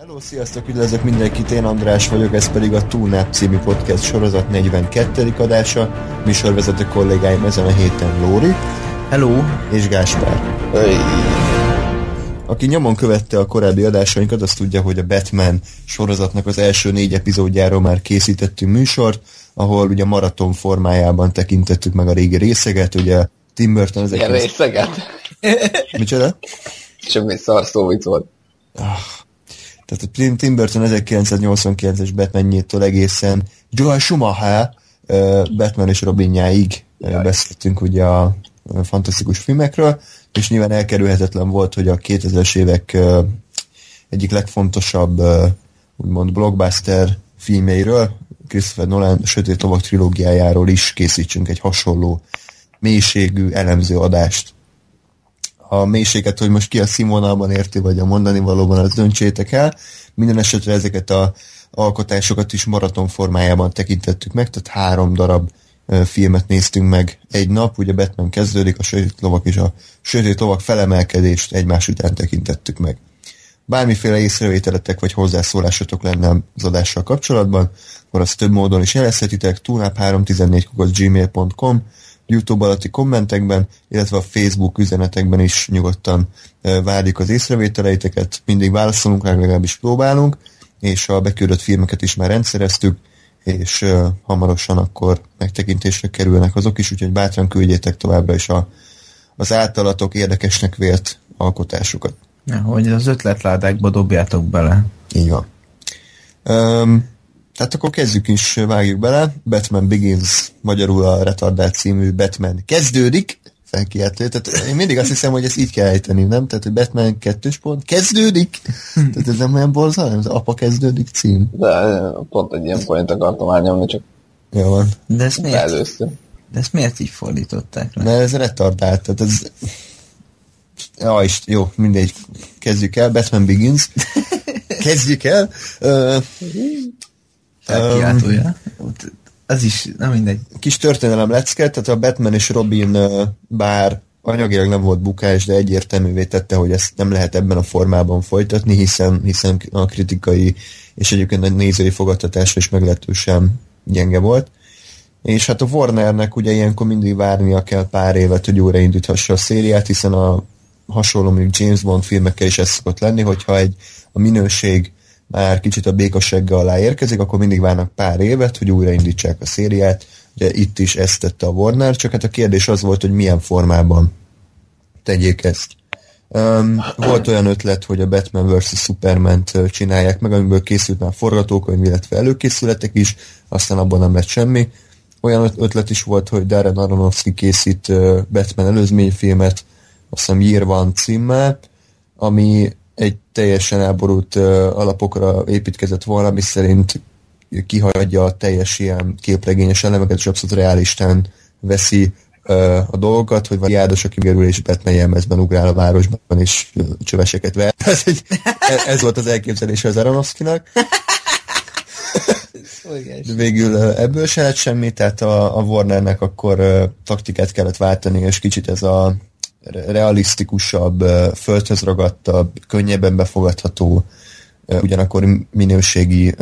Hello, sziasztok, üdvözlök mindenkit, én András vagyok, ez pedig a Túlnáp című podcast sorozat 42. adása. Műsorvezető kollégáim ezen a héten Lóri. Hello. És Gáspár. Hey. Aki nyomon követte a korábbi adásainkat, az tudja, hogy a Batman sorozatnak az első négy epizódjáról már készítettünk műsort, ahol ugye maraton formájában tekintettük meg a régi részeget, ugye Tim Burton ezek... Ilyen részeget? Micsoda? Csak még szar szó volt. Ah. Tehát a Tim Burton 1989-es Batmanjétől egészen Joel Schumacher Batman és Robinjáig beszéltünk ugye a fantasztikus filmekről, és nyilván elkerülhetetlen volt, hogy a 2000-es évek egyik legfontosabb úgymond blockbuster filmjeiről, Christopher Nolan Sötét Lovak trilógiájáról is készítsünk egy hasonló mélységű elemző adást. A mélységet, hogy most ki a színvonalban érti, vagy a mondani valóban, az döntsétek el. Minden esetre ezeket a alkotásokat is maraton formájában tekintettük meg, tehát három darab filmet néztünk meg egy nap, ugye Batman kezdődik, a Sötét Lovak és a Sötét Lovak felemelkedést egymás után tekintettük meg. Bármiféle észrevételetek vagy hozzászólásotok lenne az adással kapcsolatban, akkor azt több módon is jelezhetitek, tunap314 gmail.com, YouTube alatti kommentekben, illetve a Facebook üzenetekben is nyugodtan várjuk az észrevételeiteket, mindig válaszolunk rá, legalábbis próbálunk, és a beküldött filmeket is már rendszereztük, és uh, hamarosan akkor megtekintésre kerülnek azok is, úgyhogy bátran küldjétek továbbra is a, az általatok érdekesnek vélt alkotásokat. Ja, hogy az ötletládákba dobjátok bele. Így van. Um, tehát akkor kezdjük is, vágjuk bele. Batman Begins, magyarul a retardált című Batman kezdődik, felkiáltő. Tehát én mindig azt hiszem, hogy ezt így kell ejteni, nem? Tehát, hogy Batman kettős pont kezdődik. Tehát ez nem olyan borzal, az apa kezdődik cím. De pont egy ilyen point akartam elnyomni, csak Jó van. De ezt miért, de ezt miért így fordították? Le? Mert ez retardált, tehát ez... Ja, is, jó, mindegy. Kezdjük el. Batman Begins. Kezdjük el. Uh, Felkiáltója. Um, az is, nem mindegy. Kis történelem lecke, tehát a Batman és Robin bár anyagilag nem volt bukás, de egyértelművé tette, hogy ezt nem lehet ebben a formában folytatni, hiszen, hiszen a kritikai és egyébként a nézői fogadtatásra is meglehetősen gyenge volt. És hát a Warnernek ugye ilyenkor mindig várnia kell pár évet, hogy újraindíthassa a szériát, hiszen a hasonló mondjuk James Bond filmekkel is ez szokott lenni, hogyha egy a minőség már kicsit a békasegge alá érkezik, akkor mindig várnak pár évet, hogy újraindítsák a szériát. Ugye itt is ezt tette a Warner, csak hát a kérdés az volt, hogy milyen formában tegyék ezt. Um, volt olyan ötlet, hogy a Batman vs. Superman-t csinálják meg, amiből készült már forgatókönyv, illetve előkészületek is, aztán abban nem lett semmi. Olyan ötlet is volt, hogy Darren Aronofsky készít Batman előzményfilmet, azt hiszem Year One címmel, ami teljesen elborult alapokra építkezett volna, szerint kihagyja a teljes ilyen képregényes elemeket, és abszolút realistán veszi a dolgokat, hogy vagy járdos, aki gerül, és Batman jelmezben ugrál a városban, és csöveseket ver. Ez, egy, ez volt az elképzelése az Aronofsky-nak. De végül ebből se lett semmi, tehát a, a Warnernek akkor taktikát kellett váltani, és kicsit ez a realisztikusabb, földhöz ragadtabb, könnyebben befogadható, ugyanakkor minőségi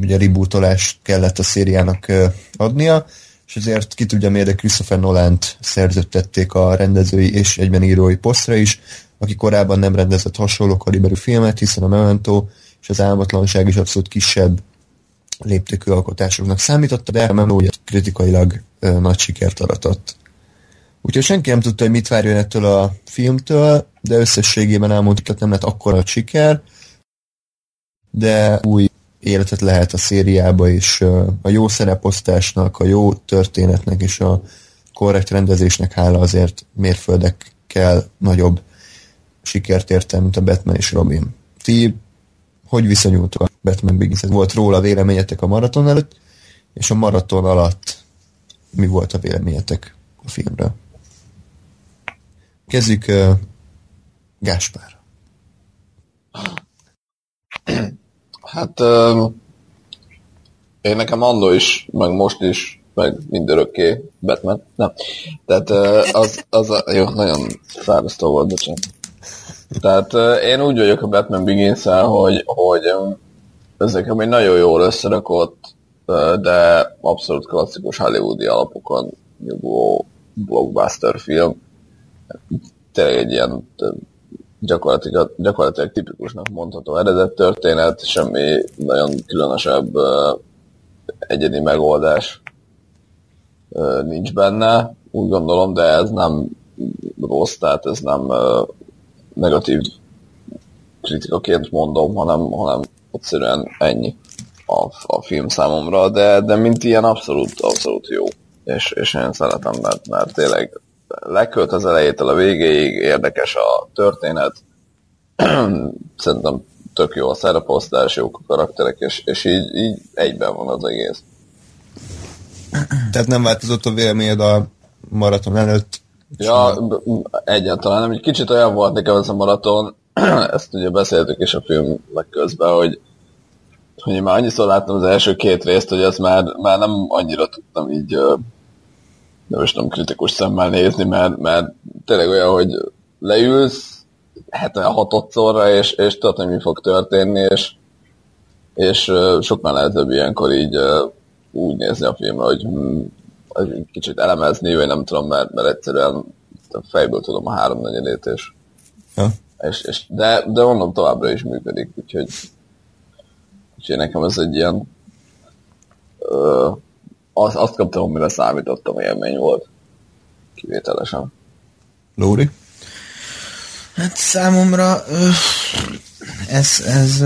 ugye rebootolást kellett a szériának adnia, és ezért ki tudja de Christopher Nolan-t szerződtették a rendezői és egyben írói posztra is, aki korábban nem rendezett hasonló kaliberű filmet, hiszen a Memento és az álmatlanság is abszolút kisebb léptékű alkotásoknak számította, de a Memento kritikailag nagy sikert aratott. Úgyhogy senki nem tudta, hogy mit várjon ettől a filmtől, de összességében hogy nem lett akkora siker, de új életet lehet a szériába, és a jó szereposztásnak, a jó történetnek és a korrekt rendezésnek hála azért mérföldekkel nagyobb sikert értem, mint a Batman és Robin. Ti hogy viszonyultok a Batman begins Volt róla véleményetek a maraton előtt, és a maraton alatt mi volt a véleményetek a filmről? Kezdjük uh, Gáspár. Hát uh, én nekem annó is, meg most is, meg mindörökké Batman. Nem. Tehát uh, az, az a, jó, nagyon fárasztó volt, bocsánat. Tehát én úgy vagyok a Batman begins hogy, hogy ezek egy nagyon jól összerakott, de abszolút klasszikus hollywoodi alapokon nyugvó blockbuster film. Tényleg egy ilyen gyakorlatilag, gyakorlatilag tipikusnak mondható eredet történet, semmi nagyon különösebb egyedi megoldás nincs benne, úgy gondolom, de ez nem rossz, tehát ez nem negatív kritikaként mondom, hanem, hanem egyszerűen ennyi a, a film számomra, de, de mint ilyen abszolút, abszolút jó. És, és én szeretem, mert, mert tényleg lekölt az elejétől a végéig, érdekes a történet, szerintem tök jó a szereposztás, jók a karakterek, és, és így, így egyben van az egész. Tehát nem változott a véleményed a maraton előtt? Ja, egyáltalán nem. Egy kicsit olyan volt nekem ez a maraton, ezt ugye beszéltük is a film közben, hogy, hogy én már annyiszor láttam az első két részt, hogy ezt már, már nem annyira tudtam így nem is tudom kritikus szemmel nézni, mert, mert tényleg olyan, hogy leülsz 76-szorra, és, és tudod, hogy mi fog történni, és, és sokkal nehezebb ilyenkor így úgy nézni a filmre, hogy hm, kicsit elemezni, vagy nem tudom, mert, mert egyszerűen fejből tudom a háromnegyedét, és, ja. és, és de, de mondom, továbbra is működik, úgyhogy, úgyhogy nekem ez egy ilyen ö, azt, azt kaptam, amire számítottam, élmény volt. Kivételesen. Lóri? Hát számomra ez, ez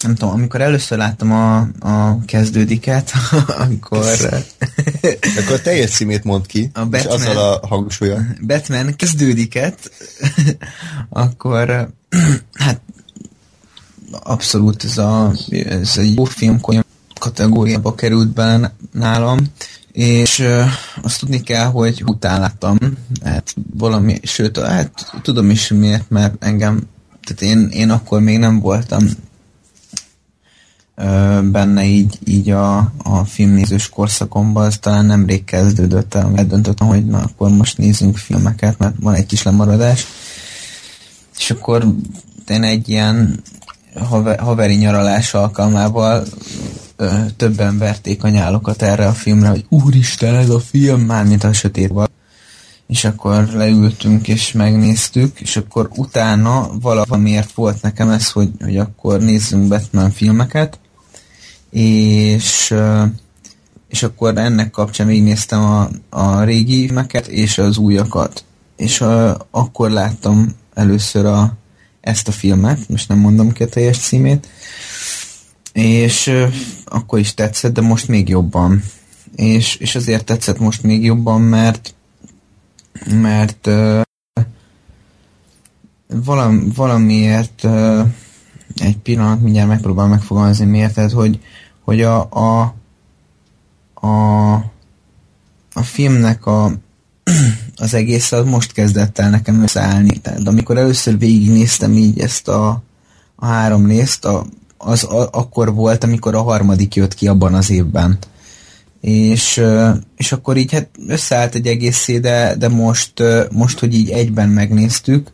nem tudom, amikor először láttam a, a kezdődiket, akkor... akkor teljes címét mond ki, a Batman, és azzal a hangsúlya. Batman kezdődiket, akkor hát abszolút ez a, ez a jó film kategóriába került be nálam, és uh, azt tudni kell, hogy utáltam, hát valami, sőt, hát tudom is miért, mert engem, tehát én, én akkor még nem voltam uh, benne így, így a, a filmnézős korszakomban, ez talán nemrég kezdődött el, eldöntöttem, hogy na, akkor most nézzünk filmeket, mert van egy kis lemaradás, és akkor én egy ilyen haveri nyaralás alkalmával ö, többen verték a nyálokat erre a filmre, hogy úristen, ez a film, mármint a sötét van. És akkor leültünk és megnéztük, és akkor utána valamiért volt nekem ez, hogy, hogy akkor nézzünk Batman filmeket, és, és akkor ennek kapcsán végignéztem a, a régi filmeket és az újakat. És a, akkor láttam először a, ezt a filmet, most nem mondom ki a teljes címét, és akkor is tetszett, de most még jobban. És, és azért tetszett most még jobban, mert mert uh, valam, valamiért uh, egy pillanat, mindjárt megpróbálom megfogalmazni miért, tehát hogy, hogy a, a, a, a filmnek a, az egész az most kezdett el nekem összeállni. Tehát amikor először végignéztem így ezt a, a három részt, a, az a, akkor volt, amikor a harmadik jött ki abban az évben. És, és akkor így hát összeállt egy egészé, de, de most, most, hogy így egyben megnéztük,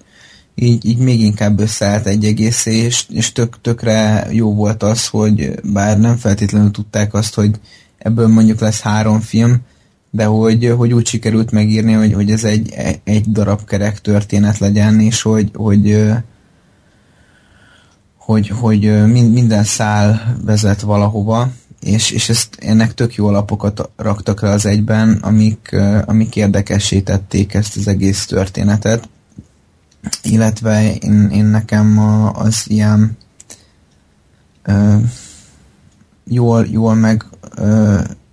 így, így még inkább összeállt egy egészé, és, és tök, tökre jó volt az, hogy bár nem feltétlenül tudták azt, hogy ebből mondjuk lesz három film, de hogy, hogy úgy sikerült megírni, hogy, hogy ez egy, egy darab kerek történet legyen, és hogy, hogy, hogy, hogy minden szál vezet valahova, és, és ezt ennek tök jó alapokat raktak le az egyben, amik, amik érdekessé tették ezt az egész történetet. Illetve én, én nekem az ilyen ö, jól, jól meg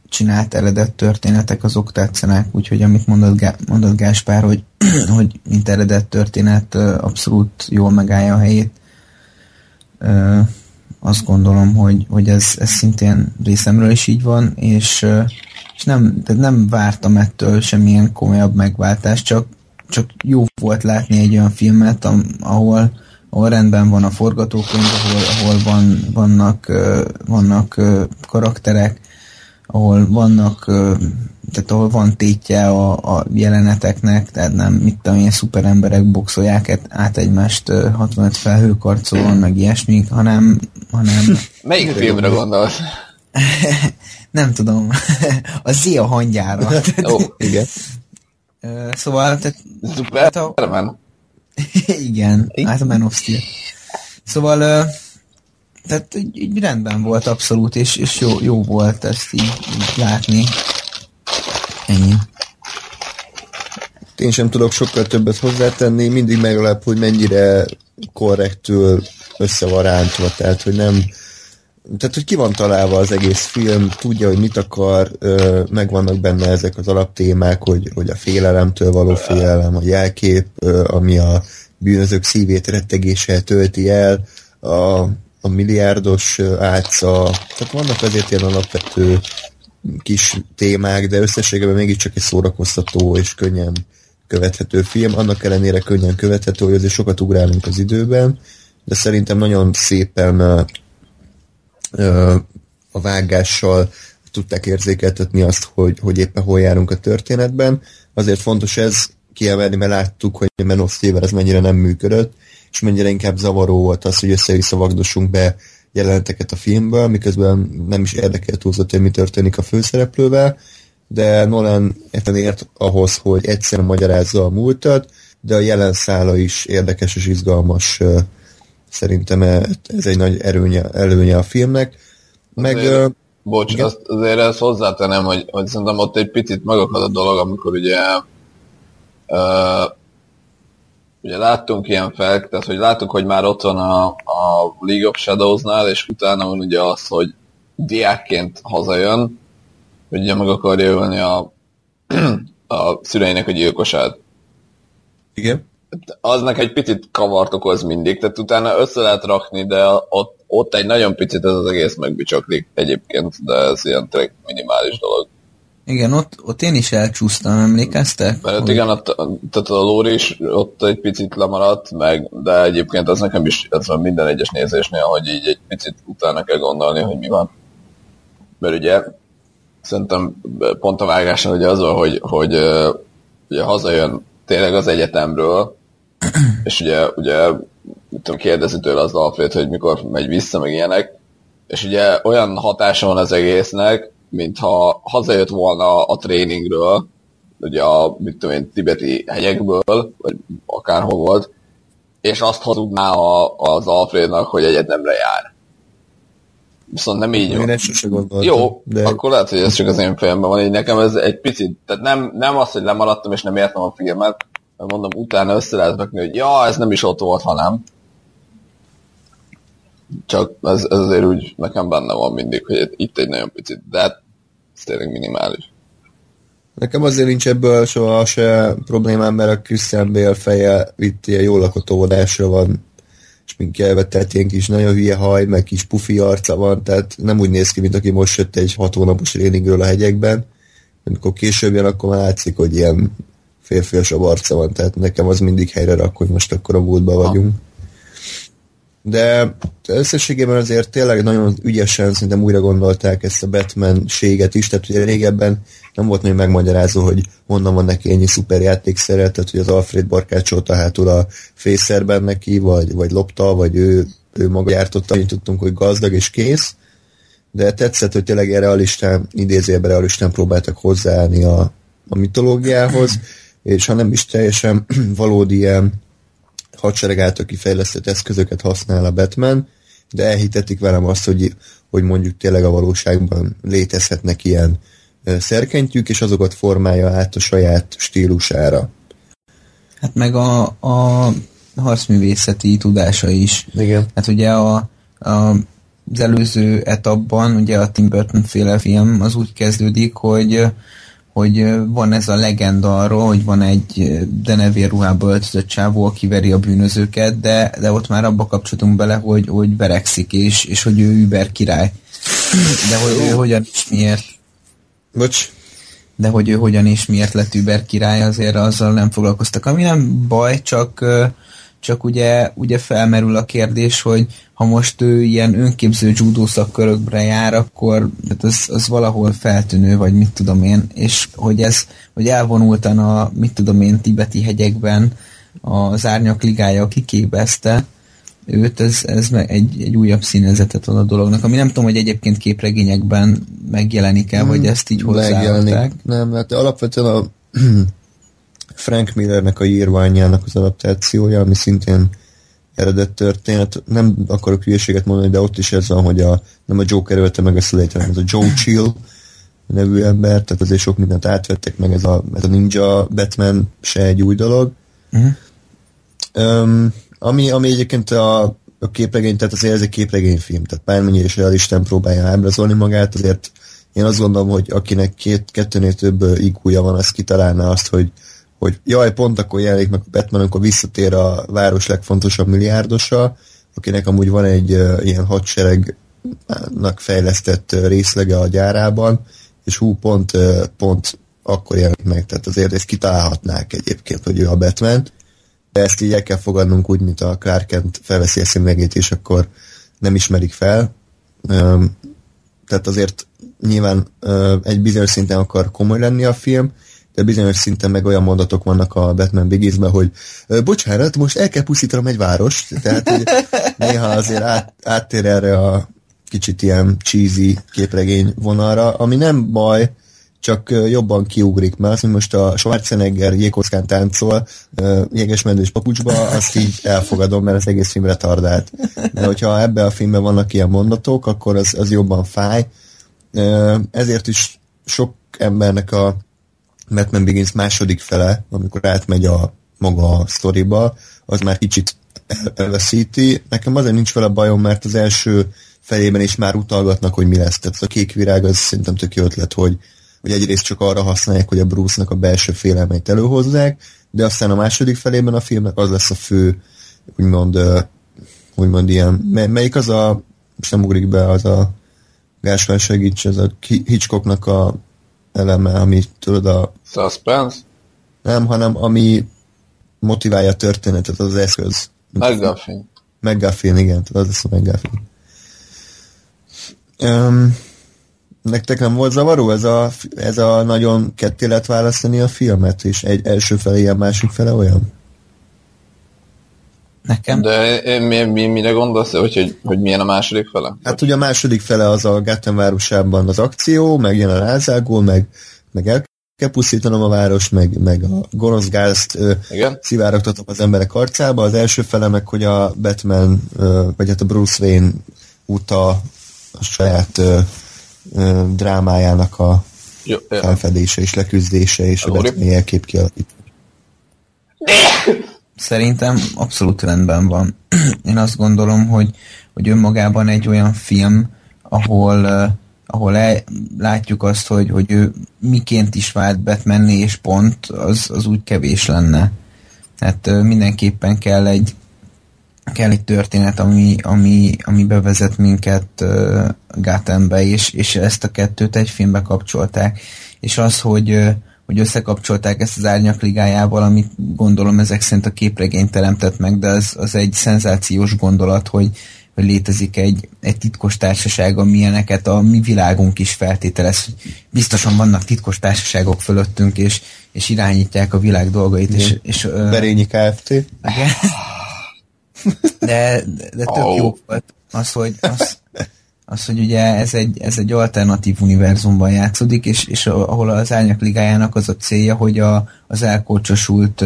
csinált eredet történetek, azok tetszenek, úgyhogy amit mondott, Gá- mondott Gáspár, hogy, hogy mint eredet történet abszolút jól megállja a helyét. Azt gondolom, hogy, hogy ez, ez szintén részemről is így van, és, és nem, de nem vártam ettől semmilyen komolyabb megváltást, csak, csak jó volt látni egy olyan filmet, ahol, ahol rendben van a forgatókönyv, ahol, ahol van, vannak, vannak karakterek, ahol vannak tehát ahol van tétje a, a jeleneteknek, tehát nem, mit tudom, ilyen szuperemberek boxolják át egymást 65 felhőkarcolón, meg ilyesmi, hanem... hanem Melyik filmre gondolsz? nem tudom. a Zia hangyára. Ó, oh, igen. Szóval... Tehát, Superman? igen, hát a Man of Steel. Szóval tehát így, így rendben volt abszolút, és, és jó, jó volt ezt így, így látni. Ennyi. Én sem tudok sokkal többet hozzátenni, mindig meglep, hogy mennyire korrektül össze van rántva, tehát hogy nem tehát, hogy ki van találva az egész film, tudja, hogy mit akar, megvannak benne ezek az alaptémák, hogy, hogy a félelemtől való félelem, a jelkép, ami a bűnözők szívét rettegéssel tölti el, a, a milliárdos álca, tehát vannak azért ilyen alapvető kis témák, de összességében mégiscsak egy szórakoztató és könnyen követhető film, annak ellenére könnyen követhető, hogy azért sokat ugrálunk az időben, de szerintem nagyon szépen a vágással tudták érzékeltetni azt, hogy, hogy éppen hol járunk a történetben. Azért fontos ez kiemelni, mert láttuk, hogy Men of ez mennyire nem működött, és mennyire inkább zavaró volt az, hogy össze-vissza be jeleneteket a filmből, miközben nem is érdekel túlzott, hogy mi történik a főszereplővel, de Nolan érten ért ahhoz, hogy egyszerűen magyarázza a múltat, de a jelen szála is érdekes és izgalmas. Szerintem ez egy nagy erőnye, előnye a filmnek. Meg, azért, uh, bocs, igen? azt azért ezt hozzátenem, hogy, hogy szerintem ott egy picit megakad a dolog, amikor ugye uh, ugye láttunk ilyen fel, tehát hogy láttuk, hogy már ott van a, a League of Shadows-nál, és utána van ugye az, hogy diákként hazajön, ugye meg akarja ölni a, a szüleinek a gyilkosát. Igen. Aznak egy picit kavart okoz mindig, tehát utána össze lehet rakni, de ott, ott egy nagyon picit ez az egész megbicsaklik egyébként, de ez ilyen tényleg minimális dolog. Igen, ott, ott én is elcsúsztam, emlékeztek? Mert hogy... igen, ott, tehát a lóri is ott egy picit lemaradt, meg, de egyébként az nekem is ez van minden egyes nézésnél, hogy így egy picit utána kell gondolni, hogy mi van. Mert ugye szerintem pont a vágáson ugye az van, hogy, hogy ugye hazajön tényleg az egyetemről, és ugye, ugye tudom, kérdezi tőle az Alfred, hogy mikor megy vissza, meg ilyenek, és ugye olyan hatása van az egésznek, mintha hazajött volna a tréningről, ugye a, mit tudom én, tibeti hegyekből, vagy akárhol volt, és azt hazudná a, az Alfrednak, hogy egyetemre jár. Viszont nem így Én ezt gondoltam. Jó, de... akkor lehet, hogy ez csak az én fejemben van, így nekem ez egy picit, tehát nem, nem az, hogy lemaradtam és nem értem a filmet, mert mondom, utána össze lehet rakni, hogy ja, ez nem is ott volt, hanem csak ez, ez azért úgy nekem benne van mindig, hogy itt egy nagyon picit, de hát ez tényleg minimális. Nekem azért nincs ebből soha se problémám, mert a Christian Bale feje itt ilyen jó lakott óvodásra van sminkelve, tehát ilyen kis nagyon hülye haj, meg kis pufi arca van, tehát nem úgy néz ki, mint aki most jött egy hat hónapos tréningről a hegyekben. Amikor később jön, akkor már látszik, hogy ilyen férfiasabb arca van, tehát nekem az mindig helyre rak, hogy most akkor a múltban vagyunk. Ha de összességében azért tényleg nagyon ügyesen szerintem újra gondolták ezt a Batman-séget is, tehát ugye régebben nem volt nagyon megmagyarázó, hogy honnan van neki ennyi szuperjátékszere, tehát hogy az Alfred barkácsolta hátul a fészerben neki, vagy, vagy lopta, vagy ő, ő maga gyártotta, így tudtunk, hogy gazdag és kész, de tetszett, hogy tényleg realistán, idézőjelben realistán próbáltak hozzáállni a, a mitológiához, és ha nem is teljesen valódi ilyen hadsereg által kifejlesztett eszközöket használ a Batman, de elhitetik velem azt, hogy, hogy mondjuk tényleg a valóságban létezhetnek ilyen szerkentyűk, és azokat formálja át a saját stílusára. Hát meg a, a harcművészeti tudása is. Igen. Hát ugye a, a, az előző etapban, ugye a Tim Burton féle film az úgy kezdődik, hogy hogy van ez a legenda arról, hogy van egy denevér ruhába öltözött csávó, aki veri a bűnözőket, de, de ott már abba kapcsolatunk bele, hogy, hogy verekszik, és, és hogy ő über király. De hogy ő hogyan is miért. Bocs. De hogy ő hogyan és miért lett über király, azért azzal nem foglalkoztak. Ami nem baj, csak, csak ugye, ugye felmerül a kérdés, hogy ha most ő ilyen önképző judó szakkörökbre jár, akkor hát az, az valahol feltűnő, vagy mit tudom én, és hogy ez, hogy elvonultan a, mit tudom én, tibeti hegyekben az árnyak ligája kiképezte, őt, ez, ez egy, egy újabb színezetet ad a dolognak, ami nem tudom, hogy egyébként képregényekben megjelenik el, hmm, vagy ezt így hozzáadták. Nem, hát alapvetően a Frank Millernek a írványának az adaptációja, ami szintén eredet történet. Nem akarok hülyeséget mondani, de ott is ez van, hogy a, nem a Joker ölte meg a szüleit, hanem ez a Joe Chill nevű ember, tehát azért sok mindent átvettek meg, ez a, ez a Ninja Batman se egy új dolog. Uh-huh. Um, ami, ami egyébként a, a képregény, tehát azért ez egy képregényfilm, tehát bármennyire is realisten próbálja ábrázolni magát, azért én azt gondolom, hogy akinek két, kettőnél több iq van, az kitalálná azt, hogy, hogy jaj, pont akkor jelenik meg a Batman, amikor visszatér a város legfontosabb milliárdosa, akinek amúgy van egy uh, ilyen hadseregnak fejlesztett uh, részlege a gyárában, és hú, pont, uh, pont akkor jelenik meg, tehát azért ezt kitalálhatnák egyébként, hogy ő a Batman, de ezt így el kell fogadnunk úgy, mint a Clark Kent felveszi a színvegét, és akkor nem ismerik fel. Um, tehát azért nyilván uh, egy bizonyos szinten akar komoly lenni a film, de bizonyos szinten meg olyan mondatok vannak a Batman begins hogy bocsánat, most el kell puszítanom egy város, tehát hogy néha azért át, áttér erre a kicsit ilyen cheesy képregény vonalra, ami nem baj, csak jobban kiugrik, mert azt, hogy most a Schwarzenegger jégkockán táncol jégesmedős papucsba, azt így elfogadom, mert az egész film retardált. De hogyha ebben a filmben vannak ilyen mondatok, akkor az, az jobban fáj. Ezért is sok embernek a Batman Begins második fele, amikor átmegy a maga a sztoriba, az már kicsit elveszíti. Nekem azért nincs vele bajom, mert az első felében is már utalgatnak, hogy mi lesz. Tehát a kék virág az szerintem tök jó ötlet, hogy, hogy egyrészt csak arra használják, hogy a Bruce-nak a belső félelmeit előhozzák, de aztán a második felében a filmnek az lesz a fő, úgymond, úgymond ilyen, melyik az a, most nem ugrik be, az a Gáspár segíts, ez a Hitchcocknak a eleme, ami tudod a... Suspense? Nem, hanem ami motiválja a történetet, az eszköz. McGuffin. McGuffin, igen, az lesz a McGuffin. Um, nektek nem volt zavaró ez a, ez a nagyon ketté lehet választani a filmet, és egy első fele ilyen, másik fele olyan? Nekem? De mi, mi, mire gondolsz, hogy, hogy, hogy milyen a második fele? Hát ugye a második fele az a Gotham városában az akció, meg jön a rázágó, meg, meg el kell pusztítanom a város, meg, meg a gonosz gázt szivárogtatom az emberek arcába. Az első fele meg, hogy a Batman, vagy hát a Bruce Wayne uta a saját drámájának a Jó, felfedése és leküzdése és a Batman jelkép kialakítása. Szerintem abszolút rendben van. Én azt gondolom, hogy, hogy önmagában egy olyan film, ahol, uh, ahol el, látjuk azt, hogy, hogy ő miként is vált Batmanni, és pont, az, az úgy kevés lenne. Tehát uh, mindenképpen kell egy kell egy történet, ami, ami, ami bevezet minket uh, Gothambe, és, és ezt a kettőt egy filmbe kapcsolták. És az, hogy uh, hogy összekapcsolták ezt az árnyak ligájával, amit gondolom ezek szerint a képregény teremtett meg, de az, az egy szenzációs gondolat, hogy, hogy létezik egy, egy titkos társaság, amilyeneket a mi világunk is feltételez. Biztosan vannak titkos társaságok fölöttünk, és, és irányítják a világ dolgait. És, és, Berényi Kft. De, de tök oh. jó volt az, hogy az, az, hogy ugye ez egy, ez egy alternatív univerzumban játszódik, és, és ahol az Árnyak Ligájának az a célja, hogy a, az elkocsosult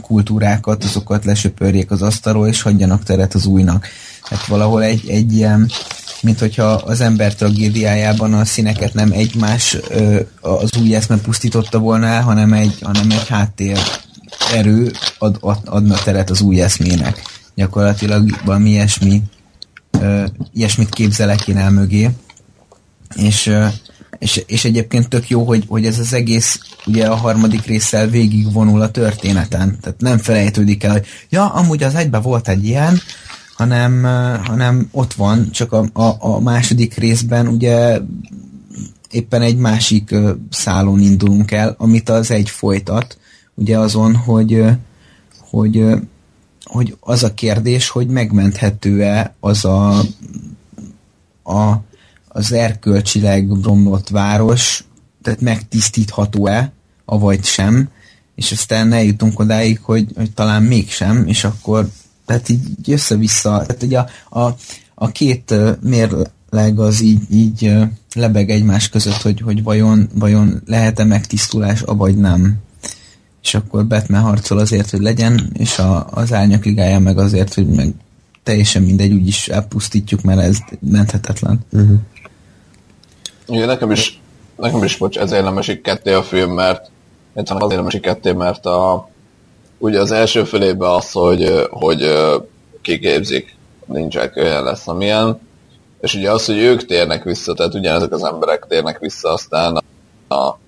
kultúrákat, azokat lesöpörjék az asztalról, és hagyjanak teret az újnak. Hát valahol egy, egy ilyen, mint hogyha az ember tragédiájában a színeket nem egymás ö, az új eszme pusztította volna el, hanem egy, hanem egy háttér erő ad, ad, adna teret az új eszmének. Gyakorlatilag valami ilyesmi ilyesmit képzelek én el mögé. És, és, és egyébként tök jó, hogy, hogy ez az egész ugye a harmadik résszel végigvonul a történeten. Tehát nem felejtődik el, hogy ja, amúgy az egyben volt egy ilyen, hanem, hanem ott van, csak a, a, a második részben ugye éppen egy másik szálon indulunk el, amit az egy folytat, ugye azon, hogy, hogy hogy az a kérdés, hogy megmenthető-e az a, a az erkölcsileg romlott város, tehát megtisztítható-e, avagy sem, és aztán eljutunk odáig, hogy, hogy talán mégsem, és akkor tehát így össze-vissza, tehát ugye a, a, a két mérleg az így, így lebeg egymás között, hogy, hogy vajon, vajon lehet-e megtisztulás, avagy nem. És akkor Batman harcol azért, hogy legyen, és a, az árnyak ligája meg azért, hogy meg teljesen mindegy, úgyis elpusztítjuk, mert ez menthetetlen. Uh-huh. Igen, nekem is, nekem is, bocs, ezért nem esik ketté a film, mert egyszerűen azért nem esik ketté, mert a, ugye az első felében az, hogy, hogy kiképzik, nincsek olyan lesz, amilyen, és ugye az, hogy ők térnek vissza, tehát ugyanezek az emberek térnek vissza aztán a, a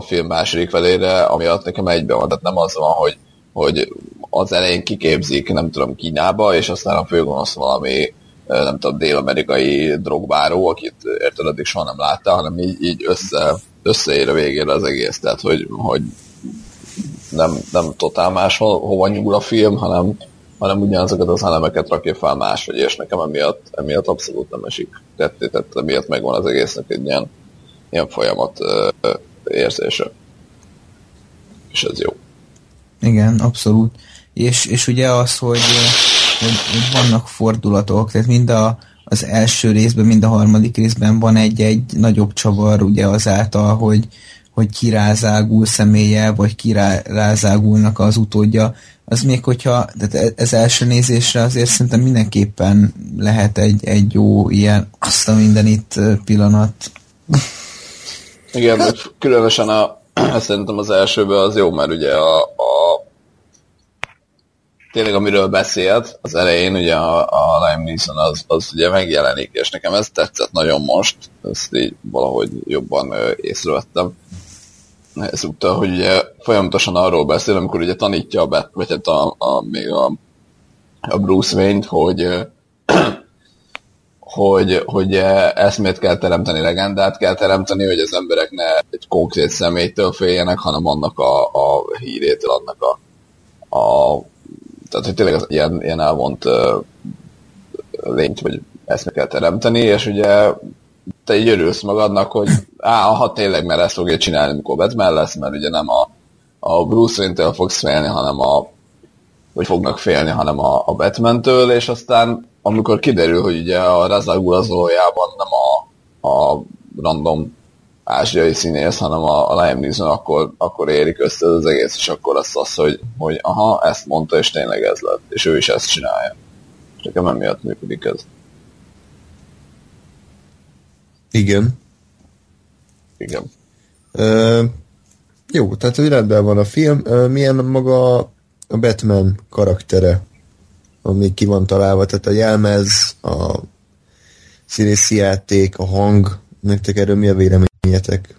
film második felére, amiatt nekem egyben van, tehát nem az van, hogy, hogy az elején kiképzik, nem tudom, Kínába, és aztán a főgonosz valami nem tudom, dél-amerikai drogbáró, akit érted, addig soha nem látta, hanem így, így össze, összeér a végére az egész, tehát hogy, hogy nem, nem totál más hova nyúl a film, hanem, hanem ugyanazokat az elemeket rakja fel máshogy, és nekem emiatt, emiatt abszolút nem esik. Tetté, tehát emiatt megvan az egésznek egy ilyen, ilyen folyamat érzése. És ez jó. Igen, abszolút. És, és ugye az, hogy hogy, hogy vannak fordulatok, tehát mind a, az első részben, mind a harmadik részben van egy-egy nagyobb csavar ugye azáltal, hogy, hogy kirázágul személye, vagy kirázágulnak az utódja, az még hogyha, tehát e, ez első nézésre azért szerintem mindenképpen lehet egy, egy jó ilyen azt a mindenit pillanat. Igen, különösen a, szerintem az elsőben az jó, mert ugye a, a tényleg amiről beszélt az elején, ugye a, a Lime Neeson az, az ugye megjelenik, és nekem ez tetszett nagyon most, ezt így valahogy jobban észrevettem. Ezúttal, hogy ugye folyamatosan arról beszél, amikor ugye tanítja a vagy hát a, a, még a, a Bruce Wayne-t, hogy hogy, hogy eszmét kell teremteni, legendát kell teremteni, hogy az emberek ne egy konkrét személytől féljenek, hanem annak a, a hírétől, annak a, a tehát hogy tényleg az ilyen, ilyen elvont uh, lényt, vagy ezt kell teremteni, és ugye te így örülsz magadnak, hogy á, ha tényleg, mert ezt fogja csinálni, amikor Batman lesz, mert ugye nem a, a Bruce Wayne-től fogsz félni, hanem a vagy fognak félni, hanem a, a Batman-től, és aztán amikor kiderül, hogy ugye a Razagul az valójában nem a, a random ázsiai színész, hanem a, a Liam Neeson, akkor, akkor érik össze az egész, és akkor lesz az, hogy, hogy aha, ezt mondta, és tényleg ez lett, és ő is ezt csinálja. És nekem emiatt működik ez. Igen. Igen. Uh, jó, tehát hogy rendben van a film. Uh, milyen maga a Batman karaktere, ami ki van találva, tehát a jelmez, a színészi játék, a hang, nektek erről mi a vélemény? véleményetek?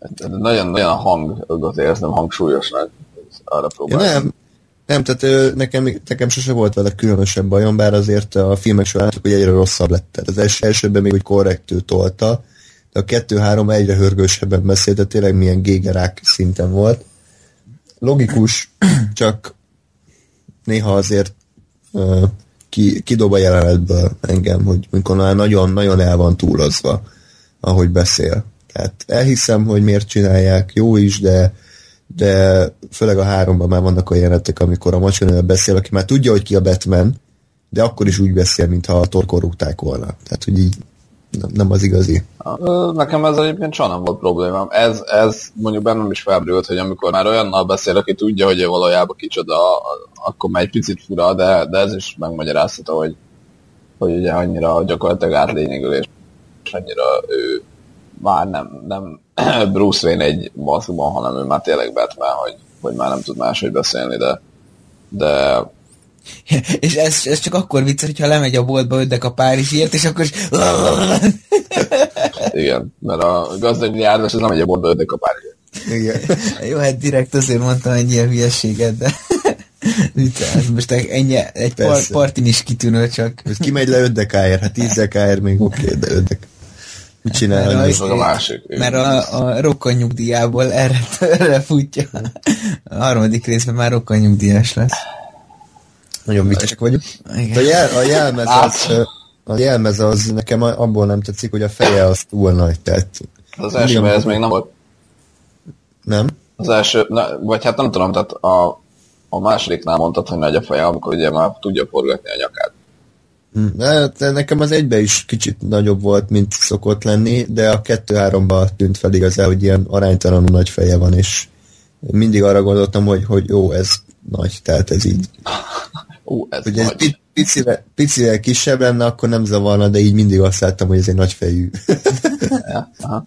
Hát, nagyon-nagyon a hangot érzem hangsúlyosnak. Arra ja, nem, nem, tehát nekem, nekem sose volt vele különösebb bajom, bár azért a filmek során látjuk, hogy egyre rosszabb lett. Tehát az első, elsőben még úgy korrektül tolta, de a kettő-három egyre hörgősebben beszélt, de tényleg milyen gégerák szinten volt. Logikus, csak néha azért ki, kidob a jelenetből engem, hogy amikor nagyon-nagyon el van túlozva ahogy beszél. Tehát elhiszem, hogy miért csinálják, jó is, de de főleg a háromban már vannak olyan jelenetek, amikor a macsinővel beszél, aki már tudja, hogy ki a Batman, de akkor is úgy beszél, mintha a torkor rúgták volna. Tehát, hogy így nem, az igazi. Nekem ez egyébként soha nem volt problémám. Ez, ez mondjuk bennem is felbrült, hogy amikor már olyannal beszél, aki tudja, hogy valójában kicsoda, akkor már egy picit fura, de, de ez is megmagyarázható, hogy, hogy ugye annyira gyakorlatilag átlényegül, és annyira ő már nem, nem Bruce Wayne egy maszkban, hanem ő már tényleg Batman, hogy, hogy már nem tud máshogy beszélni, de, de és ez, ez csak akkor vicces, hogyha lemegy a boltba öddek a Párizsiért, és akkor is... Igen, mert a gazdag járdas az nem megy a boltba öddek a Párizsiért. Igen. Jó, hát direkt azért mondtam egy ilyen hülyeséget, de ez most ennyi, egy par, partin is kitűnő, csak... Most kimegy le öddekáért, hát 10 KR még oké, okay, de öddek. Mit csinál? Mert, a, a másik. Mert a, a rokkanyugdíjából erre, erre futja. A harmadik részben már rokkanyugdíjas lesz. Nagyon viccesek vagyunk. A, jel, a jelmez az, a jelmez az nekem abból nem tetszik, hogy a feje az túl nagy, tehát... Az első, ez még nem volt. Nem? Az első, na, vagy hát nem tudom, tehát a, a másodiknál mondtad, hogy nagy a feje, amikor ugye már tudja forgatni a nyakát. Hm, hát nekem az egybe is kicsit nagyobb volt, mint szokott lenni, de a kettő-háromba tűnt fel igazán, hogy ilyen aránytalanul nagy feje van, és mindig arra gondoltam, hogy, hogy jó, ez nagy, tehát ez így. Ú, ez hogy nagy. ez picivel, picivel kisebb lenne, akkor nem zavarna, de így mindig azt láttam, hogy ez egy nagy fejű. ja, aha.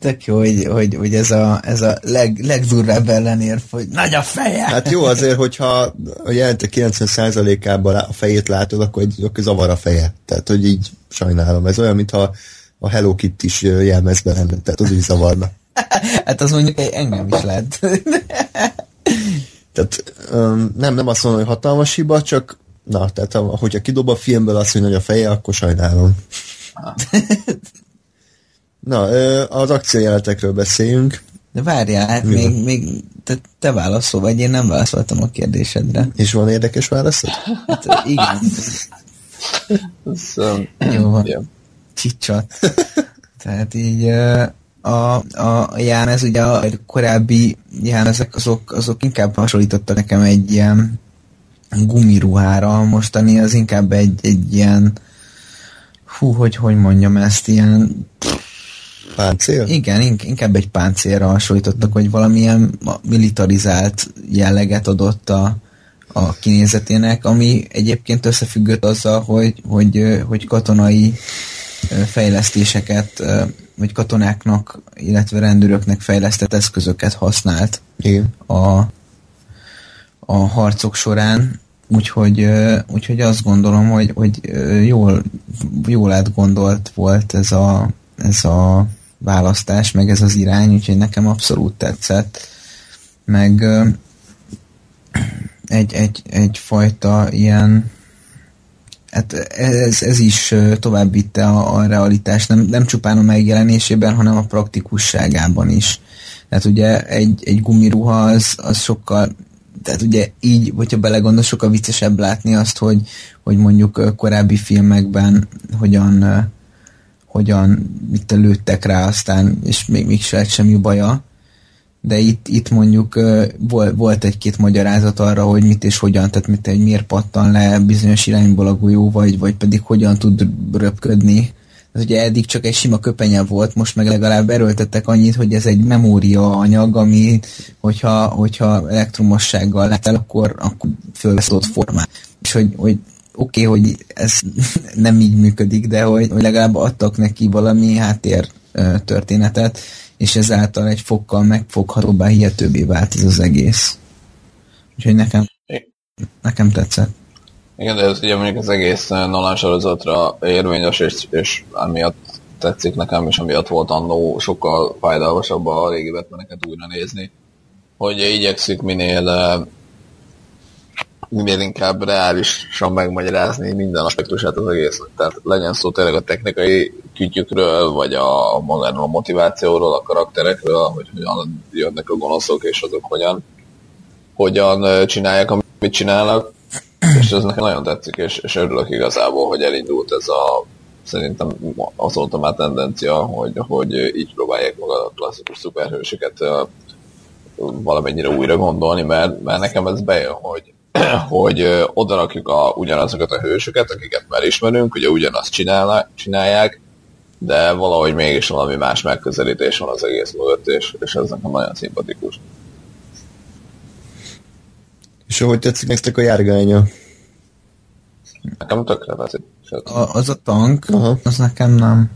Tök jó, hogy, hogy, hogy ez a, ez a leg, legdurvább ellenérv, hogy nagy a feje. Hát jó azért, hogyha a jelente 90%-ában a fejét látod, akkor, egy, akkor zavar a feje. Tehát, hogy így sajnálom. Ez olyan, mintha a Hello Kitty is jelmezben lenne, tehát az is zavarna. hát az mondjuk engem is lehet. Tehát nem, nem azt mondom, hogy hatalmas hiba, csak na, tehát hogyha kidob a filmből azt, hogy nagy a feje, akkor sajnálom. Na, az akciójeletekről beszéljünk. De várjál, hát még, még te, te válaszol, vagy én nem válaszoltam a kérdésedre. És van érdekes válaszod? Hát, igen. Um, Jó van. Csicsat. Tehát így a, a Jánez, ugye a korábbi Jánezek, azok, azok inkább hasonlítottak nekem egy ilyen gumiruhára, mostani az inkább egy, egy ilyen hú, hogy hogy mondjam ezt, ilyen Páncél? Igen, inkább egy páncélra hasonlítottak, hogy valamilyen militarizált jelleget adott a, a kinézetének, ami egyébként összefüggött azzal, hogy, hogy, hogy katonai fejlesztéseket, vagy katonáknak, illetve rendőröknek fejlesztett eszközöket használt Igen. A, a harcok során, úgyhogy, úgyhogy azt gondolom, hogy, hogy jól, jól átgondolt volt ez a, ez a választás, meg ez az irány, úgyhogy nekem abszolút tetszett. Meg egy, egy, egyfajta ilyen hát ez, ez is tovább vitte a, a realitást, nem, nem csupán a megjelenésében, hanem a praktikusságában is. Tehát ugye egy, egy gumiruha az, az sokkal tehát ugye így, hogyha belegondol, sokkal viccesebb látni azt, hogy, hogy mondjuk korábbi filmekben hogyan hogyan mit lőttek rá aztán, és még, még se lett semmi baja. De itt, itt mondjuk volt, volt egy-két magyarázat arra, hogy mit és hogyan, tehát mit, hogy miért pattan le bizonyos irányból a golyó, vagy, vagy pedig hogyan tud röpködni. Ez ugye eddig csak egy sima köpenye volt, most meg legalább erőltettek annyit, hogy ez egy memória anyag, ami hogyha, hogyha elektromossággal lehet el, akkor, akkor fölvesz ott formát. És hogy, hogy oké, okay, hogy ez nem így működik, de hogy, hogy legalább adtak neki valami háttér történetet, és ezáltal egy fokkal megfoghatóbbá, hihetőbbé vált ez az egész. Úgyhogy nekem, nekem tetszett. Igen, de ez ugye mondjuk az egész Nolan sorozatra érvényes, és, és amiatt tetszik nekem, és amiatt volt annó sokkal fájdalmasabb a régi Batmaneket újra nézni, hogy igyekszik minél minél inkább reálisan megmagyarázni minden aspektusát az egésznek. Tehát legyen szó tényleg a technikai kütyükről, vagy a modern a motivációról, a karakterekről, hogy hogyan jönnek a gonoszok, és azok hogyan, hogyan csinálják, amit csinálnak. És ez nekem nagyon tetszik, és, és örülök igazából, hogy elindult ez a szerintem azóta már tendencia, hogy, hogy így próbálják maga a klasszikus szuperhősöket valamennyire újra gondolni, mert, mert nekem ez bejön, hogy hogy odarakjuk a, ugyanazokat a hősöket, akiket már ismerünk, ugye ugyanazt csinálna, csinálják, de valahogy mégis valami más megközelítés van az egész mögött, és, és ez nekem nagyon szimpatikus. És ahogy tetszik nektek a járgánya? Nekem tökre veszik. A, az a tank, Aha. az nekem nem.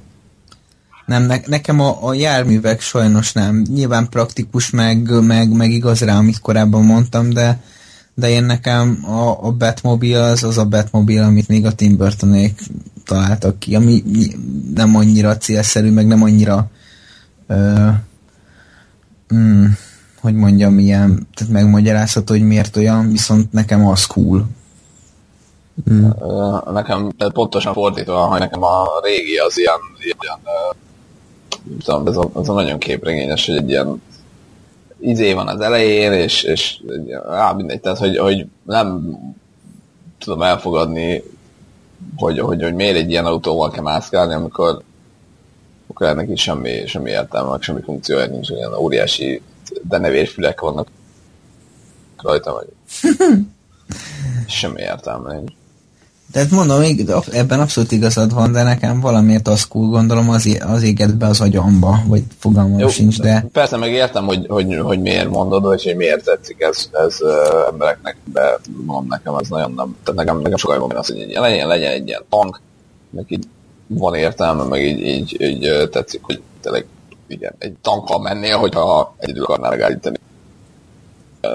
Nem, ne, nekem a, a járművek sajnos nem. Nyilván praktikus, meg, meg, meg igaz rá, amit korábban mondtam, de, de én nekem a, a Batmobile az az a Batmobile, amit még a Tim Burtonék találtak ki, ami nem annyira célszerű, meg nem annyira ö, mm, hogy mondjam, ilyen, tehát megmagyarázható, hogy miért olyan, viszont nekem az cool. Mm. Nekem pontosan fordítva, hogy nekem a régi az ilyen, ilyen tudom, ez a, ez a nagyon képregényes, hogy egy ilyen izé van az elején, és, és á, mindegy, tehát hogy, hogy nem tudom elfogadni, hogy, hogy, hogy miért egy ilyen autóval kell mászkálni, amikor, akkor ennek is semmi, semmi értelme, semmi funkciója nincs, olyan óriási denevérfülek vannak rajta, vagy semmi értelme nincs. Tehát mondom, ebben abszolút igazad van, de nekem valamiért azt cool gondolom, az, az éget be az agyamba, vagy fogalmam Jó, sincs, de... Persze meg értem, hogy, hogy, hogy miért mondod, vagy hogy miért tetszik ez, ez uh, embereknek, de mondom nekem ez nagyon nem, tehát nekem, nekem sokkal jobban az, hogy legyen, legyen egy ilyen tank, meg így van értelme, meg így, így, így tetszik, hogy tényleg igen, egy tankkal mennél, hogyha egyedül akarnál megállítani a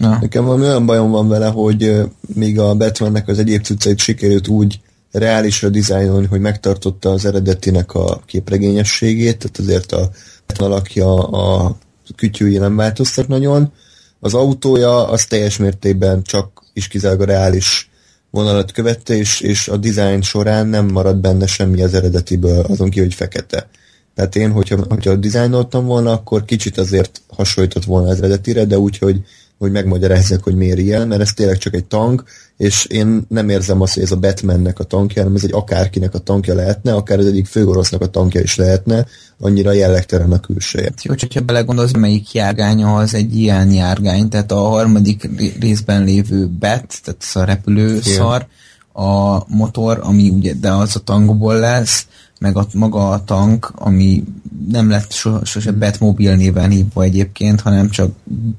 Na. Nekem valami olyan bajom van vele, hogy még a Batmannek az egyéb cuccait sikerült úgy reálisra dizájnolni, hogy megtartotta az eredetinek a képregényességét, tehát azért a Batman alakja a kütyűi nem változtak nagyon. Az autója az teljes mértékben csak is kizárólag a reális vonalat követte, és, és a design során nem maradt benne semmi az eredetiből, azon ki, hogy fekete. Tehát én, hogyha, hogyha dizájnoltam volna, akkor kicsit azért hasonlított volna az eredetire, de úgy, hogy hogy megmagyarázzak, hogy miért ilyen, mert ez tényleg csak egy tank, és én nem érzem azt, hogy ez a Batmannek a tankja, hanem ez egy akárkinek a tankja lehetne, akár az egyik főorosznak a tankja is lehetne, annyira jellegtelen a külseje. Jó, hogyha belegondolsz, melyik járgánya az egy ilyen járgány, tehát a harmadik részben lévő Bat, tehát a repülő szar, a motor, ami ugye, de az a tankból lesz, meg a, maga a tank, ami nem lett so, sose Batmobile néven hívva egyébként, hanem csak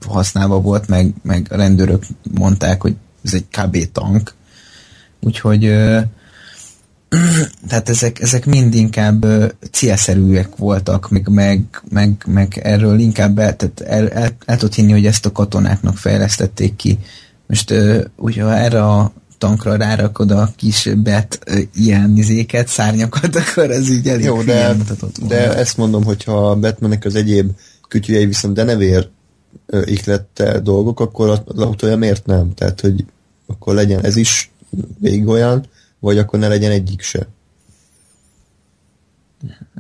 használva volt, meg, meg a rendőrök mondták, hogy ez egy KB tank. Úgyhogy tehát ezek, ezek mind inkább célszerűek voltak, meg, meg, meg, meg erről inkább el, tehát el, el, el tudod hinni, hogy ezt a katonáknak fejlesztették ki. Most ugye erre a tankra rárakod a kis bet ilyen izéket, szárnyakat, akkor ez így elég Jó, de, de ezt mondom, hogyha a Batmannek az egyéb kütyüjei viszont denevér iklette dolgok, akkor az autója miért nem? Tehát, hogy akkor legyen ez is végig olyan, vagy akkor ne legyen egyik se.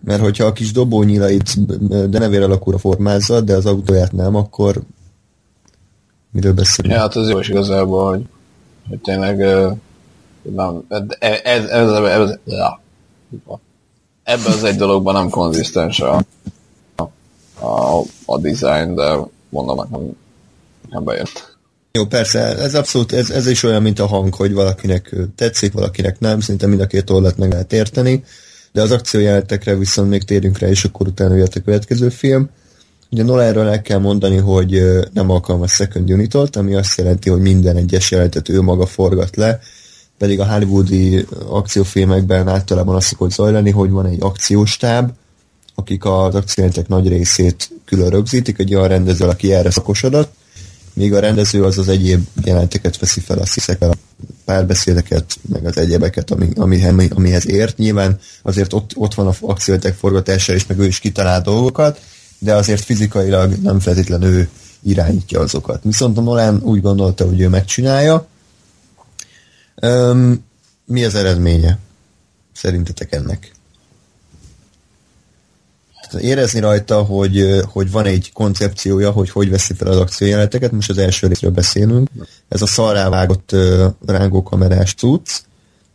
Mert hogyha a kis dobónyilait denevér alakúra formázza, de az autóját nem, akkor miről beszélünk? Ja, hát az jó is igazából, hogy hogy tényleg nem, ez, ez, ez, ebben az egy dologban nem konzisztens a, a, a design, de mondom, nekem nem bejött. Jó, persze, ez abszolút, ez, ez is olyan, mint a hang, hogy valakinek tetszik, valakinek nem, szinte mind a két oldat meg lehet érteni, de az akciójelenetekre viszont még térjünk rá, és akkor utána jött a következő film. Ugye Nolanről el kell mondani, hogy nem alkalmaz second unitot, ami azt jelenti, hogy minden egyes jelenetet ő maga forgat le, pedig a hollywoodi akciófilmekben általában azt szokott zajlani, hogy van egy akcióstáb, akik az akciójelenetek nagy részét külön rögzítik, egy olyan rendező, aki erre szakosodott, míg a rendező az az egyéb jelenteket veszi fel, azt hiszek a párbeszédeket, meg az egyebeket, ami, ami, amihez ért. Nyilván azért ott, ott van a akciójelenetek forgatása, és meg ő is kitalál dolgokat, de azért fizikailag nem feltétlenül ő irányítja azokat. Viszont a Nolan úgy gondolta, hogy ő megcsinálja. Um, mi az eredménye? Szerintetek ennek? Érezni rajta, hogy, hogy van egy koncepciója, hogy hogy veszi fel az akciójeleneteket, most az első részről beszélünk. Ez a szarrávágott rángókamerás cucc,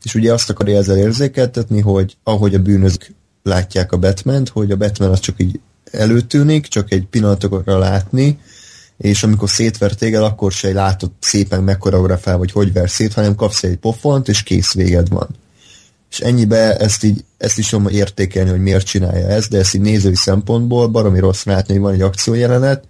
és ugye azt akarja ezzel érzékeltetni, hogy ahogy a bűnözők látják a batman hogy a Batman az csak így előtűnik, csak egy pillanatokra látni, és amikor szétver téged, akkor se látod szépen megkoreografál, vagy hogy ver szét, hanem kapsz egy pofont, és kész véged van. És ennyibe ezt, így, ezt is tudom értékelni, hogy miért csinálja ezt, de ezt így nézői szempontból baromi rossz látni, hogy van egy akciójelenet,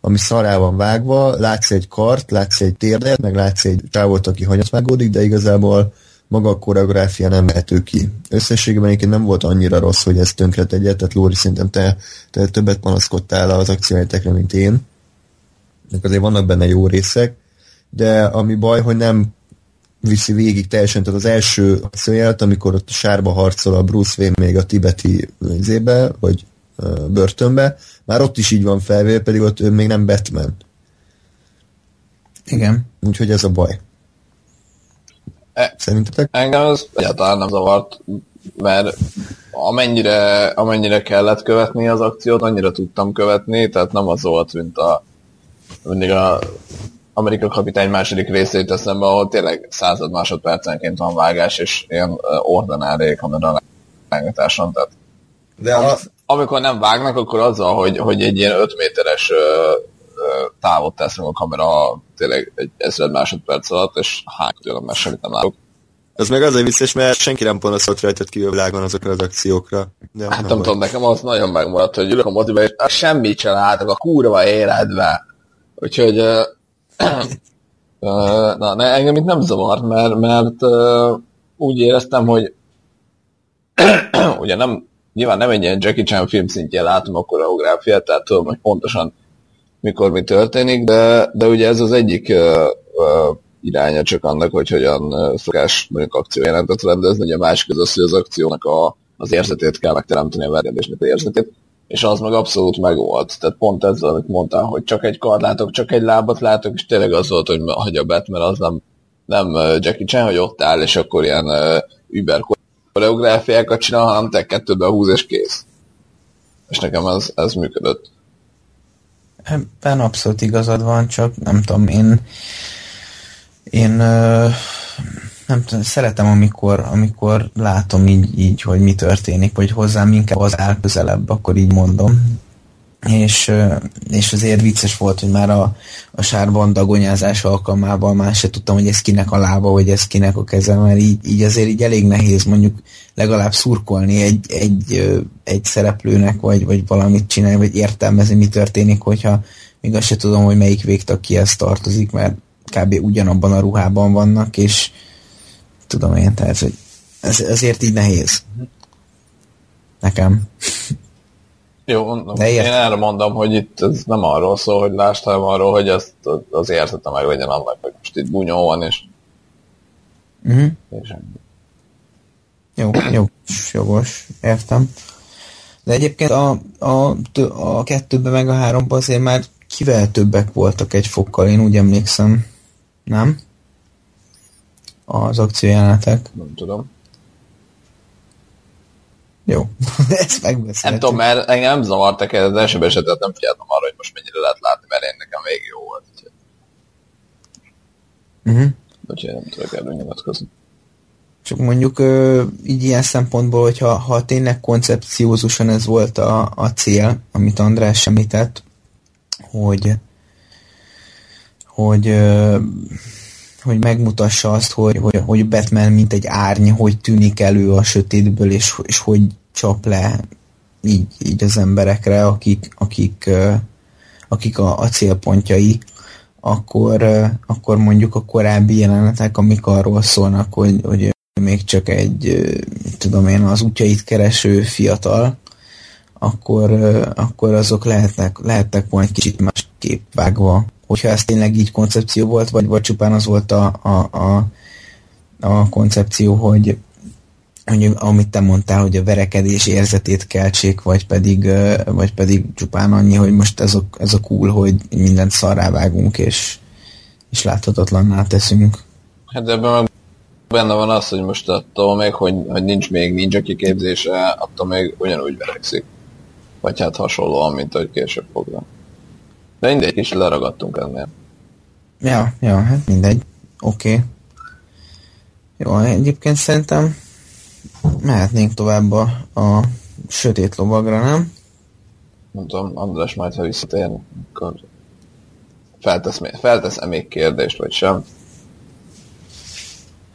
ami szará van vágva, látsz egy kart, látsz egy térdet, meg látsz egy távot, aki hanyat vágódik, de igazából maga a koreográfia nem mehető ki. Összességében egyébként nem volt annyira rossz, hogy ez tönkre tegye, tehát Lóri szerintem te, te többet panaszkodtál az akciójátekre, mint én. Azért vannak benne jó részek, de ami baj, hogy nem viszi végig teljesen, tehát az első akcióját, amikor ott sárba harcol a Bruce Wayne még a tibeti zébe, vagy börtönbe, már ott is így van felvé, pedig ott ő még nem Batman. Igen. Úgyhogy ez a baj. E, Szerintetek? Engem ez egyáltalán nem zavart, mert amennyire, amennyire kellett követni az akciót, annyira tudtam követni, tehát nem az volt, mint a mindig a Amerika kapitány második részét eszembe, ahol tényleg század másodpercenként van vágás, és ilyen ordinári kamera vágatáson, tehát de a... amikor nem vágnak, akkor azzal, hogy, hogy egy ilyen 5 méteres ö, távot tesz a kamera tényleg egy ezer másodperc alatt, és hány tőlem, mert semmit nem látok. Az meg azért vicces, mert senki nem panaszolt rajtad ki a világon azokra az akciókra. De hát nem, nem tudom, nekem az nagyon megmaradt, hogy ülök a moziba, és semmit sem látok a kurva életbe. Úgyhogy uh, uh, na, ne, engem itt nem zavart, mert, mert uh, úgy éreztem, hogy ugye nem, nyilván nem egy ilyen Jackie Chan film szintjén látom a koreográfiát, tehát tudom, hogy pontosan mikor mi történik, de, de ugye ez az egyik uh, uh, iránya csak annak, hogy hogyan szokás mondjuk akciójelentet rendezni, ugye a másik az az, hogy az akciónak a, az érzetét kell megteremteni a verjedésnek a érzetét, és az meg abszolút megvolt. Tehát pont ezzel, amit mondtam, hogy csak egy kard látok, csak egy lábat látok, és tényleg az volt, hogy hagy a mert az nem, nem Jackie Chan, hogy ott áll, és akkor ilyen uh, über koreográfiákat csinál, hanem te kettőben húz, és kész. És nekem ez, ez működött. Ebben abszolút igazad van, csak nem tudom, én én nem tudom, szeretem, amikor, amikor látom így, így, hogy mi történik, vagy hozzám inkább az áll közelebb, akkor így mondom. És, és azért vicces volt, hogy már a, a sárban dagonyázás alkalmával már se tudtam, hogy ez kinek a lába, vagy ez kinek a keze, mert így, így azért így elég nehéz mondjuk legalább szurkolni egy, egy, egy szereplőnek, vagy, vagy valamit csinálni, vagy értelmezni, mi történik, hogyha még azt se tudom, hogy melyik végtag kihez tartozik, mert kb. ugyanabban a ruhában vannak, és tudom én, tehát, hogy ez, ezért így nehéz. Nekem. Jó, De én erre mondom, hogy itt ez nem arról szól, hogy lásd, hanem arról, hogy ezt az érzete meg legyen annak, hogy most itt bunyó van, és, uh-huh. és jó, jó, jogos, értem. De egyébként a, a, a kettőben meg a háromban azért már kivel többek voltak egy fokkal, én úgy emlékszem. Nem? Az akciójelenetek. Nem tudom. Jó, ezt megbeszéltük. Nem tudom, mert engem nem zavartak el az első esetet, nem figyeltem arra, hogy most mennyire lehet látni, mert én nekem még jó volt. Úgyhogy, uh-huh. úgyhogy nem tudok erről nyilatkozni. Csak mondjuk ö, így ilyen szempontból, hogyha ha tényleg koncepciózusan ez volt a, a cél, amit András említett, hogy hogy hogy megmutassa azt, hogy, hogy, hogy Batman mint egy árny, hogy tűnik elő a sötétből, és, és hogy csap le így, így az emberekre, akik, akik, akik a, a célpontjai, akkor, akkor mondjuk a korábbi jelenetek, amik arról szólnak, hogy, hogy még csak egy, tudom én, az útjait kereső fiatal, akkor, akkor azok lehetnek, lehetnek volna egy kicsit másképp vágva hogyha ez tényleg így koncepció volt, vagy, vagy csupán az volt a, a, a, a koncepció, hogy, hogy amit te mondtál, hogy a verekedés érzetét keltsék, vagy pedig, vagy pedig csupán annyi, hogy most ez a, ez a cool, hogy mindent szarrá vágunk, és, és láthatatlanná teszünk. Hát ebben benne van az, hogy most attól még, hogy, hogy nincs még ninja kiképzése, attól még ugyanúgy verekszik. Vagy hát hasonlóan, mint ahogy később fognak. De mindegy, is leragadtunk ennél. Ja, ja, hát mindegy. Oké. Okay. Jó, egyébként szerintem mehetnénk tovább a, a sötét lovagra, nem? Nem tudom, András majd, ha visszatér, akkor feltesz, feltesz-e még kérdést, vagy sem?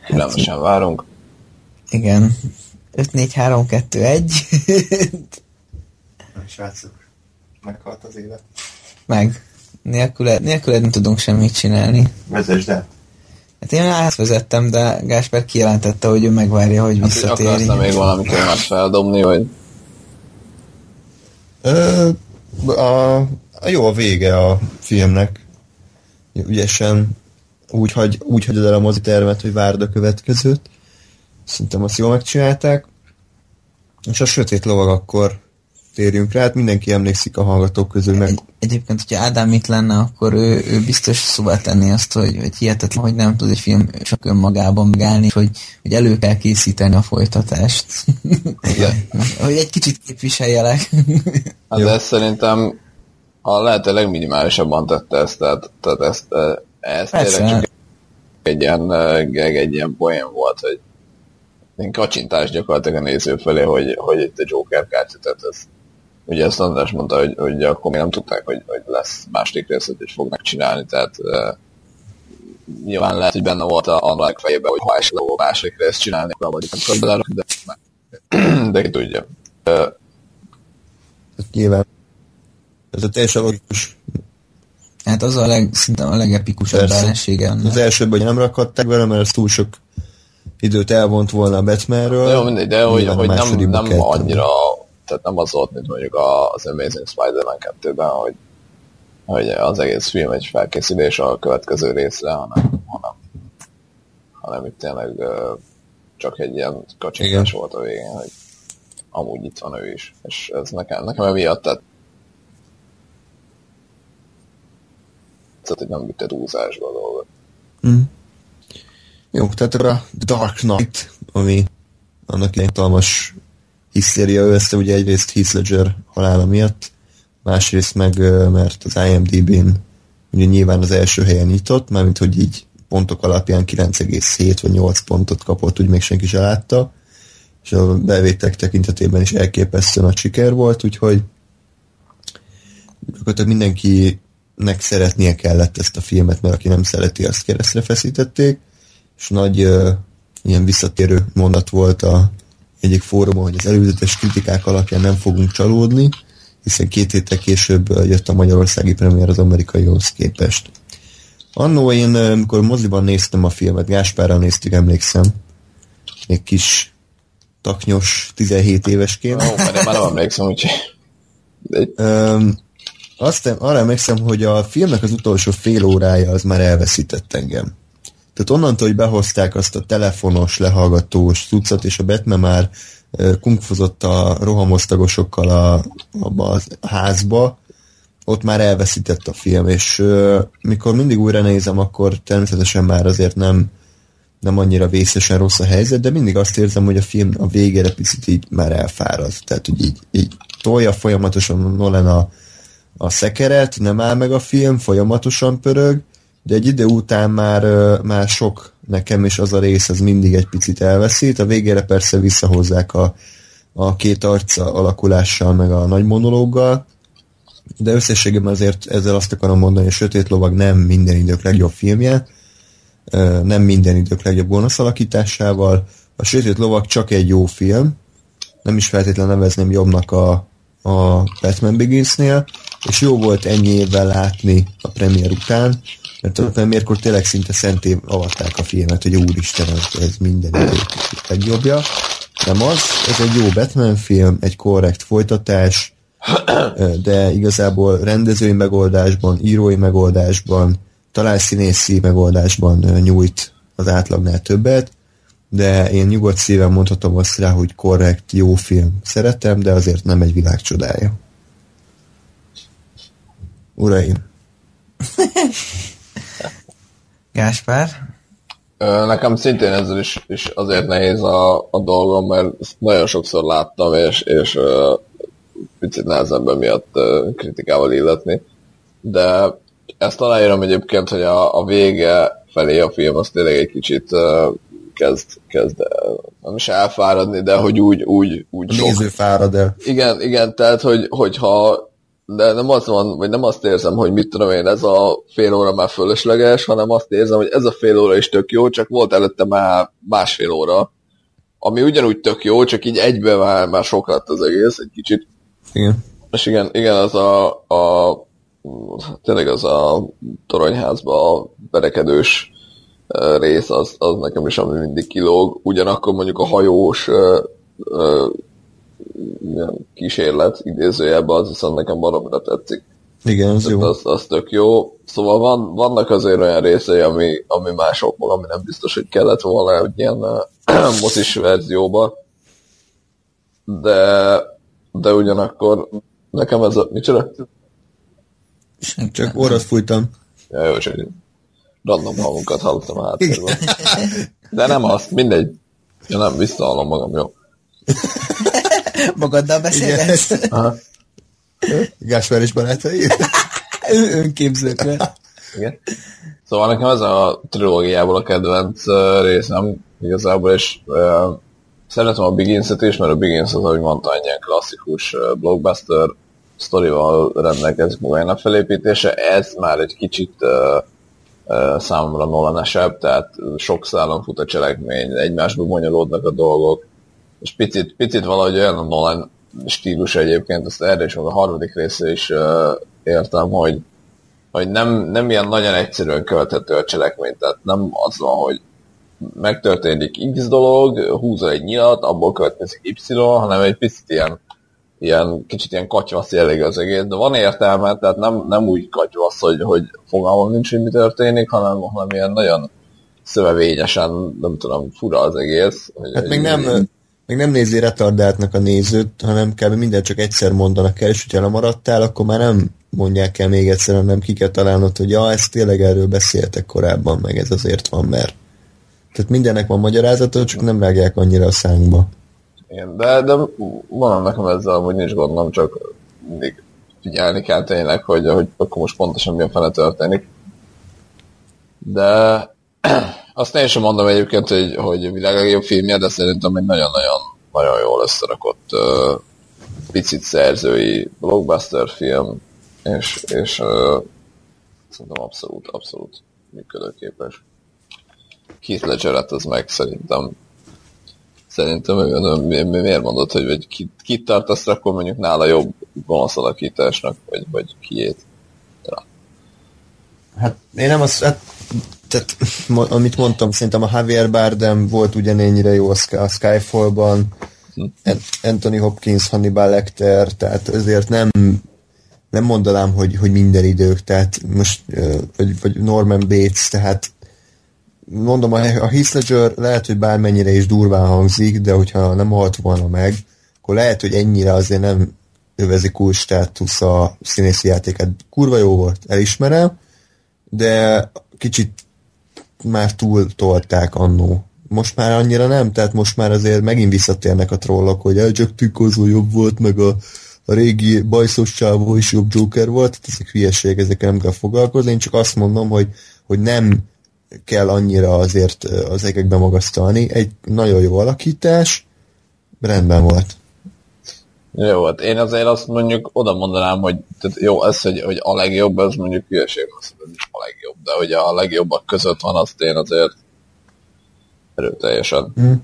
Türelmesen hát, várunk. Igen. 5, 4, 3, 2, 1. Srácok, meghalt az élet. Meg. Nélküled, nélküled nem tudunk semmit csinálni. Vezesd el. Hát én átvezettem, de Gásper kijelentette, hogy ő megvárja, hogy hát, visszatér. Akarsz még valamit más feldobni, vagy? Ö, a, a jó a vége a filmnek. Ügyesen úgy, hagy, úgy hagyod el a mozitermet, hogy várd a következőt. Szerintem azt jól megcsinálták. És a sötét lovag akkor térjünk rá, hát mindenki emlékszik a hallgatók közül meg. Egy, egyébként, hogyha Ádám itt lenne, akkor ő, ő biztos szóval tenni azt, hogy, hogy hihetetlen, hogy nem tud egy film csak önmagában megállni, hogy, hogy elő kell készíteni a folytatást. Igen. hogy egy kicsit képviseljelek. hát ez szerintem a lehető legminimálisabban tette ezt, tehát, tehát ezt, ezt tényleg csak egy ilyen, egy ilyen poén volt, hogy én kacsintás gyakorlatilag a néző felé, hogy, hogy itt a Joker kártya, tehát ez, ugye ezt András mondta, hogy, hogy akkor még nem tudták, hogy, hogy lesz második rész, hogy fognak csinálni, tehát uh, nyilván lehet, hogy benne volt a annak fejében, hogy ha esetleg a második részt csinálni, akkor vagy nem de, de ki tudja. Uh, hát nyilván ez a teljesen logikus. Hát az a leg, szinte a legepikusabb ellensége. Az elsőben nem rakhatták vele, mert ez túl sok időt elvont volna a Batmanről. Jó, mindegy, de hogy, hogy nem, nem annyira, tehát nem az volt, mint mondjuk az Amazing Spider-Man 2-ben, hogy, hogy az egész film egy felkészülés a következő részre, hanem, hanem, hanem itt tényleg csak egy ilyen kacsintás volt a végén, hogy amúgy itt van ő is, és ez nekem, nekem emiatt tehát hogy nem vitte túlzásba a dolgot. Mm. Jó, tehát a Dark Knight, ami annak egy talmas hisztéria övezte, ugye egyrészt Heath Ledger halála miatt, másrészt meg, mert az IMDb-n ugye nyilván az első helyen nyitott, mármint hogy így pontok alapján 9,7 vagy 8 pontot kapott, úgy még senki se látta, és a bevétek tekintetében is elképesztően a siker volt, úgyhogy gyakorlatilag mindenkinek szeretnie kellett ezt a filmet, mert aki nem szereti, azt keresztre feszítették, és nagy ilyen visszatérő mondat volt a egyik fórumon, hogy az előzetes kritikák alapján nem fogunk csalódni, hiszen két héttel később jött a magyarországi premier az amerikaihoz képest. Annó én, amikor moziban néztem a filmet, Gáspárral néztük, emlékszem, még kis taknyos 17 évesként. Ó, már, már nem emlékszem, úgyhogy... Um, azt arra emlékszem, hogy a filmnek az utolsó fél órája az már elveszített engem. Tehát onnantól, hogy behozták azt a telefonos, lehallgatós cuccot, és a Batman már kungfozott a rohamosztagosokkal a, abba a házba, ott már elveszített a film, és mikor mindig újra nézem, akkor természetesen már azért nem, nem annyira vészesen rossz a helyzet, de mindig azt érzem, hogy a film a végére picit így már elfárad. Tehát, hogy így, így tolja folyamatosan Nolan a, a szekeret, nem áll meg a film, folyamatosan pörög, de egy idő után már, már sok nekem, és az a rész az mindig egy picit elveszít. A végére persze visszahozzák a, a két arca alakulással, meg a nagy monológgal, de összességében azért ezzel azt akarom mondani, hogy a Sötét Lovag nem minden idők legjobb filmje, nem minden idők legjobb gonosz alakításával. A Sötét Lovag csak egy jó film, nem is feltétlenül nevezném jobbnak a, a Batman Begins-nél, és jó volt ennyi évvel látni a premier után, mert a premierkor tényleg szinte szenté avatták a filmet, hogy úristen, ez, ez minden legjobbja. Nem az, ez egy jó Batman film, egy korrekt folytatás, de igazából rendezői megoldásban, írói megoldásban, talán színészi megoldásban nyújt az átlagnál többet, de én nyugodt szíven mondhatom azt rá, hogy korrekt, jó film. Szeretem, de azért nem egy világ csodája. Uraim! Gáspár? Nekem szintén ezzel is, is azért nehéz a, a dolgom, mert nagyon sokszor láttam, és, és uh, picit nehezebben miatt uh, kritikával illetni. De ezt aláírom egyébként, hogy a, a vége felé a film az tényleg egy kicsit uh, kezd, kezd nem is elfáradni, de hogy úgy, úgy, úgy a sok... néző fárad el. Igen, igen, tehát hogy, hogyha de nem azt van, vagy nem azt érzem, hogy mit tudom én, ez a fél óra már fölösleges, hanem azt érzem, hogy ez a fél óra is tök jó, csak volt előtte már másfél óra, ami ugyanúgy tök jó, csak így egybe már, már sok lett az egész, egy kicsit. Igen. És igen, igen, az a, a tényleg az a toronyházba a berekedős rész, az, az nekem is ami mindig kilóg. Ugyanakkor mondjuk a hajós kísérlet idézőjelben, az viszont nekem baromra tetszik. Igen, az jó. Az, az tök jó. Szóval van, vannak azért olyan részei, ami, ami másokból, ami nem biztos, hogy kellett volna egy ilyen motis verzióba. De, de ugyanakkor nekem ez a... Micsoda? Csak orrat fújtam. Ja, jó, csak random hangokat hallottam a háttérben. De nem azt, mindegy. Ja nem, visszahallom magam, jó. Magaddal beszélsz? Aha. Gáspár és barátai. Önképzőkre. Igen. Szóval nekem ez a trilógiából a kedvenc részem igazából, és uh, szeretem a Begins-et is, mert a Begins az, ahogy mondta, egy ilyen klasszikus blockbuster sztorival rendelkezik magának felépítése. Ez már egy kicsit uh, uh, számomra nolanesebb, tehát sok szálon fut a cselekmény, egymásba bonyolódnak a dolgok, és picit, picit valahogy olyan a Nolan stílus egyébként, azt erre is, meg a harmadik része is uh, értem, hogy hogy nem, nem ilyen nagyon egyszerűen követhető a cselekmény, tehát nem az van, hogy megtörténik X dolog, húzol egy nyilat, abból következik Y, hanem egy picit ilyen, ilyen kicsit ilyen katyvasz jellegű az egész, de van értelme, tehát nem, nem úgy katyvasz, hogy, hogy fogalmam nincs, hogy mi történik, hanem, hanem ilyen nagyon szövevényesen, nem tudom, fura az egész. Hogy Hát még nem, még nem nézi retardáltnak a nézőt, hanem kb. minden csak egyszer mondanak el, és hogyha lemaradtál, akkor már nem mondják el még egyszer, hanem ki kell találnod, hogy ja, ezt tényleg erről beszéltek korábban, meg ez azért van, mert tehát mindennek van magyarázata, csak nem rágják annyira a szánkba. Igen, de, de van nekem ezzel, hogy nincs gondom, csak mindig figyelni kell tényleg, hogy, hogy akkor most pontosan milyen fene történik. De azt én sem mondom egyébként, hogy, hogy a világ legjobb filmje, de szerintem egy nagyon-nagyon nagyon jól összerakott uh, picit szerzői blockbuster film, és, és uh, szerintem abszolút, abszolút működőképes. Keith ledger az meg szerintem szerintem ő, mi, mi, miért mondod, hogy vagy kit, kit tartasz, akkor mondjuk nála jobb gonosz alakításnak, vagy, vagy kiét. Ja. Hát én nem azt, hát, tehát, amit mondtam, szerintem a Javier Bardem volt ugyanennyire jó a Skyfall-ban, Anthony Hopkins, Hannibal Lecter, tehát ezért nem nem mondanám, hogy, hogy minden idők, tehát most, vagy, vagy Norman Bates, tehát mondom, a, a Heath Ledger lehet, hogy bármennyire is durván hangzik, de hogyha nem halt volna meg, akkor lehet, hogy ennyire azért nem övezi cool státusz a színészi játékát. Kurva jó volt, elismerem, de kicsit már túl tolták annó. Most már annyira nem, tehát most már azért megint visszatérnek a trollok, hogy El Jack jobb volt, meg a a régi bajszos csávó is jobb Joker volt, tehát ezek hülyeség, ezekkel nem kell foglalkozni, én csak azt mondom, hogy, hogy nem kell annyira azért az egekbe magasztalni. Egy nagyon jó alakítás, rendben volt. Jó, hát én azért azt mondjuk oda mondanám, hogy tehát jó, ez, hogy, hogy a legjobb, az mondjuk hülyeség, az a legjobb, de hogy a legjobbak között van, azt én azért erőteljesen. Hmm.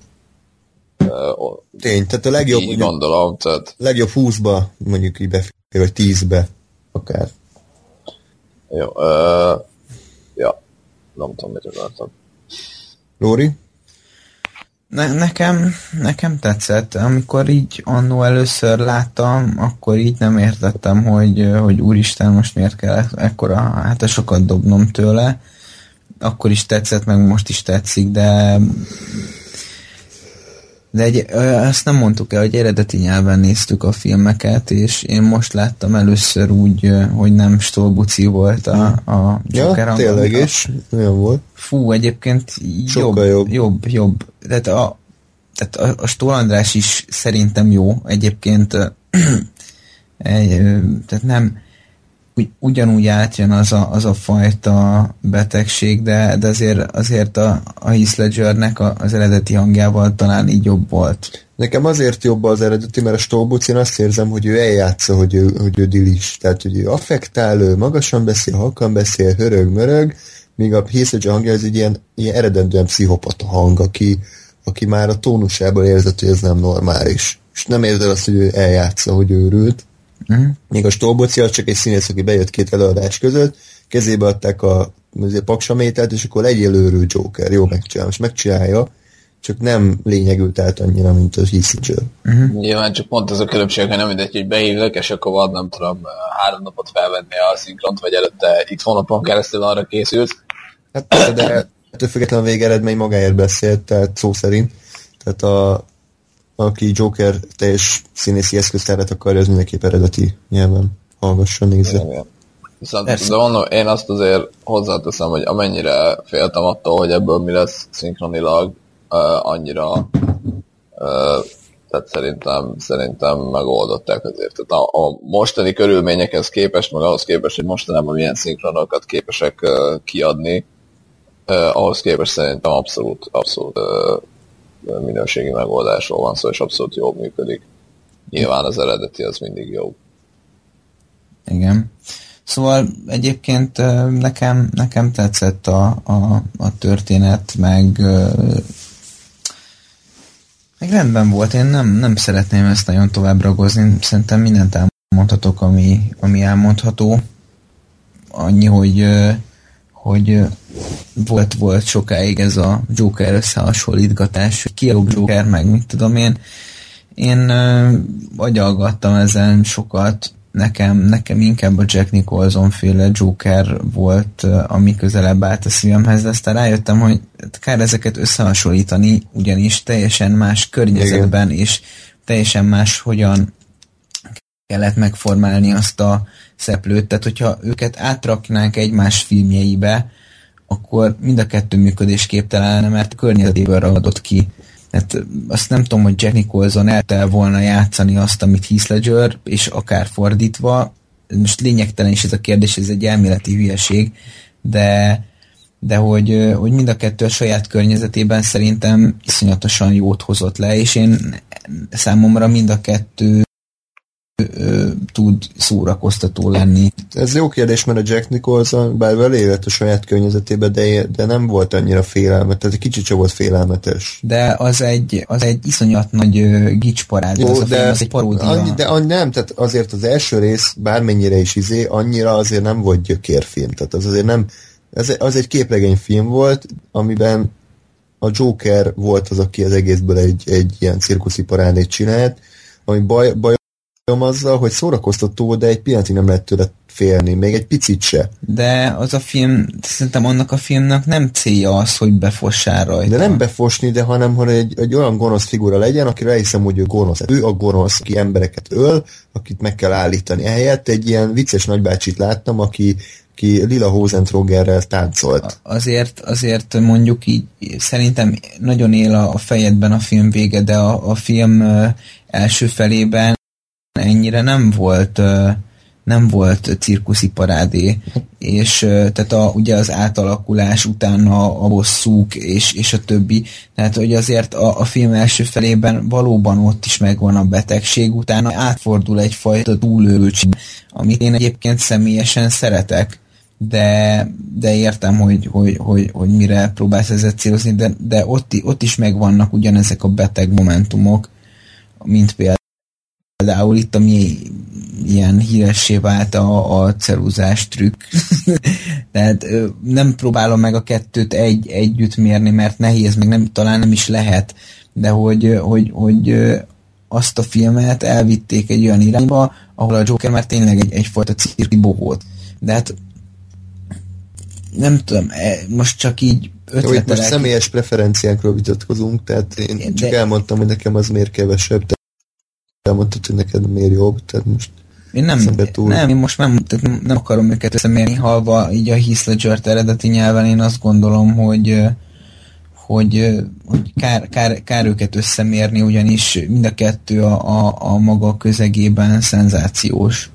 Tény, tehát a legjobb, így mondjuk, gondolom, tehát... legjobb 20-ba mondjuk így befér, vagy 10-be akár. Jó, uh, ja, nem tudom, mit akartam. Lóri? Ne, nekem, nekem tetszett. Amikor így annó először láttam, akkor így nem értettem, hogy, hogy úristen, most miért kell ekkora hát sokat dobnom tőle. Akkor is tetszett, meg most is tetszik, de de egy, azt nem mondtuk el, hogy eredeti nyelven néztük a filmeket, és én most láttam először úgy, hogy nem Stolbuci volt a, a Joker Ja, tényleg is, olyan volt. Fú, egyébként jobb, jobb. jobb, jobb. Tehát a, tehát a, a Stól András is szerintem jó, egyébként egy, tehát nem ugy, ugyanúgy átjön az a, az a fajta betegség, de, de azért, azért a, a Heath Ledgernek a, az eredeti hangjával talán így jobb volt. Nekem azért jobb az eredeti, mert a Stolbucin azt érzem, hogy ő eljátsza, hogy ő, hogy ő dilis. Tehát, hogy ő affektál, ő magasan beszél, halkan beszél, hörög, mörög, míg a Heath hangja az egy ilyen, ilyen eredendően pszichopata hang, aki, aki már a tónusából érzett, hogy ez nem normális. És nem érzed azt, hogy ő eljátsza, hogy őrült. Uh-huh. Még a Stolboci az csak egy színész, aki bejött két előadás között, kezébe adták a paksamételt, és akkor legyél őrű Joker, jó megcsinál, most megcsinálja, csak nem lényegült át annyira, mint az Heath Ledger. Uh-huh. Nyilván csak pont az a különbség, hogy nem mindegy, hogy behívlak, és akkor van, nem tudom, három napot felvenni a szinkront, vagy előtte x hónapon keresztül arra készült. Hát de ettől függetlenül a végeredmény magáért beszélt, tehát szó szerint. Tehát a, aki Joker teljes színészi eszköztárat akarja, az mindenképp eredeti nyelven hallgasson, nézze. Igen. Viszont, de mondom, én azt azért hozzáteszem, hogy amennyire féltem attól, hogy ebből mi lesz szinkronilag, uh, annyira uh, tehát szerintem, szerintem megoldották azért. Tehát a, a mostani körülményekhez képest, meg ahhoz képest, hogy mostanában milyen szinkronokat képesek uh, kiadni, uh, ahhoz képest szerintem abszolút, abszolút uh, minőségi megoldásról van szó, és abszolút jól működik. Nyilván az eredeti az mindig jó. Igen. Szóval egyébként nekem, nekem tetszett a, a, a történet, meg, meg rendben volt. Én nem, nem szeretném ezt nagyon tovább ragozni. Szerintem mindent elmondhatok, ami, ami elmondható. Annyi, hogy, hogy volt, volt sokáig ez a Joker összehasonlítgatás, ki a Joker, meg mit tudom én. Én agyalgattam ezen sokat, nekem, nekem inkább a Jack Nicholson féle Joker volt, ami közelebb állt a szívemhez, de aztán rájöttem, hogy kár ezeket összehasonlítani, ugyanis teljesen más környezetben Igen. és teljesen más hogyan kellett megformálni azt a szeplőt, tehát hogyha őket átraknánk egymás filmjeibe, akkor mind a kettő működés képtelen, mert környezetéből ragadott ki Hát azt nem tudom, hogy Jack Nicholson el volna játszani azt, amit Heath Ledger, és akár fordítva. Most lényegtelen is ez a kérdés, ez egy elméleti hülyeség, de, de hogy, hogy mind a kettő a saját környezetében szerintem iszonyatosan jót hozott le, és én számomra mind a kettő tud szórakoztató lenni. Ez jó kérdés, mert a Jack Nicholson bár belévett a saját környezetébe, de, de nem volt annyira félelmetes, tehát egy kicsit sem volt félelmetes. De az egy, az egy iszonyat nagy uh, gicsparád, jó, az a de, film, az egy paródia. Annyi, de annyi, nem, tehát azért az első rész bármennyire is izé, annyira azért nem volt gyökérfilm, tehát az azért nem, ez, az egy képregényfilm volt, amiben a Joker volt az, aki az egészből egy, egy ilyen cirkuszi parádét csinált, ami baj, baj azzal, hogy szórakoztató, de egy pillanatig nem lehet tőle félni, még egy picit se. De az a film, szerintem annak a filmnek nem célja az, hogy befossál rajta. De nem befosni, de hanem, hogy egy, egy olyan gonosz figura legyen, akire elhiszem, hogy ő gonosz. Ő a gonosz, aki embereket öl, akit meg kell állítani. Ehelyett egy ilyen vicces nagybácsit láttam, aki ki Lila Hosentrogerrel táncolt. Azért, azért mondjuk így, szerintem nagyon él a fejedben a film vége, de a, a film első felében ennyire nem volt nem volt cirkuszi parádé, és tehát a, ugye az átalakulás utána a bosszúk és, és a többi, tehát hogy azért a, a film első felében valóban ott is megvan a betegség, utána átfordul egyfajta túlőrültség, amit én egyébként személyesen szeretek, de, de értem, hogy, hogy, hogy, hogy mire próbálsz ezzel célozni, de, de ott, ott is megvannak ugyanezek a beteg momentumok, mint például például itt, ami ilyen híressé vált a, a ceruzás trükk. Tehát nem próbálom meg a kettőt egy, együtt mérni, mert nehéz, meg nem, talán nem is lehet, de hogy, hogy, hogy azt a filmet elvitték egy olyan irányba, ahol a Joker már tényleg egy, egyfajta cirki bohót. De hát nem tudom, e, most csak így ötletelek. Jó, itt most személyes preferenciákról vitatkozunk, tehát én de, csak elmondtam, hogy nekem az miért kevesebb, elmondtad, hogy neked miért jobb, tehát most én nem, túl... nem, én most nem, tehát nem akarom őket összemérni, halva így a Heath ledger eredeti nyelven én azt gondolom, hogy hogy, hogy kár, kár, kár őket összemérni, ugyanis mind a kettő a, a, a maga közegében szenzációs.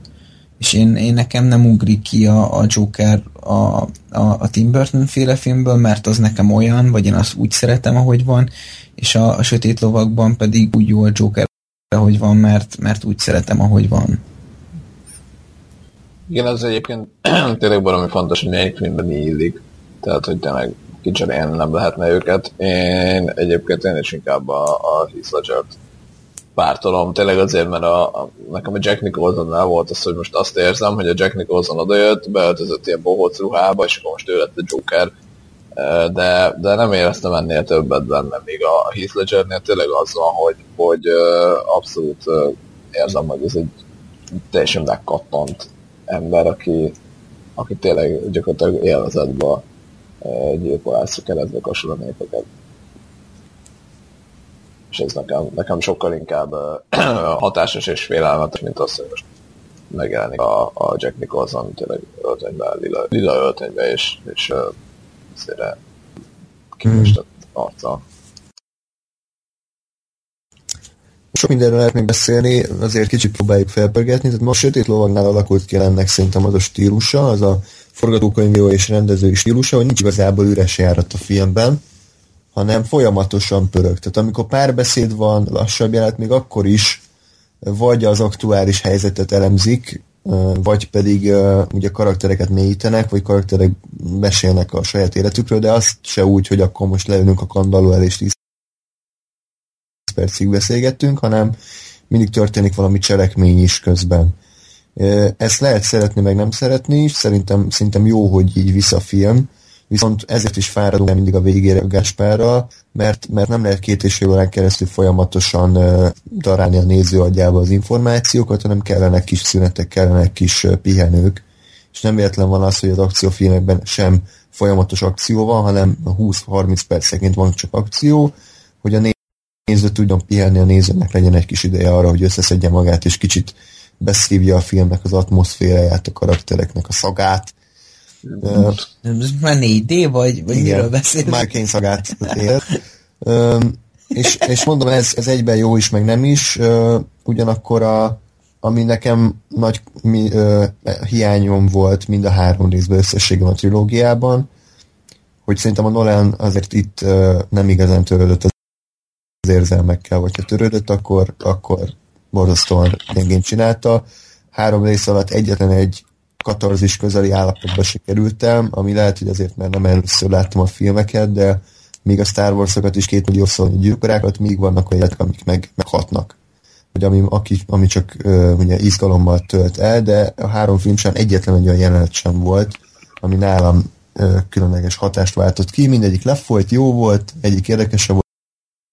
És én, én nekem nem ugrik ki a, a Joker a, a, a Tim Burton féle filmből, mert az nekem olyan, vagy én azt úgy szeretem, ahogy van, és a, a Sötét Lovakban pedig úgy jó a Joker, ahogy van, mert, mert úgy szeretem, ahogy van. Igen, ez egyébként tényleg valami fontos, hogy melyik filmben mi illik. Tehát, hogy tényleg kicserélni nem lehetne őket. Én egyébként én is inkább a, a Heath Ledger-t pártolom, tényleg azért, mert a, a, nekem a Jack Nicholsonnál volt az, hogy most azt érzem, hogy a Jack Nicholson odajött, beöltözött ilyen bohóc ruhába, és akkor most ő lett a Joker, de, de nem éreztem ennél többet benne, még a Heath Ledgernél tényleg az van, hogy, hogy abszolút érzem, hogy ez egy teljesen megkattant ember, aki, aki tényleg gyakorlatilag élvezetben gyilkolásra keresztbe kasul a népeket. és ez nekem, nekem sokkal inkább hatásos és félelmetes, mint az, hogy most megjelenik a, a Jack Nicholson tényleg öltönyben, lila, lila öltönyben, és, és uh, szére kifestett arccal. Sok mindenről lehet még beszélni, azért kicsit próbáljuk felpörgetni. Tehát most Sötét Lovagnál alakult ki ennek szerintem az a stílusa, az a forgatókönyvíró és rendezői stílusa, hogy nincs igazából üres járat a filmben, hanem folyamatosan pörög. Tehát amikor párbeszéd van, lassabb jelet, még akkor is vagy az aktuális helyzetet elemzik, vagy pedig ugye karaktereket mélyítenek, vagy karakterek mesélnek a saját életükről, de azt se úgy, hogy akkor most leülünk a kandalló el és 10 percig beszélgettünk, hanem mindig történik valami cselekmény is közben. Ezt lehet szeretni, meg nem szeretni is, szerintem, szerintem jó, hogy így visz a film, viszont ezért is fáradunk mindig a végére Gáspárral, mert, mert nem lehet két és órán keresztül folyamatosan uh, darálni a néző agyába az információkat, hanem kellenek kis szünetek, kellenek kis uh, pihenők, és nem véletlen van az, hogy az akciófilmekben sem folyamatos akció van, hanem 20-30 perceként van csak akció, hogy a néző tudjon pihenni, a nézőnek legyen egy kis ideje arra, hogy összeszedje magát, és kicsit beszívja a filmnek az atmoszféráját, a karaktereknek a szagát, Uh, Ez már 4D, vagy, vagy igen, miről beszélünk? Már kényszagát ér. És, és mondom, ez, ez egyben jó is, meg nem is. Ugyanakkor a, ami nekem nagy mi, uh, hiányom volt mind a három részben összességben a trilógiában, hogy szerintem a Nolan azért itt uh, nem igazán törődött az érzelmekkel, vagy ha törődött, akkor, akkor borzasztóan gyengén csinálta. Három rész alatt egyetlen egy katarzis közeli állapotba se kerültem, ami lehet, hogy azért, mert nem először láttam a filmeket, de még a Star Wars-okat is két millió szólni gyűrkorákat, még vannak olyanok, amik meg, meghatnak. Vagy ami, aki, ami csak ö, ugye, izgalommal tölt el, de a három film sem egyetlen egy olyan jelenet sem volt, ami nálam ö, különleges hatást váltott ki. Mindegyik lefolyt, jó volt, egyik érdekesebb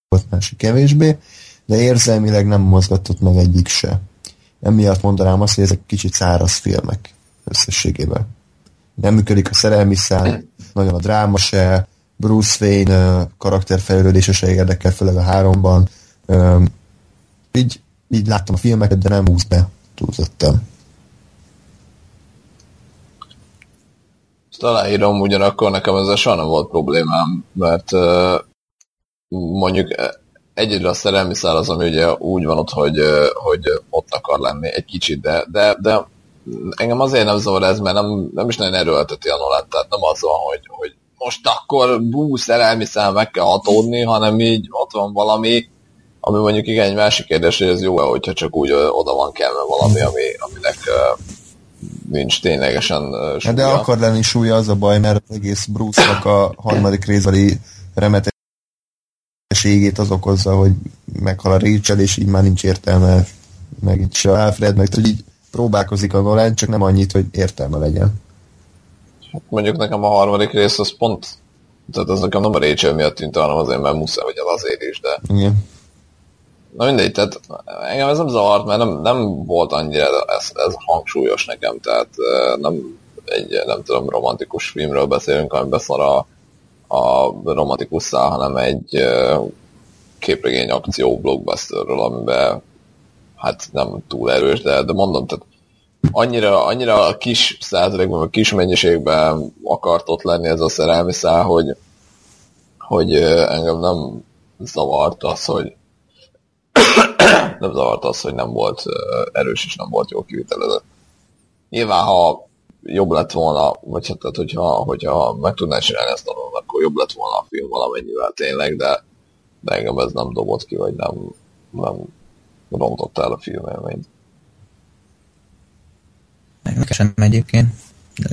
volt, másik kevésbé, de érzelmileg nem mozgatott meg egyik se. Emiatt mondanám azt, hogy ezek kicsit száraz filmek összességében. Nem működik a szerelmi szál, nagyon a dráma se, Bruce Wayne karakterfejlődése se érdekel, főleg a háromban. Így, így láttam a filmeket, de nem húz be túlzottan. Ezt aláírom, ugyanakkor nekem ezzel soha nem volt problémám, mert mondjuk egyedül a szerelmi szál az, ami ugye úgy van ott, hogy, hogy ott akar lenni egy kicsit, de, de, de engem azért nem zavar ez, mert nem, nem is nagyon erőlteti a Nolan, tehát nem az van, hogy, hogy most akkor bú, szerelmi szám meg kell hatódni, hanem így ott van valami, ami mondjuk igen, egy másik kérdés, hogy ez jó-e, hogyha csak úgy oda van kellve valami, ami, aminek nincs ténylegesen súlya. De akar lenni súlya, az a baj, mert egész Bruce-nak a harmadik részbeli remetességét az okozza, hogy meghal a Rachel, és így már nincs értelme, meg így se Alfred, meg így próbálkozik a Nolan, csak nem annyit, hogy értelme legyen. Hát mondjuk nekem a harmadik rész az pont, tehát az nekem nem a Rachel miatt tűnt, hanem azért, mert muszáj, vagy azért is, de... Igen. Na mindegy, tehát engem ez nem zavart, mert nem, nem volt annyira ez, ez hangsúlyos nekem, tehát nem egy, nem tudom, romantikus filmről beszélünk, amiben szar a, a romantikus szál, hanem egy képregény akció blockbusterről, amiben hát nem túl erős, de, de mondom, tehát annyira, annyira kis százalékban, vagy kis mennyiségben akart ott lenni ez a szerelmi szál, hogy, hogy engem nem zavart az, hogy nem zavart az, hogy nem volt erős és nem volt jó kivitelezett. Nyilván, ha jobb lett volna, vagy hát, tehát, hogyha, hogyha meg tudná csinálni ezt a akkor jobb lett volna a film valamennyivel tényleg, de, de engem ez nem dobott ki, vagy nem, nem rontott el a filmélményt. Nekem egyébként.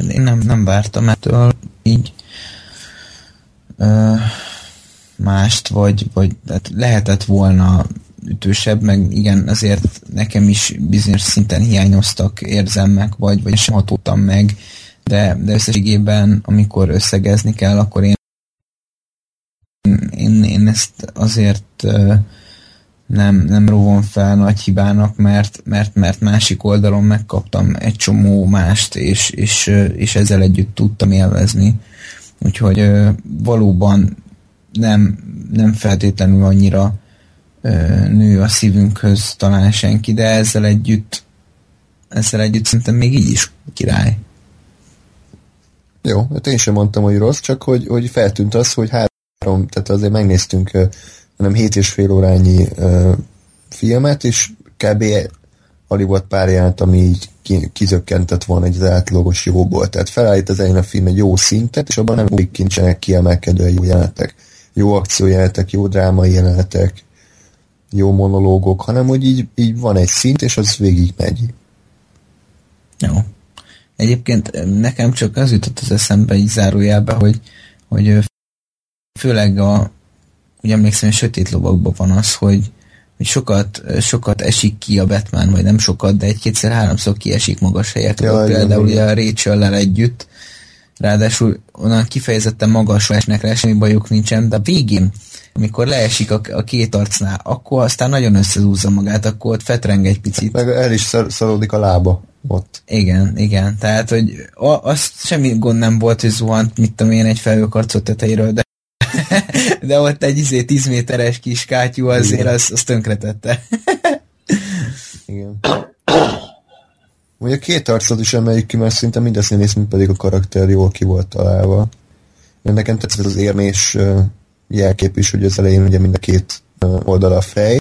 Én nem, nem vártam ettől így ö, mást, vagy, vagy hát lehetett volna ütősebb, meg igen, azért nekem is bizonyos szinten hiányoztak érzelmek, vagy, vagy sem hatódtam meg, de, de összességében, amikor összegezni kell, akkor én én, én ezt azért uh, nem, nem rovom fel nagy hibának, mert, mert, mert másik oldalon megkaptam egy csomó mást, és, és, és ezzel együtt tudtam élvezni. Úgyhogy valóban nem, nem feltétlenül annyira nő a szívünkhöz talán senki, de ezzel együtt ezzel együtt szerintem még így is király. Jó, hát én sem mondtam, hogy rossz, csak hogy, hogy feltűnt az, hogy három, tehát azért megnéztünk nem hét és fél órányi uh, filmet, és kb. alig volt pár ami így kizökkentett volna egy átlagos jóból. Tehát felállít az elején a film egy jó szintet, és abban nem úgy kincsenek kiemelkedő jó jelenetek. Jó akciójelenetek, jó drámai jelenetek, jó monológok, hanem hogy így, így van egy szint, és az végig megy. Jó. Egyébként nekem csak az jutott az eszembe így zárójelbe, hogy, hogy főleg a, úgy emlékszem, hogy sötét lovakban van az, hogy, hogy sokat, sokat esik ki a Batman, vagy nem sokat, de egy-kétszer-háromszor kiesik magas helyekről, ja, például ugye a rachel együtt, ráadásul onnan kifejezetten magas esnek rá, semmi bajuk nincsen, de a végén, amikor leesik a, a két arcnál, akkor aztán nagyon összezúzza magát, akkor ott fetreng egy picit. Meg el is szalódik a lába ott. Igen, igen, tehát, hogy az semmi gond nem volt, hogy zuhant, mit tudom én, egy felhőkarcot tetejéről, de de ott egy izé 10 méteres kis kátyú azért az, az tönkretette. Igen. Ugye a két arcot is emeljük ki, mert szinte mind a színész, mint pedig a karakter jól ki volt találva. Én nekem tetszett az érmés jelkép is, hogy az elején ugye mind a két oldala a fej,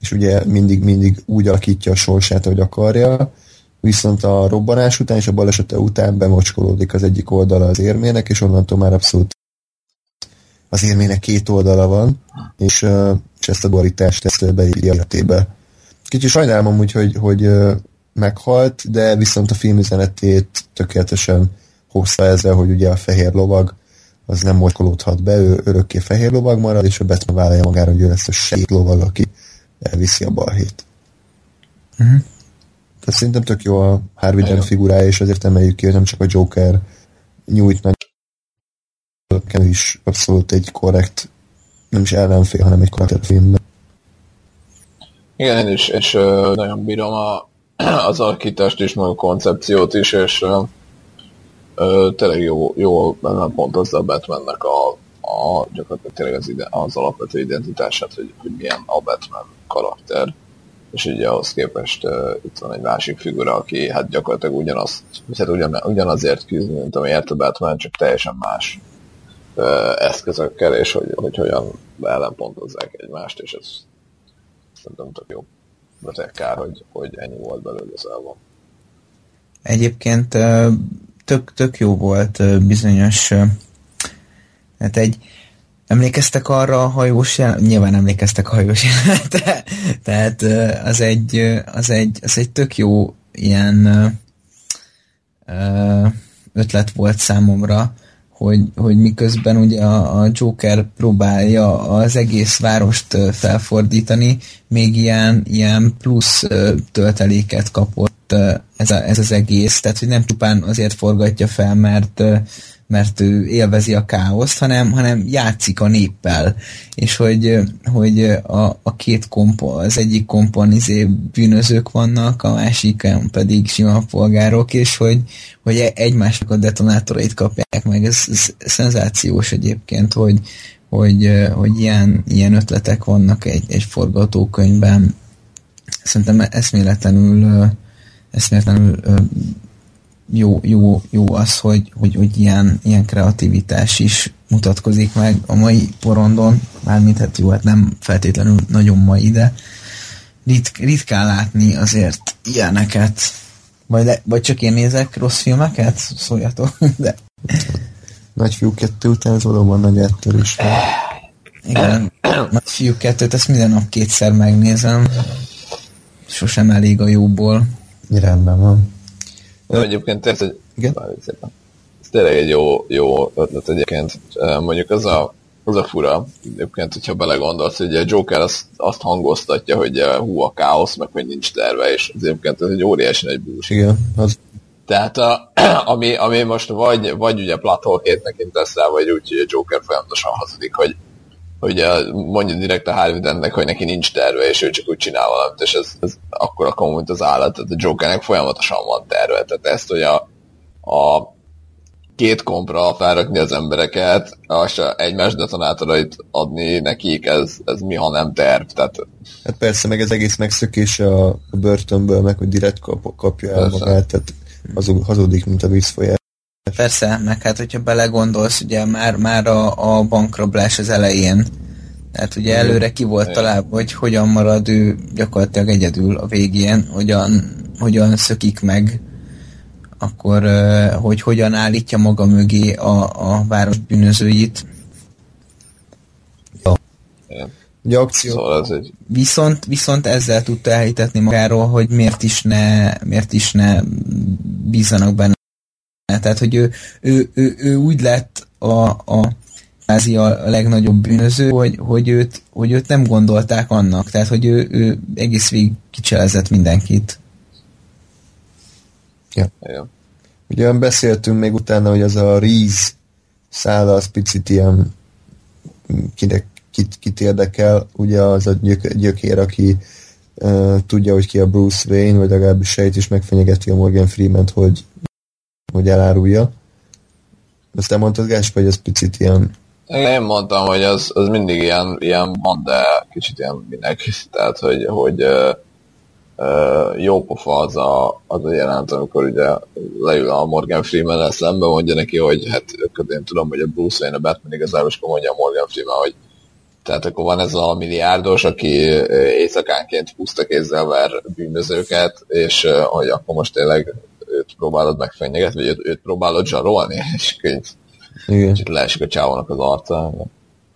és ugye mindig, mindig úgy alakítja a sorsát, ahogy akarja, viszont a robbanás után és a balesete után bemocskolódik az egyik oldala az érmének, és onnantól már abszolút az érmének két oldala van, és, és ezt a dualitást ezt beírja életébe. Kicsit sajnálom amúgy, hogy, hogy meghalt, de viszont a filmüzenetét tökéletesen hozta ezzel, hogy ugye a fehér lovag az nem mocskolódhat be, ő örökké fehér lovag marad, és a Batman vállalja magára, hogy ő lesz a sét lovag, aki elviszi a balhét. Uh-huh. Tehát szerintem tök jó a Harvey Dent figurája, és azért emeljük ki, hogy nem csak a Joker nyújt meg Ken is abszolút egy korrekt, nem is ellenfél, hanem egy karakterfilmben. Igen, én is, és uh, nagyon bírom a, az alakítást is, meg a koncepciót is, és uh, uh, tényleg jó, jó pontozza a Batmannek a, a gyakorlatilag tényleg az, ide, az alapvető identitását, hogy, hogy milyen a Batman karakter és ugye ahhoz képest uh, itt van egy másik figura, aki hát gyakorlatilag ugyanazt, hát ugyan, ugyanazért küzd, mint ami a Batman, csak teljesen más eszközökkel, és hogy, hogy hogyan ellenpontozzák egymást, és ez szerintem tök jó. De kár, hogy, hogy ennyi volt belőle az elvan. Egyébként tök, tök jó volt bizonyos hát egy emlékeztek arra a hajós jel... Nyilván emlékeztek a hajós jelenetre, tehát az egy, az, egy, az egy tök jó ilyen ötlet volt számomra, hogy, hogy miközben ugye a, a Joker próbálja az egész várost felfordítani, még ilyen, ilyen plusz tölteléket kapott ez, a, ez az egész, tehát hogy nem csupán azért forgatja fel, mert mert ő élvezi a káoszt, hanem, hanem játszik a néppel, és hogy, hogy a, a két kompon, az egyik kompon izé bűnözők vannak, a másik pedig sima polgárok, és hogy, hogy e, egymásnak a detonátorait kapják meg. Ez, ez szenzációs egyébként, hogy, hogy, hogy ilyen, ilyen ötletek vannak egy, egy forgatókönyvben. Szerintem eszméletlenül eszméletlenül jó, jó, jó az, hogy, hogy, hogy ilyen, ilyen kreativitás is mutatkozik meg a mai porondon, mármint hát jó, hát nem feltétlenül nagyon mai, de rit, ritkán látni azért ilyeneket. Vagy, le, vagy csak én nézek rossz filmeket? Szóljatok, de... Nagyfiú kettő után ez valóban nagy áttörés Igen, Nagyfiú kettőt, ezt minden nap kétszer megnézem. Sosem elég a jóból. Rendben van. De egyébként ez egy, Igen? Ez tényleg egy jó, jó ötlet egyébként. Mondjuk az a, az a fura, egyébként, hogyha belegondolsz, hogy a Joker azt, azt hangoztatja, hogy hú a káosz, meg hogy nincs terve, és az egyébként ez egy óriási nagy bús. Igen, az... Tehát a, ami, ami most vagy, vagy ugye platolkét tekintesz rá, vagy úgy, hogy a Joker folyamatosan hazudik, hogy hogy mondja direkt a Harvey hogy neki nincs terve, és ő csak úgy csinál valamit, és ez, ez akkor akkor, mint az állat, tehát a Jokernek folyamatosan van terve, tehát ezt, hogy a, a két kompra felrakni az embereket, és egymás detonátorait adni nekik, ez, ez mi, ha nem terv. Tehát... Hát persze, meg ez egész megszökés a, a börtönből, meg hogy direkt kap, kapja el persze. magát, tehát azon hazudik, mint a vízfolyás. Persze, meg hát hogyha belegondolsz, ugye már, már a, a bankrablás az elején, tehát ugye előre ki volt találva, hogy hogyan marad ő gyakorlatilag egyedül a végén, hogyan, hogyan szökik meg akkor hogy hogyan állítja maga mögé a, a város bűnözőit. Ugye akció. Szóval ez egy... viszont, viszont ezzel tudta elhitetni magáról, hogy miért is ne, miért is ne bízzanak benne. Tehát, hogy ő, ő, ő, ő úgy lett a, a kvázi a legnagyobb bűnöző, hogy, hogy, őt, hogy őt nem gondolták annak. Tehát, hogy ő, ő egész végig kicselezett mindenkit. Ja. ja. Ugye beszéltünk még utána, hogy az a Reese szála az picit ilyen kinek, kit, kit érdekel, ugye az a gyök, gyökér, aki uh, tudja, hogy ki a Bruce Wayne, vagy legalábbis sejt is megfenyegeti a Morgan Freeman-t, hogy, hogy elárulja. Azt te mondtad, Gáspa, hogy ez picit ilyen... Én mondtam, hogy az, az mindig ilyen, ilyen van, de kicsit ilyen minek. Tehát, hogy, hogy uh, jó pofa az a, az a jelent, amikor ugye leül a Morgan freeman szembe, mondja neki, hogy hát én tudom, hogy a Bruce Wayne a Batman igazából, és mondja a Morgan Freeman, hogy tehát akkor van ez a milliárdos, aki éjszakánként puszta kézzel ver bűnözőket, és hogy akkor most tényleg őt próbálod megfenyegetni, vagy őt, őt próbálod zsarolni, és így kicsit leesik a csávónak az arca.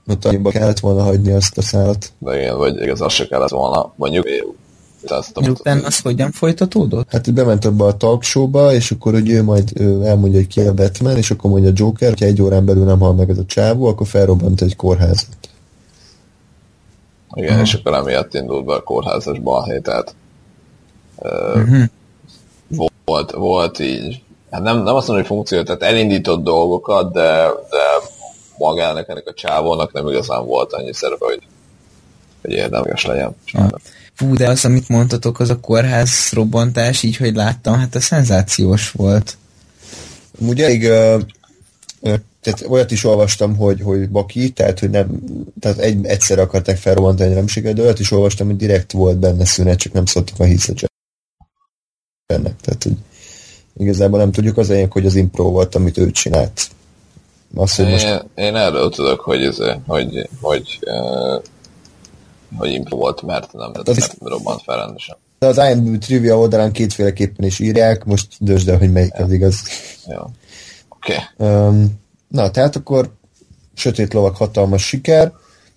Ott annyiba kellett volna hagyni azt a szállat. De igen, vagy igaz, az se kellett volna. Mondjuk azt Miután az hogyan folytatódott? Hát bement abba a talk show-ba, és akkor hogy ő majd ő elmondja, hogy ki a Batman, és akkor mondja Joker, hogy egy órán belül nem hal meg ez a csávó, akkor felrobbant egy kórházat. Igen, uh-huh. és akkor emiatt indult be a kórházas balhé, tehát uh-huh. Volt, volt így, hát nem, nem azt mondom, hogy funkció, tehát elindított dolgokat, de, de magának ennek a csávónak nem igazán volt annyi szerepe, hogy, hogy érdemleges legyen. Uh-huh. Fú, de az, amit mondtatok, az a kórház robbantás, így, hogy láttam, hát a szenzációs volt. Ugye elég, uh, tehát olyat is olvastam, hogy, hogy Baki, tehát hogy nem, tehát egy, egyszer akarták felrobbantani, nem sikerült, de olyat is olvastam, hogy direkt volt benne szünet, csak nem szóltak a hiszet ennek. Tehát, hogy igazából nem tudjuk az enyek, hogy az impro volt, amit ő csinált. Azt, hogy most... én, én erről tudok, hogy, ez, hogy, hogy uh, hogy impro volt, mert nem, hát az nem robbant fel rendesen. De az IMDb trivia oldalán kétféleképpen is írják, most dösd el, hogy melyik ja. az igaz. Ja. Oké. Okay. Um, na, tehát akkor Sötét Lovak hatalmas siker,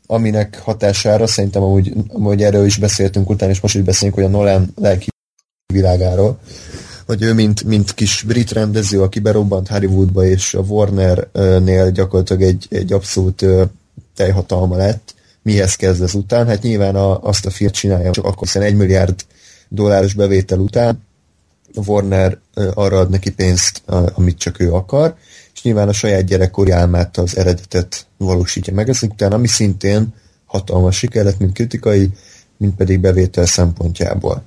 aminek hatására szerintem amúgy, amúgy erről is beszéltünk utána, és most is beszélünk, hogy a Nolan lelki világáról, hogy ő mint, mint kis brit rendező, aki berobbant Hollywoodba, és a Warner-nél gyakorlatilag egy, egy abszolút teljhatalma lett, mihez kezd ez után? Hát nyilván a, azt a film csinálja, csak akkor hiszen egy milliárd dolláros bevétel után Warner arra ad neki pénzt, amit csak ő akar, és nyilván a saját gyerekkori álmát az eredetet valósítja meg ezek után, ami szintén hatalmas siker lett, mint kritikai, mint pedig bevétel szempontjából.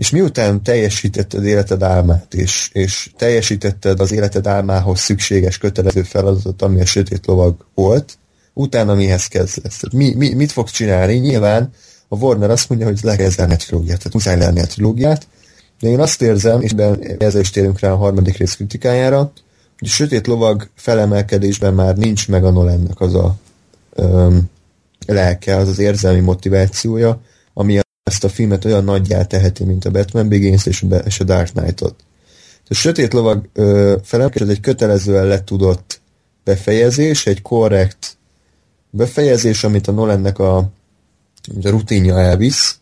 És miután teljesítetted életed álmát, és, és teljesítetted az életed álmához szükséges kötelező feladatot, ami a sötét lovag volt, utána mihez kezdesz? Mi, mi, mit fogsz csinálni? Nyilván a Warner azt mondja, hogy le kell zárni a trilógiát, tehát muszáj lenni a trilógiát, de én azt érzem, és ezzel is térünk rá a harmadik rész kritikájára, hogy a Sötét Lovag felemelkedésben már nincs meg a Nolannek az a öm, lelke, az az érzelmi motivációja, ami ezt a filmet olyan nagyjá teheti, mint a Batman Begins és a, Dark Knight-ot. A Sötét Lovag felemelkedés egy kötelezően letudott befejezés, egy korrekt befejezés, amit a Nolannek a, a rutinja elvisz,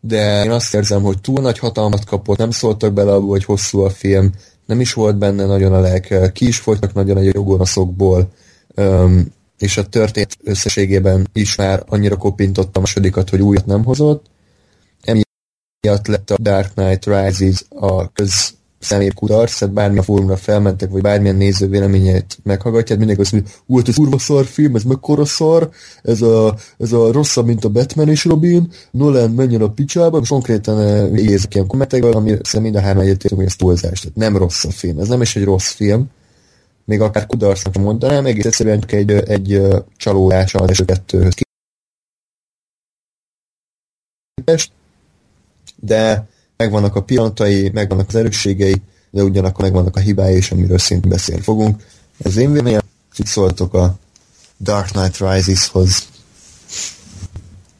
de én azt érzem, hogy túl nagy hatalmat kapott, nem szóltak bele abba, hogy hosszú a film, nem is volt benne nagyon a lelke, ki is folytak nagyon a jogonoszokból, um, és a történet összességében is már annyira kopintott a másodikat, hogy újat nem hozott. Emiatt lett a Dark Knight Rises a köz személy kudarc, tehát bármilyen fórumra felmentek, vagy bármilyen néző véleményét meghallgatják, mindenki azt mondja, ú, hát ez kurva szar film, ez mekkora szar, ez a, ez a rosszabb, mint a Batman és Robin, Nolan menjen a picsába, és konkrétan érzek ilyen kommentekből, ami szerintem mind a három egyetértünk, hogy ez túlzás, tehát nem rossz a film, ez nem is egy rossz film, még akár kudarcnak mondanám, egész egyszerűen csak egy, egy csalódás az első kettőhöz képest, de megvannak a pillanatai, megvannak az erősségei, de ugyanakkor megvannak a hibái, és amiről szintén beszélni fogunk. Ez én véleményem, hogy szóltok a Dark Knight Rises-hoz.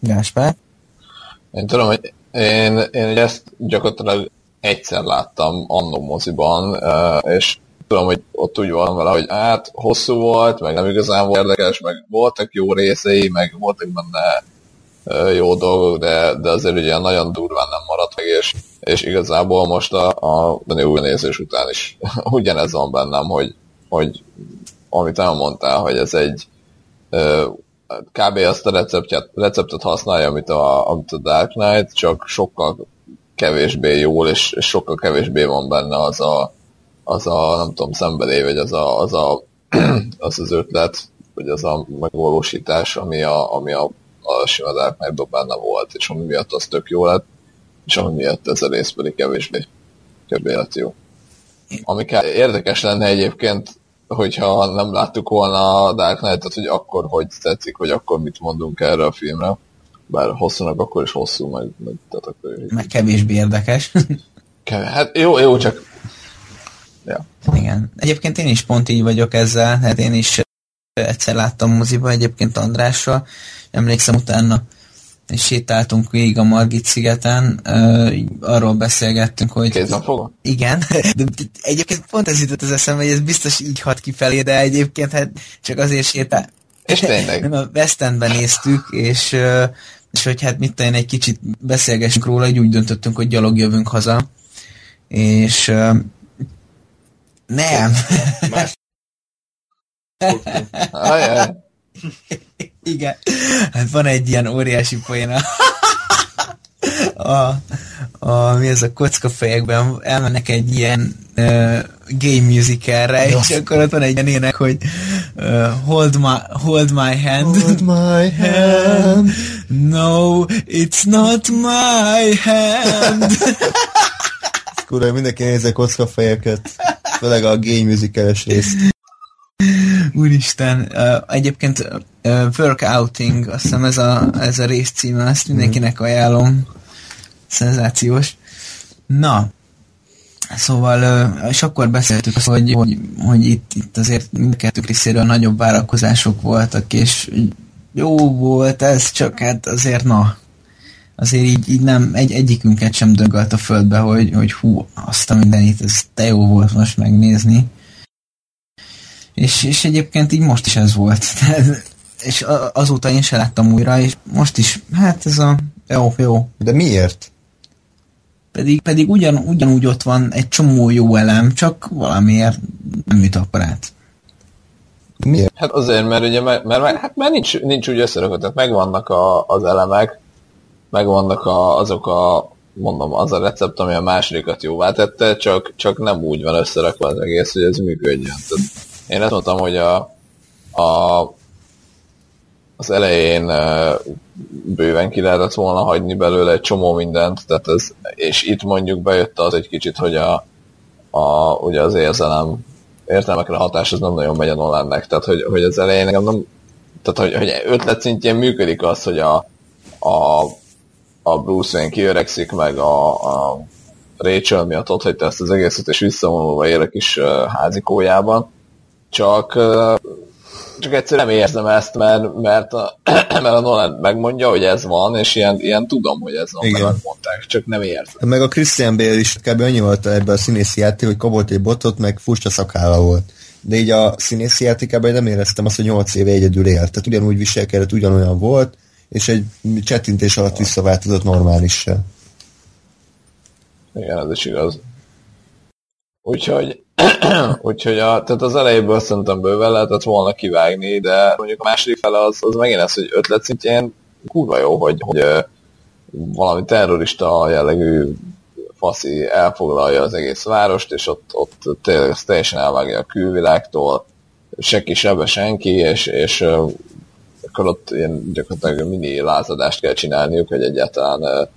Gáspár? Én tudom, hogy én, én ezt gyakorlatilag egyszer láttam annó moziban, és tudom, hogy ott úgy van vele, hogy hát hosszú volt, meg nem igazán volt érdekes, meg voltak jó részei, meg voltak benne jó dolgok, de, de azért ugye nagyon durván nem maradt meg, és, és igazából most a, a, új nézés után is ugyanez van bennem, hogy, hogy amit elmondtál, hogy ez egy kb. azt a receptet, receptet használja, amit a, amit a Dark Knight, csak sokkal kevésbé jól, és sokkal kevésbé van benne az a, az a nem tudom, szenvedély, vagy az a, az, a, az, az ötlet, vagy az a megvalósítás, ami a, ami a, a sima Dark knight volt, és ami miatt az tök jó lett, és ami miatt ez a rész pedig kevésbé, kevésbé lett jó. Ami érdekes lenne egyébként, hogyha nem láttuk volna a Dark Knight-ot, hogy akkor hogy tetszik, vagy akkor mit mondunk erre a filmre. Bár hosszúnak akkor is hosszú, meg, meg, tehát akkor meg kevésbé érdekes. Kevés, hát jó, jó, csak Ja. Igen. Egyébként én is pont így vagyok ezzel, hát én is egyszer láttam moziba egyébként Andrással, emlékszem utána és sétáltunk végig a Margit szigeten, uh, arról beszélgettünk, hogy... Kézzelfogva? Igen, de egyébként pont ez jutott az eszembe, hogy ez biztos így hat kifelé, de egyébként hát csak azért sétál... És tényleg? Nem, a West Endben néztük, és, uh, és hogy hát mit tenni, egy kicsit beszélgessünk róla, hogy úgy döntöttünk, hogy gyalog jövünk haza, és uh, nem. Más. Igen. Hát van egy ilyen óriási poén a, a, a, mi ez a kockafejekben, elmennek egy ilyen uh, gay musicalre, és akkor ott van egy ilyen ének, hogy uh, hold, my, hold my hand. Hold my hand. No, it's not my hand. Kurva, mindenki nézze kockafejeket, főleg a gay musical-es részt. Úristen, egyébként Workouting, azt hiszem ez a, ez a rész címe, azt mindenkinek ajánlom. Szenzációs. Na, Szóval, és akkor beszéltük azt, hogy, hogy, hogy itt, itt azért mindkettők részéről nagyobb várakozások voltak, és jó volt ez, csak hát azért na, azért így, így nem, egy, egyikünket sem dögölt a földbe, hogy, hogy hú, azt a mindenit, ez te jó volt most megnézni. És, és egyébként így most is ez volt. és azóta én se láttam újra, és most is, hát ez a jó, jó. De miért? Pedig, pedig ugyan, ugyanúgy ott van egy csomó jó elem, csak valamiért nem jut apparát. Miért? Hát azért, mert ugye, mert, mert, hát mert nincs, nincs úgy összerakott, tehát megvannak a, az elemek, megvannak a, azok a, mondom, az a recept, ami a másodikat jóvá tette, csak, csak nem úgy van összerakva az egész, hogy ez működjön. Tehát én azt mondtam, hogy a, a, az elején bőven ki lehetett volna hagyni belőle egy csomó mindent, tehát ez, és itt mondjuk bejött az egy kicsit, hogy a, a, ugye az érzelem értelmekre hatás az nem nagyon megy a Nolannek, tehát hogy, hogy az elején nekem nem, tehát hogy, hogy ötlet szintjén működik az, hogy a, a, a Bruce Wayne kiöregszik, meg a, a Rachel miatt ott hagyta ezt az egészet, és visszavonulva él a kis házikójában, csak, csak egyszerűen nem érzem ezt, mert, mert, a, mert a Nolan megmondja, hogy ez van, és ilyen, ilyen tudom, hogy ez van, Igen. mert mondták, csak nem érzem. Meg a Christian Bale is kb. annyi volt ebben a színészi játék, hogy kapott egy botot, meg furcsa szakálla volt. De így a színészi játékában nem éreztem azt, hogy 8 éve egyedül élt. Tehát ugyanúgy viselkedett, ugyanolyan volt, és egy csettintés alatt visszaváltozott normálissá. Igen, ez is igaz. Úgyhogy Úgyhogy a, tehát az elejéből szerintem bőven lehetett volna kivágni, de mondjuk a második fele az, az megint ez, hogy ötlet szintjén kurva jó, hogy, hogy valami terrorista jellegű faszi elfoglalja az egész várost, és ott, ott tényleg teljesen elvágja a külvilágtól, senki sebe senki, és, és akkor ott ilyen gyakorlatilag mini lázadást kell csinálniuk, hogy egyáltalán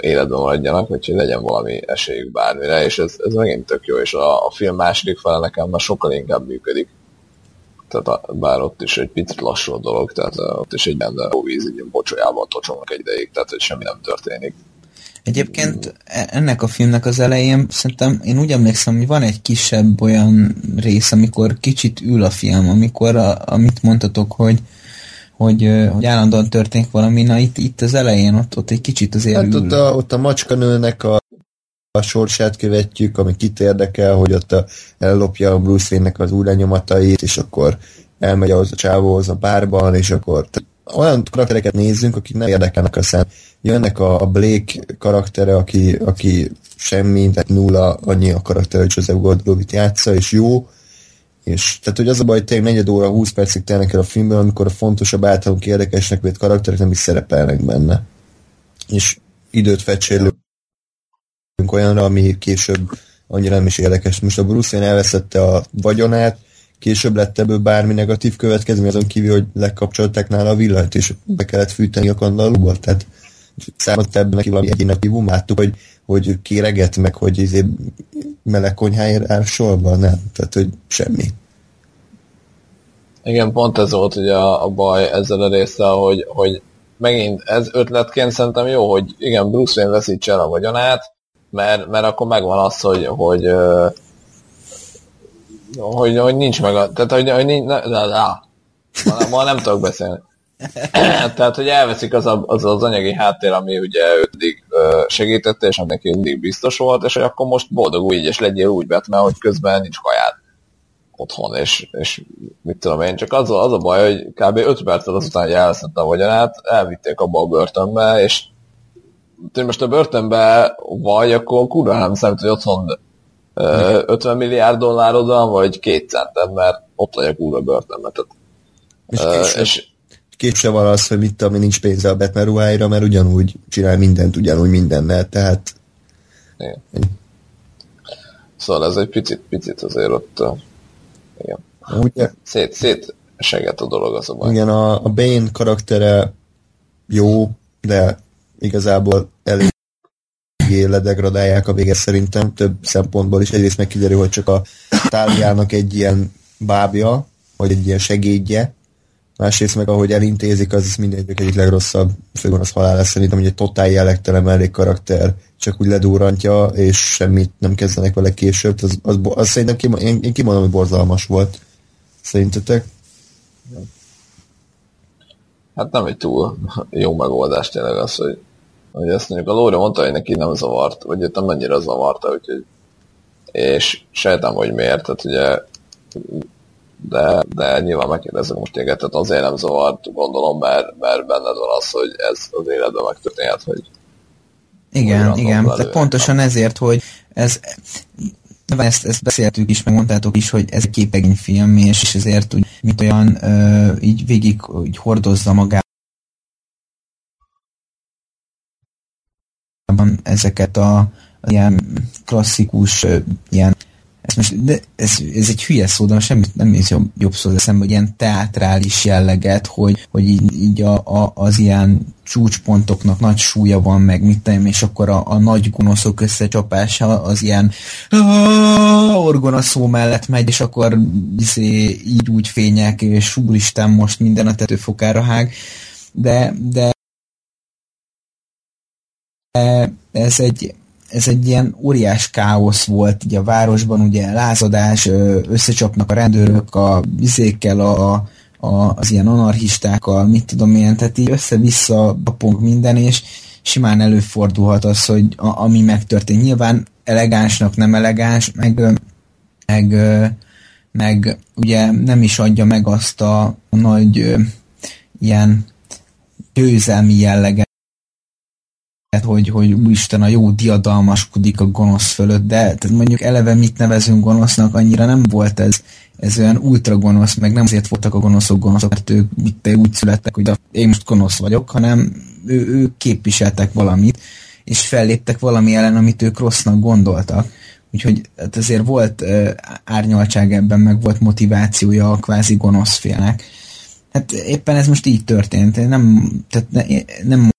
életben maradjanak, vagy hogy legyen valami esélyük bármire, és ez, ez megint tök jó, és a, a film második fele nekem már sokkal inkább működik. Tehát a, bár ott is egy picit lassú a dolog, tehát ott is egy benne víz, egy bocsolyában tocsognak egy ideig, tehát hogy semmi nem történik. Egyébként e- ennek a filmnek az elején szerintem én úgy emlékszem, hogy van egy kisebb olyan rész, amikor kicsit ül a film, amikor a, amit mondtatok, hogy hogy, hogy állandóan történik valami, na itt, itt az elején ott, ott egy kicsit azért Hát ott a, ott a macskanőnek a, a sorsát követjük, ami kit érdekel, hogy ott a, ellopja a Bruce Wayne-nek az új és akkor elmegy ahhoz a csávóhoz a bárban, és akkor olyan karaktereket nézzünk, akik nem érdekelnek a szem. Jönnek a, a Blake karaktere, aki, aki semmi, tehát nulla annyi a karakter, hogy Joseph Gordon-Levitt játsza, és jó, és tehát, hogy az a baj, hogy tényleg negyed óra, 20 percig telnek el a filmben, amikor a fontosabb általunk érdekesnek vett karakterek nem is szerepelnek benne. És időt fecsérlünk olyanra, ami később annyira nem is érdekes. Most a Bruce Wayne elveszette a vagyonát, később lett ebből bármi negatív következmény, azon kívül, hogy lekapcsolták nála a villanyt, és be kellett fűteni a kandallóból, tehát számolt ebben neki valami egyének hívum, láttuk, hogy, hogy kéreget, meg hogy izé meleg konyháért áll sorba, nem, tehát hogy semmi. Igen, pont ez volt ugye a, a baj ezzel a résszel, hogy, hogy megint ez ötletként szerintem jó, hogy igen, Bruce Wayne veszítse el a vagyonát, mert, mert akkor megvan az, hogy, hogy, hogy, hogy nincs meg a... Tehát, hogy, hogy nincs... Na, na, na. Ma, ma nem tudok beszélni. Tehát, hogy elveszik az, a, az az anyagi háttér, ami ugye eddig segítette, és neki eddig biztos volt, és hogy akkor most boldog úgy, és legyél úgy Batman, hogy közben nincs kajád otthon, és, és mit tudom én, csak az, a, az a baj, hogy kb. 5 perccel azután, hogy elveszette a vagyonát, elvitték abba a börtönbe, és te most a börtönbe vagy, akkor kurva nem számít, hogy otthon 50 milliárd dollárod van, vagy két centem, mert ott vagy a kurva börtönbe. Tehát, és, uh, és később van az, hogy mit tudom, nincs pénze a Batman ruháira, mert ugyanúgy csinál mindent, ugyanúgy mindennel, tehát... Igen. Szóval ez egy picit, picit azért ott... Igen. Ugye, szét, szét segít a dolog az a baj. Igen, a, a Bane karaktere jó, de igazából elég ledegradálják a vége szerintem több szempontból is. Egyrészt meg kiderül, hogy csak a táliának egy ilyen bábja, vagy egy ilyen segédje, másrészt meg ahogy elintézik, az mindegyik egyik legrosszabb főgonosz halál lesz szerintem, hogy egy totál jellegtelen mellék karakter csak úgy ledúrantja, és semmit nem kezdenek vele később. Az, az, az szerintem én, én kimondom, hogy borzalmas volt. Szerintetek? Hát nem egy túl jó megoldás tényleg az, hogy, hogy ezt mondjuk a Lóra mondta, hogy neki nem zavart, vagy nem annyira zavarta, úgyhogy és sejtem, hogy miért, tehát ugye de, de nyilván megkérdezek most téged, tehát azért nem zavart, gondolom, mert, mert benned van az, hogy ez az életben megtörténhet, hogy igen, igen, tehát pontosan ezért, hogy ez ezt, ezt beszéltük is, meg mondtátok is, hogy ez egy képegényfilm, és, és ezért úgy, mint olyan ö, így végig úgy hordozza magát. Ezeket a, a ilyen klasszikus ilyen ez, most, de ez, ez egy hülye szó, de semmi nem is jobb, jobb szó eszembe, hogy ilyen teátrális jelleget, hogy, hogy így, így a, a, az ilyen csúcspontoknak nagy súlya van, meg mit tenni, és akkor a, a nagy gonoszok összecsapása az ilyen orgona szó mellett megy, és akkor izé, így úgy fények, és úristen most minden a tetőfokára hág, de, de ez egy, ez egy ilyen óriás káosz volt így a városban, ugye lázadás, összecsapnak a rendőrök a vizékkel, a, a, az ilyen anarchistákkal, mit tudom én, tehát így össze-vissza bapong minden, és simán előfordulhat az, hogy a, ami megtörtént. Nyilván elegánsnak nem elegáns, meg, meg, meg ugye nem is adja meg azt a nagy ilyen győzelmi jelleget, hogy, hogy úristen a jó diadalmaskodik a gonosz fölött, de tehát mondjuk eleve mit nevezünk gonosznak, annyira nem volt ez, ez olyan ultra gonosz, meg nem azért voltak a gonoszok gonoszok, mert ők mit úgy születtek, hogy én most gonosz vagyok, hanem ő, ők képviseltek valamit, és felléptek valami ellen, amit ők rossznak gondoltak. Úgyhogy hát azért volt uh, árnyaltság ebben, meg volt motivációja a kvázi gonosz félnek. Hát éppen ez most így történt. Nem, tehát ne, nem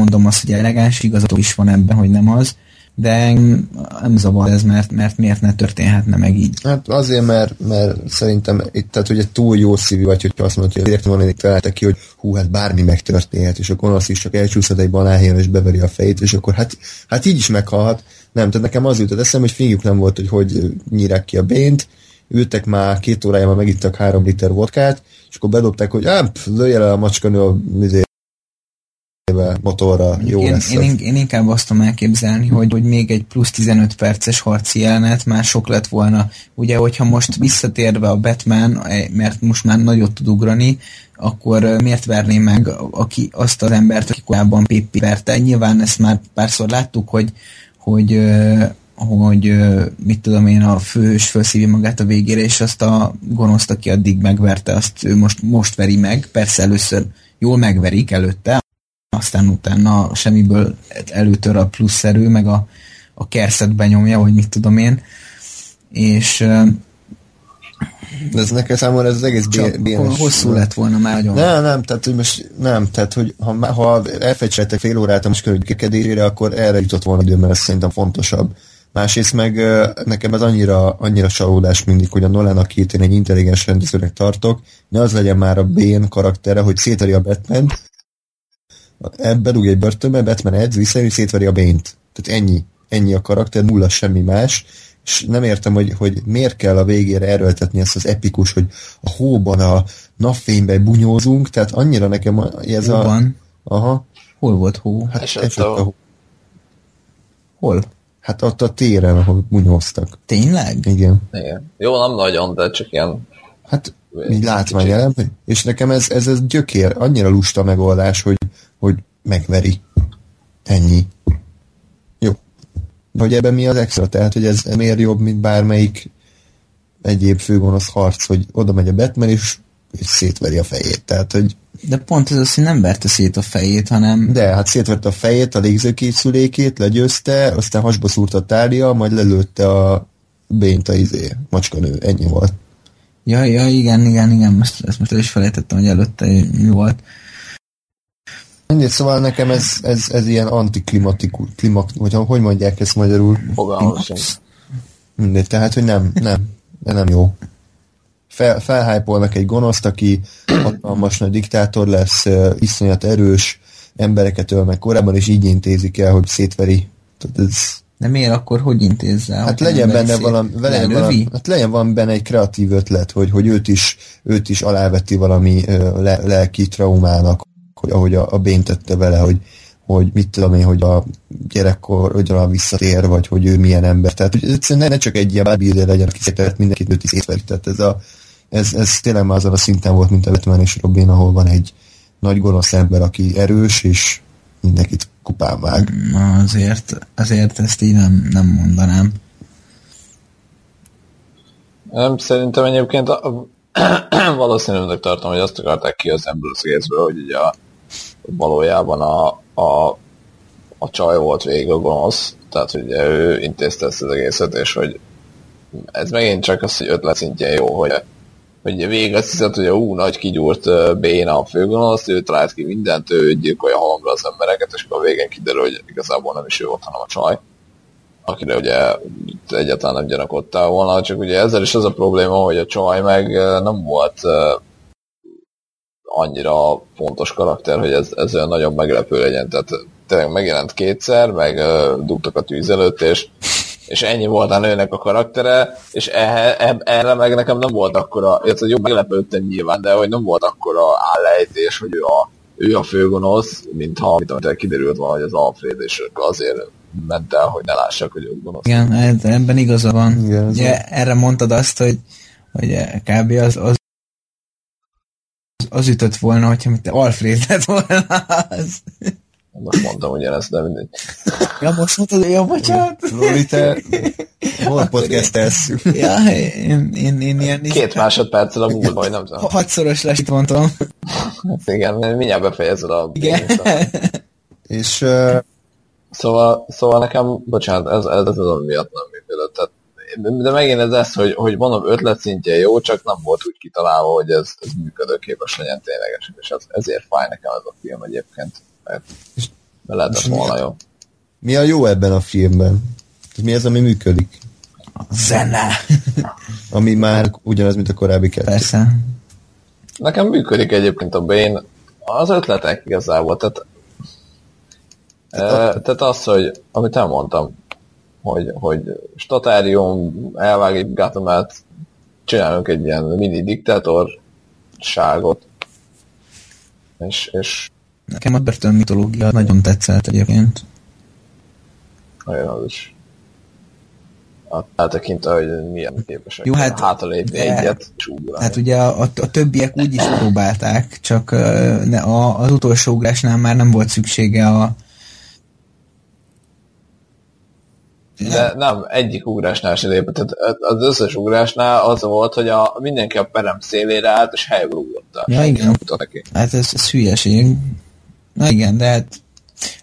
mondom azt, hogy elegáns, igazató is van ebben, hogy nem az, de nem zavar ez, mert, mert miért ne történhetne meg így. Hát azért, mert, mert szerintem itt, tehát ugye túl jó szívű vagy, hogyha azt mondod, hogy direkt van találtak ki, hogy hú, hát bármi megtörténhet, és a gonosz is csak elcsúszhat egy banánhéjon, és beveri a fejét, és akkor hát, hát így is meghalhat. Nem, tehát nekem az jutott eszem, hogy fingjuk nem volt, hogy hogy nyírák ki a bént, ültek már két órájában, megittak három liter vodkát, és akkor bedobták, hogy ám, lője le a macskanő a motorra jó én, lesz. Én, én, inkább azt tudom elképzelni, hogy, hogy még egy plusz 15 perces harci jelenet már sok lett volna. Ugye, hogyha most visszatérve a Batman, mert most már nagyot tud ugrani, akkor miért verné meg aki, azt az embert, aki korábban Pippi verte? Nyilván ezt már párszor láttuk, hogy, hogy hogy mit tudom én, a főhős felszívja magát a végére, és azt a gonoszt, aki addig megverte, azt ő most, most veri meg. Persze először jól megverik előtte, aztán utána semmiből előtör a plusz erő, meg a, a kerszet benyomja, vagy mit tudom én. És de ez nekem számomra ez az egész bénes. Hosszú lett volna már nagyon. Nem, nem, tehát hogy most nem, tehát hogy ha, ha elfejtsetek fél órát a most kekedésére, akkor erre jutott volna idő, mert ez szerintem fontosabb. Másrészt meg nekem ez annyira, annyira csalódás mindig, hogy a Nolan, akit én egy intelligens rendezőnek tartok, ne az legyen már a Bane karaktere, hogy szétveri a batman bedug egy börtönbe, Batman edz, visszajön, szétveri a bént. Tehát ennyi. Ennyi a karakter, nulla semmi más. És nem értem, hogy, hogy miért kell a végére erőltetni ezt az epikus, hogy a hóban, a napfényben bunyózunk, tehát annyira nekem ez Hóban? a... Aha. Hol volt hó? Hát esett, a hó. Hol? Hát ott a téren, ahol bunyóztak. Tényleg? Igen. Igen. Jó, nem nagyon, de csak ilyen... Hát így látvány jelen, és nekem ez, ez, ez gyökér, annyira lusta megoldás, hogy, hogy megveri. Ennyi. Jó. Hogy ebben mi az extra? Tehát, hogy ez miért jobb, mint bármelyik egyéb főgonosz harc, hogy oda megy a Batman, és, és szétveri a fejét. Tehát, hogy de pont ez az, hogy nem verte szét a fejét, hanem... De, hát szétverte a fejét, a légzőkészülékét, legyőzte, aztán hasba szúrta a tárja, majd lelőtte a bént a izé, macskanő. Ennyi volt. Ja, ja, igen, igen, igen, most, ezt most el is felejtettem, hogy előtte mi volt. Mindegy, szóval nekem ez, ez, ez ilyen antiklimatikus, klimak, vagy hogy mondják ezt magyarul? Fogalmas. Mindegy, tehát, hogy nem, nem, de nem jó. Fel, felhájpolnak egy gonoszt, aki hatalmas nagy diktátor lesz, iszonyat erős, embereket öl meg korábban, és így intézik el, hogy szétveri. Tehát ez, de miért akkor hogy intézzel? Hát legyen benne valami, legyen, valami, hát legyen valami benne egy kreatív ötlet, hogy, hogy őt, is, őt is aláveti valami le, lelki traumának, hogy ahogy a, a Bén tette vele, hogy, hogy mit tudom én, hogy a gyerekkor hogyan visszatér, vagy hogy ő milyen ember. Tehát hogy egyszerűen ne csak egy ilyen bábízé legyen, aki szétett mindenkit őt is szétveri. Tehát ez, a, ez, ez tényleg már azon a szinten volt, mint a Batman és Robin, ahol van egy nagy gonosz ember, aki erős, és mindenkit kupán vág. Na azért, azért ezt így nem, nem mondanám. Nem, szerintem egyébként a, valószínűleg tartom, hogy azt akarták ki az ebből az egészből, hogy ugye a, valójában a, a, a csaj volt végig a gonosz, tehát hogy ő intézte ezt az egészet, és hogy ez megint csak az, hogy ötlet szintjén jó, hogy hogy végig azt hiszed, hogy a ú, nagy kigyúrt béna a főgonosz, ő talált ki mindent, ő gyilkolja halomra az embereket, és akkor a végén kiderül, hogy igazából nem is ő volt, hanem a csaj akire ugye egyáltalán nem gyanakodtál volna, csak ugye ezzel is az a probléma, hogy a csaj meg nem volt annyira fontos karakter, hogy ez, ez olyan nagyon meglepő legyen, tehát tényleg megjelent kétszer, meg dugtak a tűz előtt, és és ennyi volt a nőnek a karaktere, és erre, erre meg nekem nem volt akkora, illetve jó, meglepődtem nyilván, de hogy nem volt akkora állejtés, hogy ő a, ő a főgonosz, mint ha mint kiderült volna, hogy az Alfred, és azért ment el, hogy ne lássak, hogy ő gonosz. Igen, ebben igaza van. Igen, Ugye, erre mondtad azt, hogy, hogy kb. az, az az ütött volna, hogyha mit Alfred lett volna az. Most mondtam ugyanezt, de mindegy. Ja, most mondtad, jó, bocsánat. Loli, te hol podcastelsz? Ja, én, én, én ilyen... Két másodperccel a múlva, vagy nem tudom. Hatszoros lesz, itt mondtam. Hát igen, mindjárt befejezed a... Igen. És... Uh... Szóval, szóval nekem, bocsánat, ez, ez, ez az, miatt nem de megint ez ez, hogy, hogy mondom, ötlet szintje jó, csak nem volt úgy kitalálva, hogy ez, ez működőképes legyen ténylegesen, és ez, ezért fáj nekem ez a film egyébként. Mert... És lehetett volna jó. Mi a jó ebben a filmben? Mi az, ami működik? Zene. Ami már ugyanaz, mint a korábbi kettő. Persze. Nekem működik egyébként a Bane. Az ötletek igazából, tehát e, tehát az, hogy amit elmondtam, hogy, hogy statárium, elvágjuk Gothamet, csinálunk egy ilyen mini diktátorságot, és, és Nekem a Burton mitológia nagyon tetszett egyébként. olyan az is eltekintve, hogy milyen képesek. Jó, hát- hátalépni de- egyet, és ugrálni. Hát ugye a, a, a többiek úgy is próbálták, csak ne, a, az utolsó ugrásnál már nem volt szüksége a... De nem, egyik ugrásnál sem lépett. Tehát az összes ugrásnál az volt, hogy a, mindenki a perem szélére állt, és helyről ugrott. Ja, igen. Neki. Hát ez, ez hülyeség. Na igen, de hát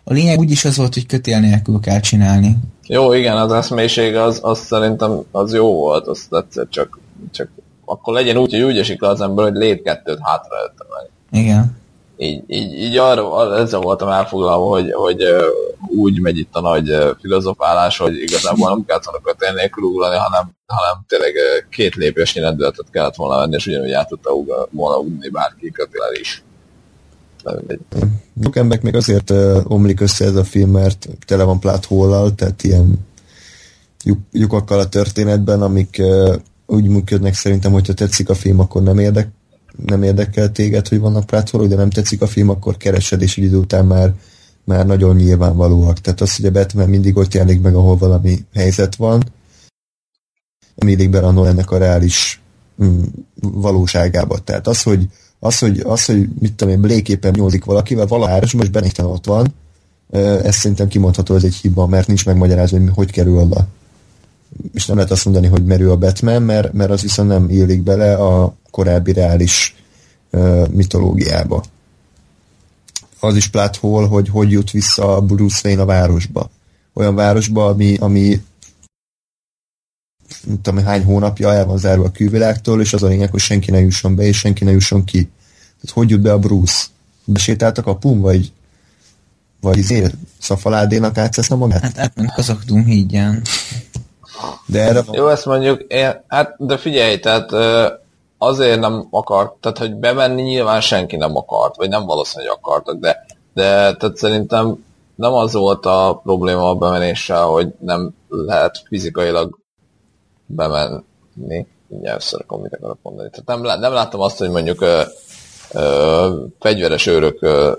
a lényeg úgyis az volt, hogy kötél nélkül kell csinálni. Jó, igen, az eszmélység az, az szerintem az jó volt, az tetszett, csak, csak akkor legyen úgy, hogy úgy esik le az ember, hogy lép kettőt hátra meg. Igen. Így, így, így arra, ezzel voltam elfoglalva, hogy, hogy úgy megy itt a nagy filozofálás, hogy igazából nem kellett volna kötél nélkül ugrani, hanem, hanem tényleg két lépésnyi rendületet kellett volna venni, és ugyanúgy át tudta volna ugrani bárki kötéllel is. Emberek még azért uh, omlik össze ez a film, mert tele van plot hole tehát ilyen lyuk, lyukakkal a történetben, amik úgy működnek szerintem, hogyha tetszik a film, akkor nem érdek, nem érdekel téged, hogy vannak hole de nem tetszik a film, akkor keresed, és egy idő után már, már nagyon nyilvánvalóak. Tehát az, hogy a Batman mindig ott jelenik meg, ahol valami helyzet van, nem illik bele a reális mm, valóságába. Tehát az, hogy az, hogy, az, hogy mit tudom én, Blake éppen nyúlik valakivel, valaháros, most Bennington ott van, ez szerintem kimondható, ez egy hiba, mert nincs megmagyarázva, hogy hogy kerül oda. És nem lehet azt mondani, hogy merül a Batman, mert, mert az viszont nem illik bele a korábbi reális ö, mitológiába. Az is plot hole, hogy hogy jut vissza Bruce Wayne a városba. Olyan városba, ami, ami nem tudom, hány hónapja el van zárva a külvilágtól, és az a lényeg, hogy senki ne jusson be, és senki ne jusson ki. Tehát hogy jut be a Bruce? Besétáltak a pum, vagy vagy izé, szafaládénak átszeszne magát? Hát átment az Akdum hídján. De erre van, Jó, ezt mondjuk, én, hát de figyelj, tehát azért nem akart, tehát hogy bemenni nyilván senki nem akart, vagy nem valószínűleg akartak, de, de tehát szerintem nem az volt a probléma a bemenéssel, hogy nem lehet fizikailag bemenni. Mindjárt összerakom, mit akarok mondani. Tehát nem, nem láttam azt, hogy mondjuk ö, ö, fegyveres őrök ö,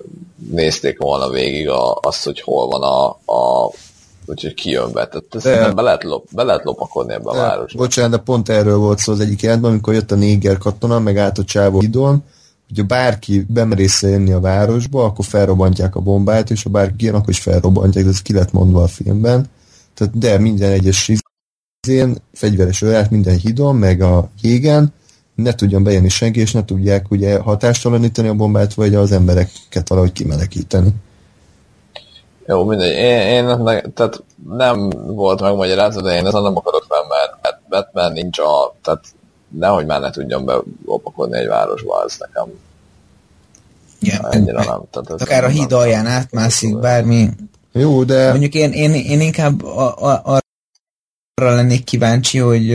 nézték volna végig a, azt, hogy hol van a, a úgyhogy kijön be. Tehát ezt De- be lehet, lop, be lehet lopakodni ebbe a városba. bocsánat, de pont erről volt szó az egyik jelentben, amikor jött a néger katona, meg állt a csávó hidon, hogyha bárki bemerésze jönni a városba, akkor felrobbantják a bombát, és ha bárki kijön, akkor is felrobbantják, de ez ki lett mondva a filmben. Tehát de minden egyes izén, fegyveres őrát minden hidon, meg a jégen, ne tudjon bejönni senki, és ne tudják ugye hatástalanítani a bombát, vagy az embereket valahogy kimenekíteni. Jó, mindegy. Én, én meg, tehát nem volt megmagyarázva, de én ezen nem akarok fel, mert, mert Batman nincs a, tehát nehogy már ne tudjon be lopakodni egy városba, ez nekem Igen, ennyire nem. Tehát ez akár a nem- híd nem- alján átmászik bármi. Jó, de Mondjuk én, én, én inkább a, a, arra lennék kíváncsi, hogy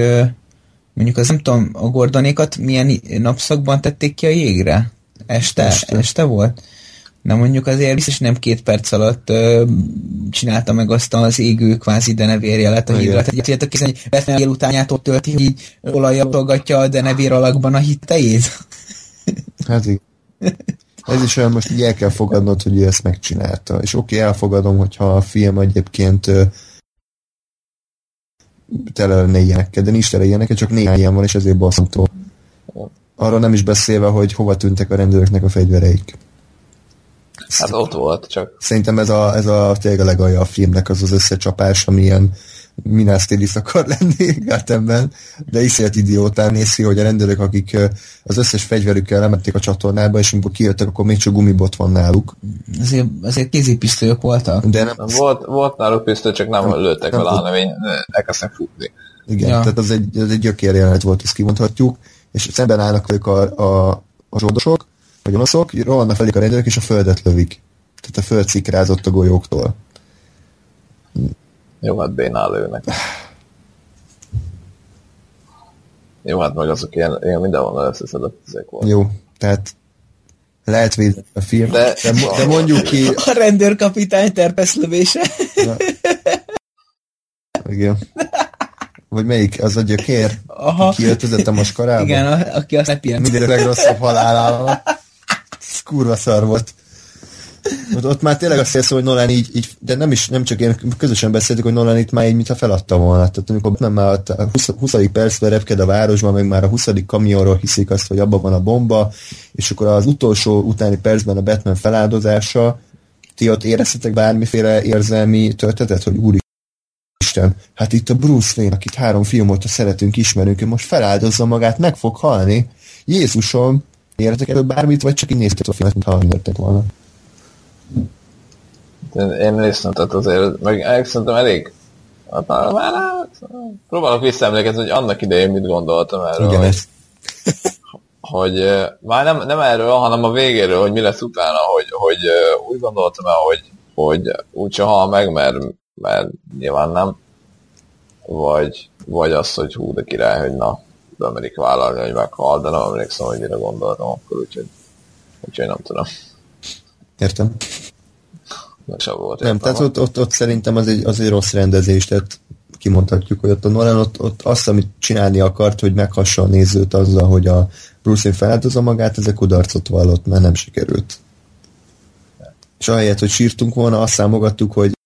mondjuk az nem tudom, a gordonékat milyen napszakban tették ki a jégre? Este. Este, este volt? Na mondjuk azért biztos nem két perc alatt ö, csinálta meg azt az égő kvázi denevérjelet a hídra. Tehát tudjátok kézni, hogy Batman délutánját ott tölti, hogy így olajjal tolgatja a denevér alakban a hittejét? Hát igen. Ez is olyan, most így el kell fogadnod, hogy ő ezt megcsinálta. És oké, okay, elfogadom, hogyha a film egyébként ö, tele lenne ilyenekkel, de nincs tele ilyenekkel, csak néhány ilyen van, és ezért bosszantó. Arra nem is beszélve, hogy hova tűntek a rendőröknek a fegyvereik. Hát ott volt, csak Szerintem ez a, ez a tényleg a legalja a filmnek az az összecsapás, ami ilyen Minas Tirith akar lenni Gothamben, de iszonyat idiótán néz ki, hogy a rendőrök, akik az összes fegyverükkel lemették a csatornába, és amikor kijöttek, akkor még csak gumibot van náluk. Azért, azért kézipisztolyok voltak. De nem, volt, volt náluk pisztoly, csak nem, Nem- lőttek nem vele, hanem így elkezdtek futni. igen, Ja. tehát az egy, az egy gyökér jelenet volt, ezt kimondhatjuk, és szemben állnak ők a, a, a zsoldosok, vagy onoszok, rohannak felé a rendőrök, és a földet lövik. Tehát a földszikrázott a golyóktól. Jó, hát bénál lőnek. Jó, hát meg azok ilyen, ilyen mindenhol összeszedett ezek volt. Jó, tehát lehet védeni a film, De- de, de, mondjuk ki, A rendőrkapitány terpeszlövése. igen. Vagy melyik? Az a gyökér? Aha. Kiöltözött a maskarába? Igen, a, aki azt lepilyen. Minden legrosszabb halálával. Kurva szar volt. Ott, ott már tényleg azt jelsz, hogy Nolan így, így, de nem is, nem csak én, közösen beszéltük, hogy Nolan itt már így, mintha feladta volna. Tehát amikor nem már a 20. 20. percben repked a városban, meg már a 20. kamionról hiszik azt, hogy abban van a bomba, és akkor az utolsó utáni percben a Batman feláldozása, ti ott éreztetek bármiféle érzelmi töltetet, hogy úri Isten, hát itt a Bruce Wayne, akit három film óta szeretünk, ismerünk, ő most feláldozza magát, meg fog halni. Jézusom, értek előbb bármit, vagy csak így néztek a filmet, mintha halni volna. Én, néztem, tehát azért, meg meg szerintem elég már, már hát, próbálok visszaemlékezni, hogy annak idején mit gondoltam erről. Igen, hogy, hogy eh, már nem, nem erről, hanem a végéről, hogy mi lesz utána, hogy, hogy eh, úgy gondoltam el, hogy, hogy úgyse hal meg, mert, mert nyilván nem, vagy, vagy az, hogy hú, de király, hogy na, bemerik vállalni, hogy meghal, de nem emlékszem, hogy mire gondoltam akkor, úgyhogy, úgyhogy nem tudom. Értem. Sem volt Nem, tehát ott, ott, ott szerintem az egy, az egy rossz rendezés, tehát kimondhatjuk, hogy ott a Nolan ott, ott azt, amit csinálni akart, hogy meghassa a nézőt azzal, hogy a Bruce Wayne feláldozza magát, ez a kudarcot vallott, mert nem sikerült. És ahelyett, hogy sírtunk volna, azt számogattuk, hogy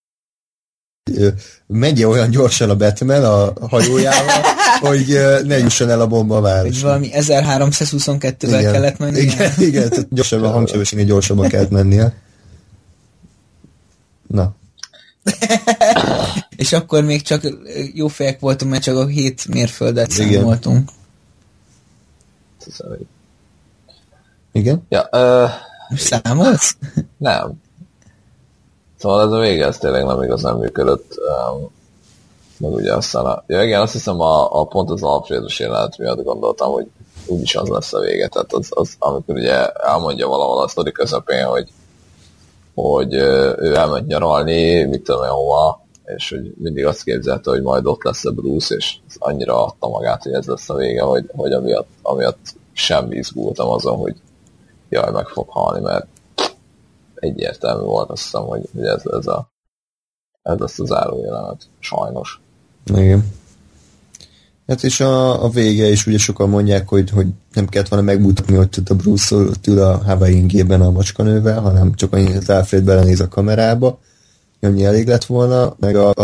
ö, megye olyan gyorsan a Batman a hajójával, hogy ne jusson el a bomba városra. valami 1322-vel kellett menni. Igen, igen, tehát gyorsabban, hangsebességnél gyorsabban kellett mennie. Na, És akkor még csak jó fejek voltunk, mert csak a hét mérföldet Igen. számoltunk. igen. Ja, ö, Most számolsz? nem. Szóval ez a vége, ez tényleg nem igazán működött. Um, meg ugye aztán, a, ja igen, azt hiszem a, a pont az Alfredos jelenet miatt gondoltam, hogy úgyis az lesz a vége. Tehát az, az amikor ugye elmondja valahol a sztori közepén, hogy, hogy ő elment nyaralni, mit tudom én hova, és hogy mindig azt képzelte, hogy majd ott lesz a Bruce, és annyira adta magát, hogy ez lesz a vége, hogy, hogy amiatt, amiatt sem izgultam azon, hogy jaj, meg fog halni, mert egyértelmű volt, azt hiszem, hogy, hogy ez, ez, a, ez lesz a záró jelenet. Sajnos. Igen. Hát és a, a vége is ugye sokan mondják, hogy, hogy nem kellett volna megmutatni, hogy a Bruce ott ül a Hawaii ingében a macskanővel, hanem csak annyi, hogy az Alfred belenéz a kamerába, annyi elég lett volna, meg a, a,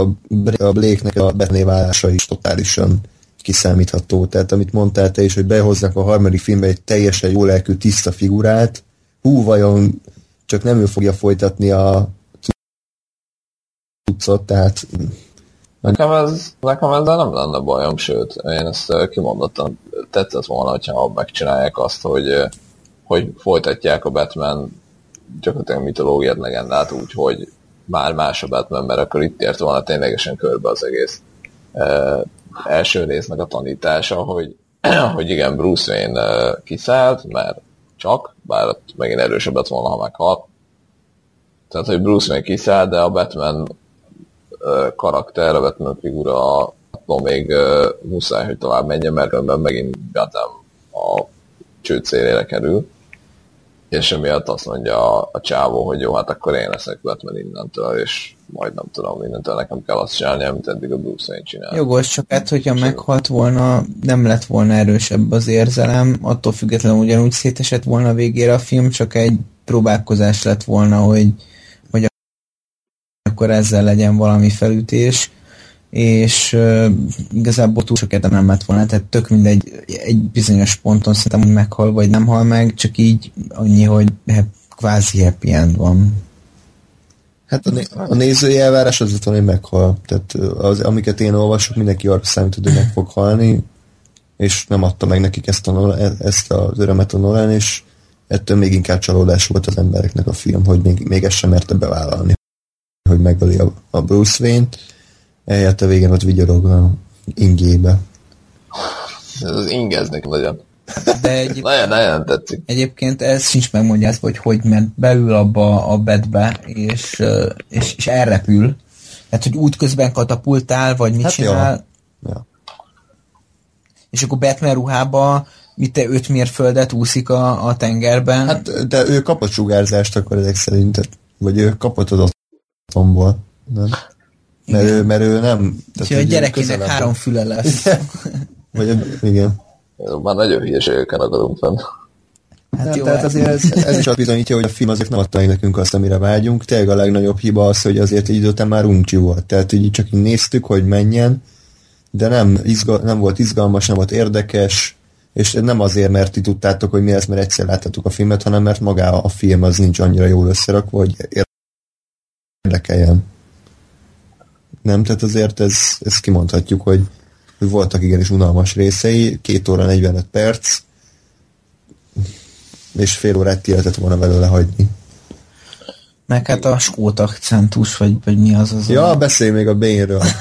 a Blake-nek a Batman válása is totálisan kiszámítható. Tehát amit mondtál te is, hogy behoznak a harmadik filmbe egy teljesen jó lelkű, tiszta figurát, hú, vajon csak nem ő fogja folytatni a cuccot, tehát Nekem, ez, nekem ezzel nem lenne bajom, sőt, én ezt eh, kimondottan tetszett volna, hogyha megcsinálják azt, hogy, eh, hogy folytatják a Batman gyakorlatilag mitológiát, legendát úgy, hogy már más a Batman, mert akkor itt ért volna ténylegesen körbe az egész. Uh, első résznek a tanítása, hogy, hogy igen, Bruce Wayne kiszállt, mert csak, bár ott megint erősebb lett volna, ha meghalt. Tehát, hogy Bruce Wayne kiszállt, de a Batman karakter, a Batman figura attól még muszáj, hogy tovább menjen, mert különben megint Gotham a csőd szélére kerül. És emiatt azt mondja a csávó, hogy jó, hát akkor én leszek Batman innentől, és majd nem tudom, innentől nekem kell azt csinálni, amit eddig a Bruce Wayne csinál. Jogos, csak hát, hogyha meghalt volna, nem lett volna erősebb az érzelem, attól függetlenül ugyanúgy szétesett volna végére a film, csak egy próbálkozás lett volna, hogy, hogy akkor ezzel legyen valami felütés, és uh, igazából túl sok értelme nem lett volna, tehát tök mindegy, egy bizonyos ponton szerintem, hogy meghal vagy nem hal meg, csak így annyi, hogy hát, kvázi happy end van. Hát a, né- a nézői elvárás az volna, hogy meghal. Tehát az, amiket én olvasok, mindenki arra számított, hogy meg fog halni, és nem adta meg nekik ezt, a Nolan, ezt az örömet a Nolan, és ettől még inkább csalódás volt az embereknek a film, hogy még, még ezt sem merte bevállalni, hogy megöli a, a Bruce Wayne-t, eljött a végén ott vigyorog a ingébe. Ez az ingeznek nagyon. De egy, Nagyon, nagyon tetszik. egyébként ez sincs megmondjázva, hogy hogy ment beül abba a bedbe, és, és, és elrepül. Tehát, hogy útközben katapultál, vagy mit Hát jó. csinál, Ja. és akkor Batman ruhába mit te öt mérföldet úszik a, a tengerben. Hát, de ő kapott sugárzást akkor ezek szerint, tehát- vagy ő kapott az otthonból. Nem? Mert ő, mert ő nem... Úgyhogy a gyerekének három füle lesz. Vagy, igen. Már nagyon hülyeségeken akadunk fenn. Hát Hát jó, tehát hát- azért ez, ez is azt bizonyítja, hogy a film azért nem adta nekünk azt, amire vágyunk. Tényleg a legnagyobb hiba az, hogy azért egy idő után már uncsi volt. Tehát így csak így néztük, hogy menjen, de nem, izga, nem volt izgalmas, nem volt érdekes, és nem azért, mert ti tudtátok, hogy mi lesz, mert egyszer láttatok a filmet, hanem mert maga a film az nincs annyira jól összerakva, hogy érdekeljen. Nem, tehát azért ez, ezt kimondhatjuk, hogy voltak igenis unalmas részei, két óra 45 perc, és fél órát ki lehetett volna belőle hagyni. Meg hát a skót akcentus, vagy, vagy mi az az. Ja, beszélj még a Bane-ről.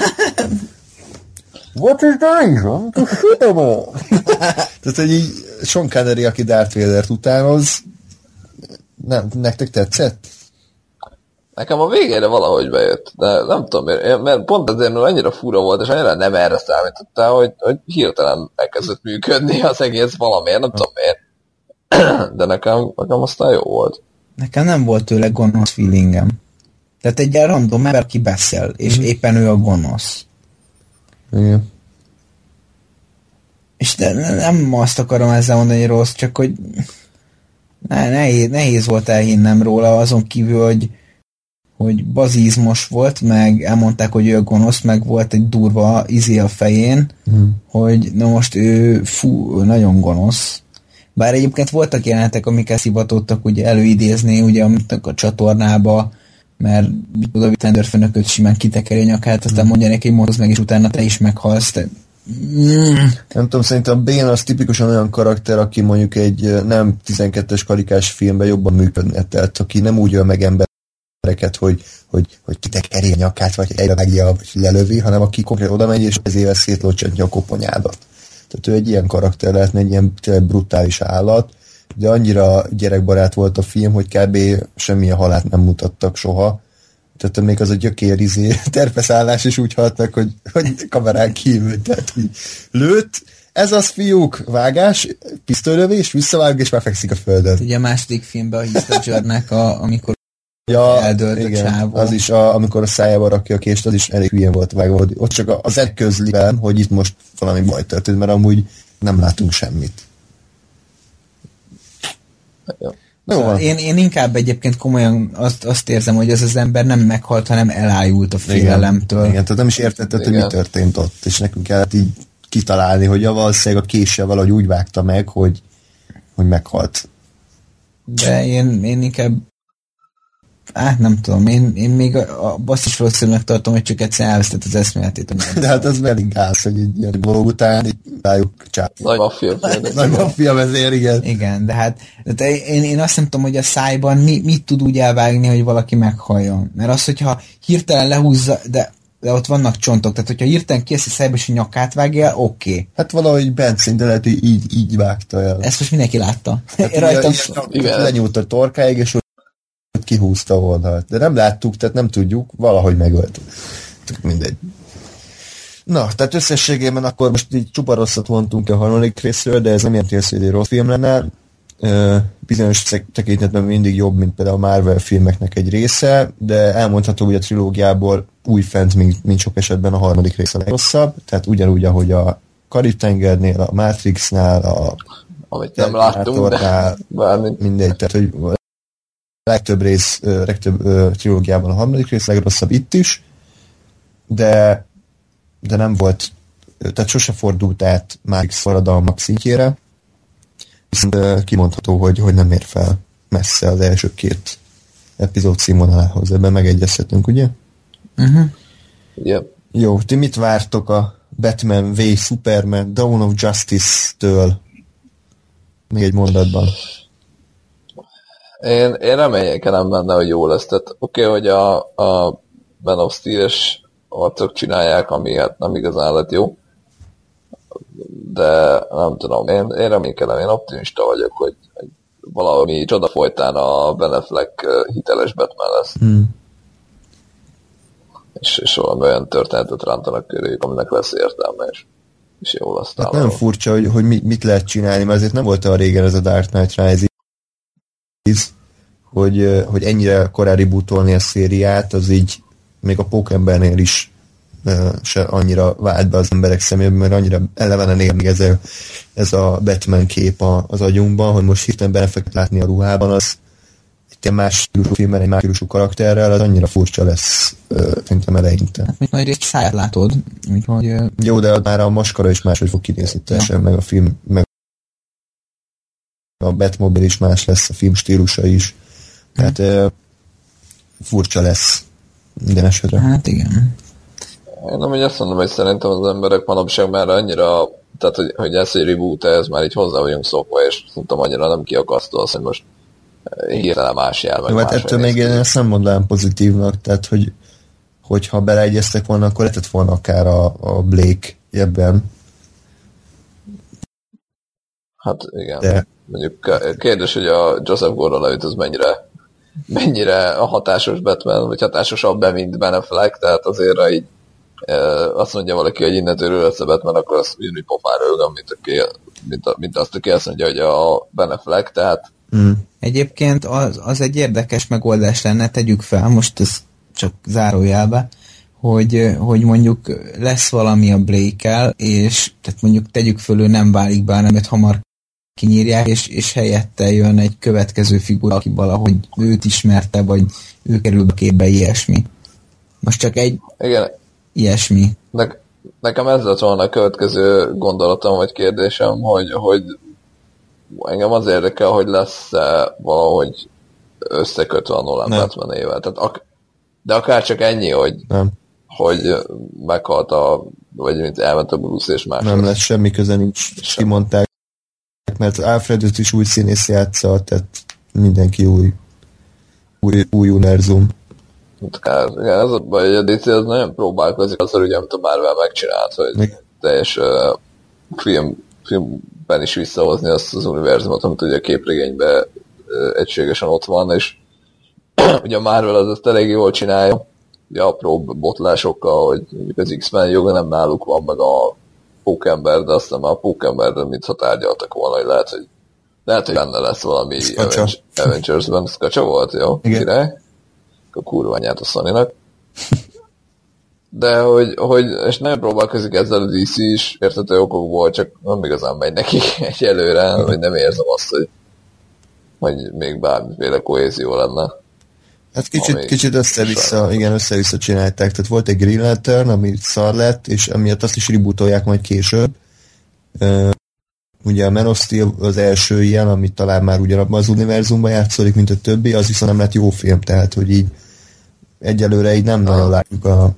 What is going on to shoot them all? Tehát, hogy így Sean Connery, aki Darth Vader-t utánoz, nem, nektek tetszett? Nekem a végére valahogy bejött, de nem tudom miért, mert pont azért, mert annyira fura volt, és annyira nem erre számítottál, hogy, hogy hirtelen elkezdett működni az egész valamiért, nem tudom miért. De nekem, nekem aztán jó volt. Nekem nem volt tőle gonosz feelingem. Tehát egy random ember, aki beszél, és Mhm. éppen ő a gonosz. Igen. És de ne- nem azt akarom ezzel mondani, hogy rossz, csak hogy ne, nehéz, nehéz volt elhinnem róla, azon kívül, hogy hogy bazizmos volt, meg elmondták, hogy ő a gonosz, meg volt egy durva izé a fején, Mhm. hogy na most ő fú, ő nagyon gonosz. Bár egyébként voltak jelenetek, amiket szivatottak ugye előidézni, ugye amit a csatornába, mert Tender főnököt simán kitekeri a nyakát, aztán mondja neki, hogy mondod meg, és utána te is meghalsz. Te... Mm. Nem tudom, szerintem Bane az tipikusan olyan karakter, aki mondjuk egy nem 12-es karikás filmben jobban működne, tehát aki nem úgy öl meg embereket, hogy, hogy, hogy kitekeri a nyakát, vagy egyre megja, vagy lelövi, hanem aki konkrétan oda megy, és ezével szétlocsantja a koponyádat. Tehát ő egy ilyen karakter lehetne, egy ilyen tényleg brutális állat, de annyira gyerekbarát volt a film, hogy kb. semmilyen halált nem mutattak soha. Tehát még az a gyökér izé, terpeszállás is úgy halt hogy, hogy kamerán kívül. Tehát így lőtt, ez az fiúk, vágás, pisztolylövés, visszavág, és már fekszik a földön. Ugye a második filmben a Heath a, amikor Ja, Eldőlt a igen, csávó. az is, a, amikor a szájába rakja a kést, az is elég hülyén volt vágva. hogy Ott csak az egy közliben, hogy itt most valami baj történt, mert amúgy nem látunk semmit. Jó. Na jó, van. én, én inkább egyébként komolyan azt, azt érzem, hogy ez az ember nem meghalt, hanem elájult a félelemtől. Igen, tehát nem is értetted, hogy mi Igen. történt ott, és nekünk kellett így kitalálni, hogy ja, valószínűleg a késsel valahogy úgy vágta meg, hogy, hogy meghalt. De én, én inkább Hát nem tudom, én, én még a, a basszus valószínűleg tartom, hogy csak egyszer elvesztett az eszméletét. a De hát az elég gáz, hogy egy ilyen dolog után így rájuk csáp. Nagy maffia. Nagy maffia vezér, igen. Igen, de hát de én, én azt nem tudom, hogy a szájban mi, mit tud úgy elvágni, hogy valaki meghalljon. Mert az, hogyha hirtelen lehúzza, de, de ott vannak csontok, tehát hogyha hirtelen kész a szájba, és a nyakát vágja, oké. Okay. Hát valahogy bent szinte lehet, hogy így, így vágta el. Ezt most mindenki látta. Hát rajtam ilyen, Igen. ilyen, lenyúlt a torkáig, és kihúzta a oldalt. De nem láttuk, tehát nem tudjuk, valahogy megölt. Mindegy. Na, tehát összességében akkor most így csupa rosszat vontunk a harmadik részről, de ez nem jelenti azt, hogy egy rossz film lenne. Ö, bizonyos tekintetben mindig jobb, mint például a Marvel filmeknek egy része, de elmondható, hogy a trilógiából új fent, mint, mint sok esetben a harmadik része a legrosszabb, tehát ugyanúgy, ahogy a Karib-tengernél, a Matrixnál, a Amit nem láttunk, de bármint. mindegy, tehát hogy legtöbb rész, legtöbb trilógiában a harmadik rész, legrosszabb itt is, de, de nem volt, tehát sose fordult át Matrix forradalmak szintjére, viszont kimondható, hogy, hogy nem ér fel messze az első két epizód színvonalához, ebben megegyezhetünk, ugye? uh-huh. Igen. Jó, ti mit vártok a Batman v Superman Dawn of Justice-től? Még egy mondatban. Én, én reménykedem benne, hogy jó lesz. Tehát oké, okay, hogy a, a Ben of Steel-es arcok csinálják, ami hát nem igazán lett jó. de nem tudom, én, én reménykedem, én optimista vagyok, hogy, hogy valami csoda folytán a Ben Affleck hiteles Batman lesz. Hmm. És, és valami olyan történetet rántanak körüljük, aminek lesz értelme, és, és jó lesz. Hát nem furcsa, hogy, hogy mit lehet csinálni, mert azért nem volt a régen ez a Dark Knight Rises, hogy, hogy ennyire korári butolni a szériát, az így még a Pókembernél is se annyira vált be az emberek szemében, mert annyira elevenen él ez a, ez a Batman kép az agyunkban, hogy most hirtelen benefeket látni a ruhában, az egy más stílusú filmben, egy más stílusú karakterrel, az annyira furcsa lesz szerintem eleinte. Hát még majd egy száját látod, úgyhogy... Jó, de már a maskara is máshogy fog kinézni teljesen, ja. meg a film, meg a Batmobile is más lesz, a film stílusa is. Tehát mm. furcsa lesz minden esetre. Hát igen. Én nem, hogy azt mondom, hogy szerintem az emberek manapság már annyira, tehát hogy, hogy ez egy reboot ez már így hozzá vagyunk szokva, és szerintem annyira nem kiakasztó az, hogy most hirtelen más jel, meg hát ettől még én ezt nem mondanám pozitívnak, tehát hogy hogyha beleegyeztek volna, akkor lehetett volna akár a, a Blake ebben. Hát igen. De... Mondjuk kérdés, hogy a Joseph Gordon-Levitt az mennyire mennyire a hatásos Batman, vagy hatásosabb mint Ben Affleck, tehát azért így azt mondja valaki, hogy innentől össze Batman, akkor azt ugyanúgy pofára rögöm, mint, aki, mint, a, mint azt, aki azt mondja, hogy a Ben Affleck, tehát mm. Egyébként az, az egy érdekes megoldás lenne, tegyük fel, most ez csak zárójelbe, hogy, hogy mondjuk lesz valami a blake és tehát mondjuk tegyük föl, nem válik be, hanem hamar kinyírják, és, és helyette jön egy következő figura, aki valahogy őt ismerte, vagy ő kerül be képbe ilyesmi. Most csak egy Igen. ilyesmi. Ne, nekem ez lett volna a következő gondolatom, vagy kérdésem, hogy, hogy engem az érdekel, hogy lesz-e valahogy összekötve a Nolan Nem. Batman éve. Tehát ak- de akár csak ennyi, hogy, Nem. hogy meghalt a, vagy mint elment a Bruce és más. Nem lesz semmi köze nincs, kimondták mert Alfredot is új színész játsza, tehát mindenki új, új, új univerzum. Hát, igen, ez a baj, hogy a DC az nagyon próbálkozik azzal, ugye, amit a Marvel megcsinált, hogy Még? teljes uh, film, filmben is visszahozni azt az univerzumot, amit ugye a képregényben uh, egységesen ott van, és ugye a Marvel az ezt elég jól csinálja, ugye apró botlásokkal, hogy az X-Men joga nem náluk van, meg a pókember, de aztán már a pókemberről mintha tárgyaltak volna, hogy lehet, hogy lehet, hogy benne lesz valami Avengers-ben. Skacsa volt, jó? Igen. Király? A kurva anyát a sony De hogy, hogy, és nem próbálkozik ezzel a DC is, értető okokból, csak nem igazán megy neki egyelőre, hogy nem érzem azt, hogy, hogy még bármiféle kohézió lenne. Hát kicsit, kicsit össze-vissza, igen, össze-vissza csinálták. Tehát volt egy Green Lantern, ami szar lett, és emiatt azt is rebootolják majd később. Uh, ugye a Man of Steel az első ilyen, amit talán már ugyanabban az univerzumban játszódik, mint a többi, az viszont nem lett jó film, tehát hogy így egyelőre így nem nagyon látjuk a...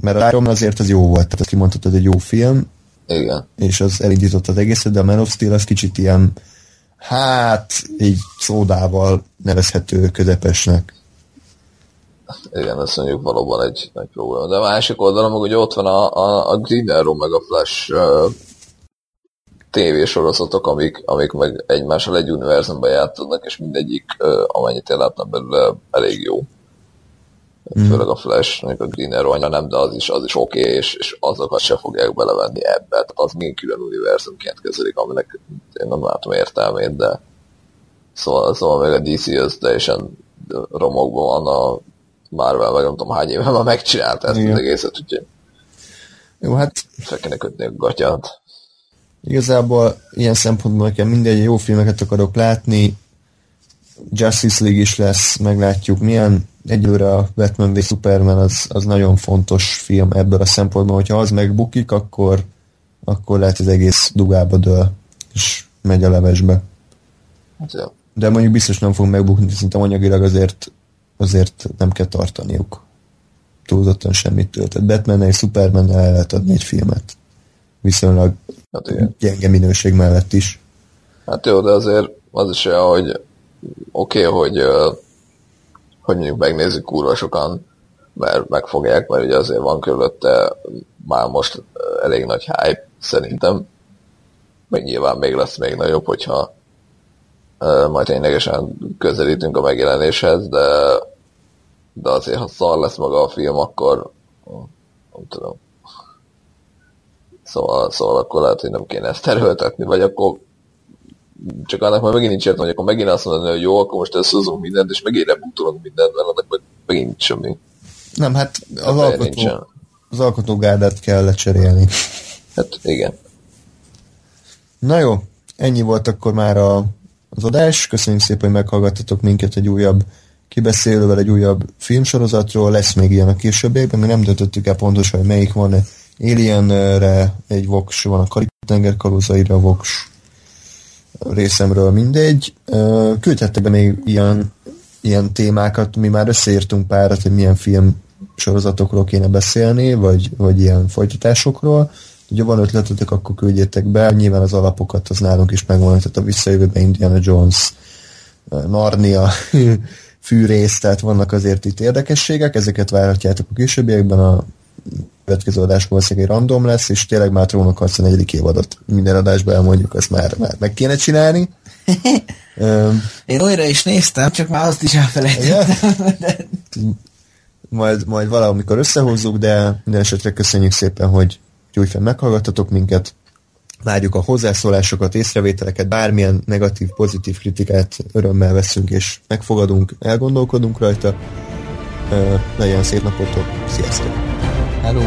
Mert a Iron azért az jó volt, tehát azt kimondhatod, egy jó film, igen. és az elindított az egészet, de a Man of Steel az kicsit ilyen hát így szódával nevezhető közepesnek igen, ezt mondjuk valóban egy nagy probléma. De a másik oldalon meg ugye ott van a, a, a Green meg a Flash uh, tévésorozatok, amik, amik meg egymással egy univerzumban játszódnak, és mindegyik, uh, amennyit én láttam belőle, elég jó. Mm. Főleg a Flash, meg a Green Arrow anya nem, de az is, az is oké, okay, és, és azokat se fogják belevenni ebbe. Tehát az még külön univerzumként kezelik, aminek én nem látom értelmét, de szóval, szóval meg a DC az teljesen romokban van a Marvel, vagy nem tudom hány éve már megcsinálta ezt Igen. az egészet, úgyhogy jó, hát... Fel kéne kötni a gatyát. Igazából ilyen szempontból nekem mindegy, jó filmeket akarok látni, Justice League is lesz, meglátjuk milyen. Egyőre a Batman v Superman az, az nagyon fontos film ebből a szempontból, hogyha az megbukik, akkor, akkor lehet az egész dugába dől, és megy a levesbe. Hát. De mondjuk biztos nem fog megbukni, szerintem anyagilag azért azért nem kell tartaniuk túlzottan semmit töltött. batman és superman el lehet adni egy filmet. Viszonylag hát igen. gyenge minőség mellett is. Hát jó, de azért az is olyan, hogy oké, okay, hogy, hogy mondjuk megnézzük kurva sokan, mert megfogják, mert ugye azért van körülötte már most elég nagy hype szerintem, meg nyilván még lesz még nagyobb, hogyha majd ténylegesen közelítünk a megjelenéshez, de, de azért, ha szar lesz maga a film, akkor nem tudom. Szóval, szóval akkor lehet, hogy nem kéne ezt erőltetni, vagy akkor csak annak majd megint nincs értem, hogy akkor megint azt mondani, hogy jó, akkor most összehozunk mindent, és megint rebutolunk mindent, mert annak meg megint nincs semmi. Nem, hát az, alkotó, az alkotógárdát kell lecserélni. Hát igen. Na jó, ennyi volt akkor már a, az adás. Köszönjük szépen, hogy meghallgattatok minket egy újabb kibeszélővel, egy újabb filmsorozatról. Lesz még ilyen a későbbiekben, mi nem döntöttük el pontosan, hogy melyik van. Alienre egy voks, van a Karib-tenger kalózaira voks részemről mindegy. Küldhettek be még ilyen, ilyen témákat, mi már összeírtunk párat, hogy milyen film sorozatokról kéne beszélni, vagy, vagy ilyen folytatásokról. Ugye van ötletetek, akkor küldjétek be. Nyilván az alapokat az nálunk is megvan, tehát a visszajövőben Indiana Jones, Narnia, fűrész, tehát vannak azért itt érdekességek, ezeket várhatjátok a későbbiekben, a következő adás valószínűleg egy random lesz, és tényleg már trónok a negyedik évadot minden adásban elmondjuk, azt már, már meg kéne csinálni. Én újra is néztem, csak már azt is elfelejtettem. majd, majd valamikor összehozzuk, de minden esetre köszönjük szépen, hogy újfent meghallgattatok minket. Várjuk a hozzászólásokat, észrevételeket, bármilyen negatív, pozitív kritikát örömmel veszünk és megfogadunk, elgondolkodunk rajta. Legyen szép napotok, sziasztok! Hello!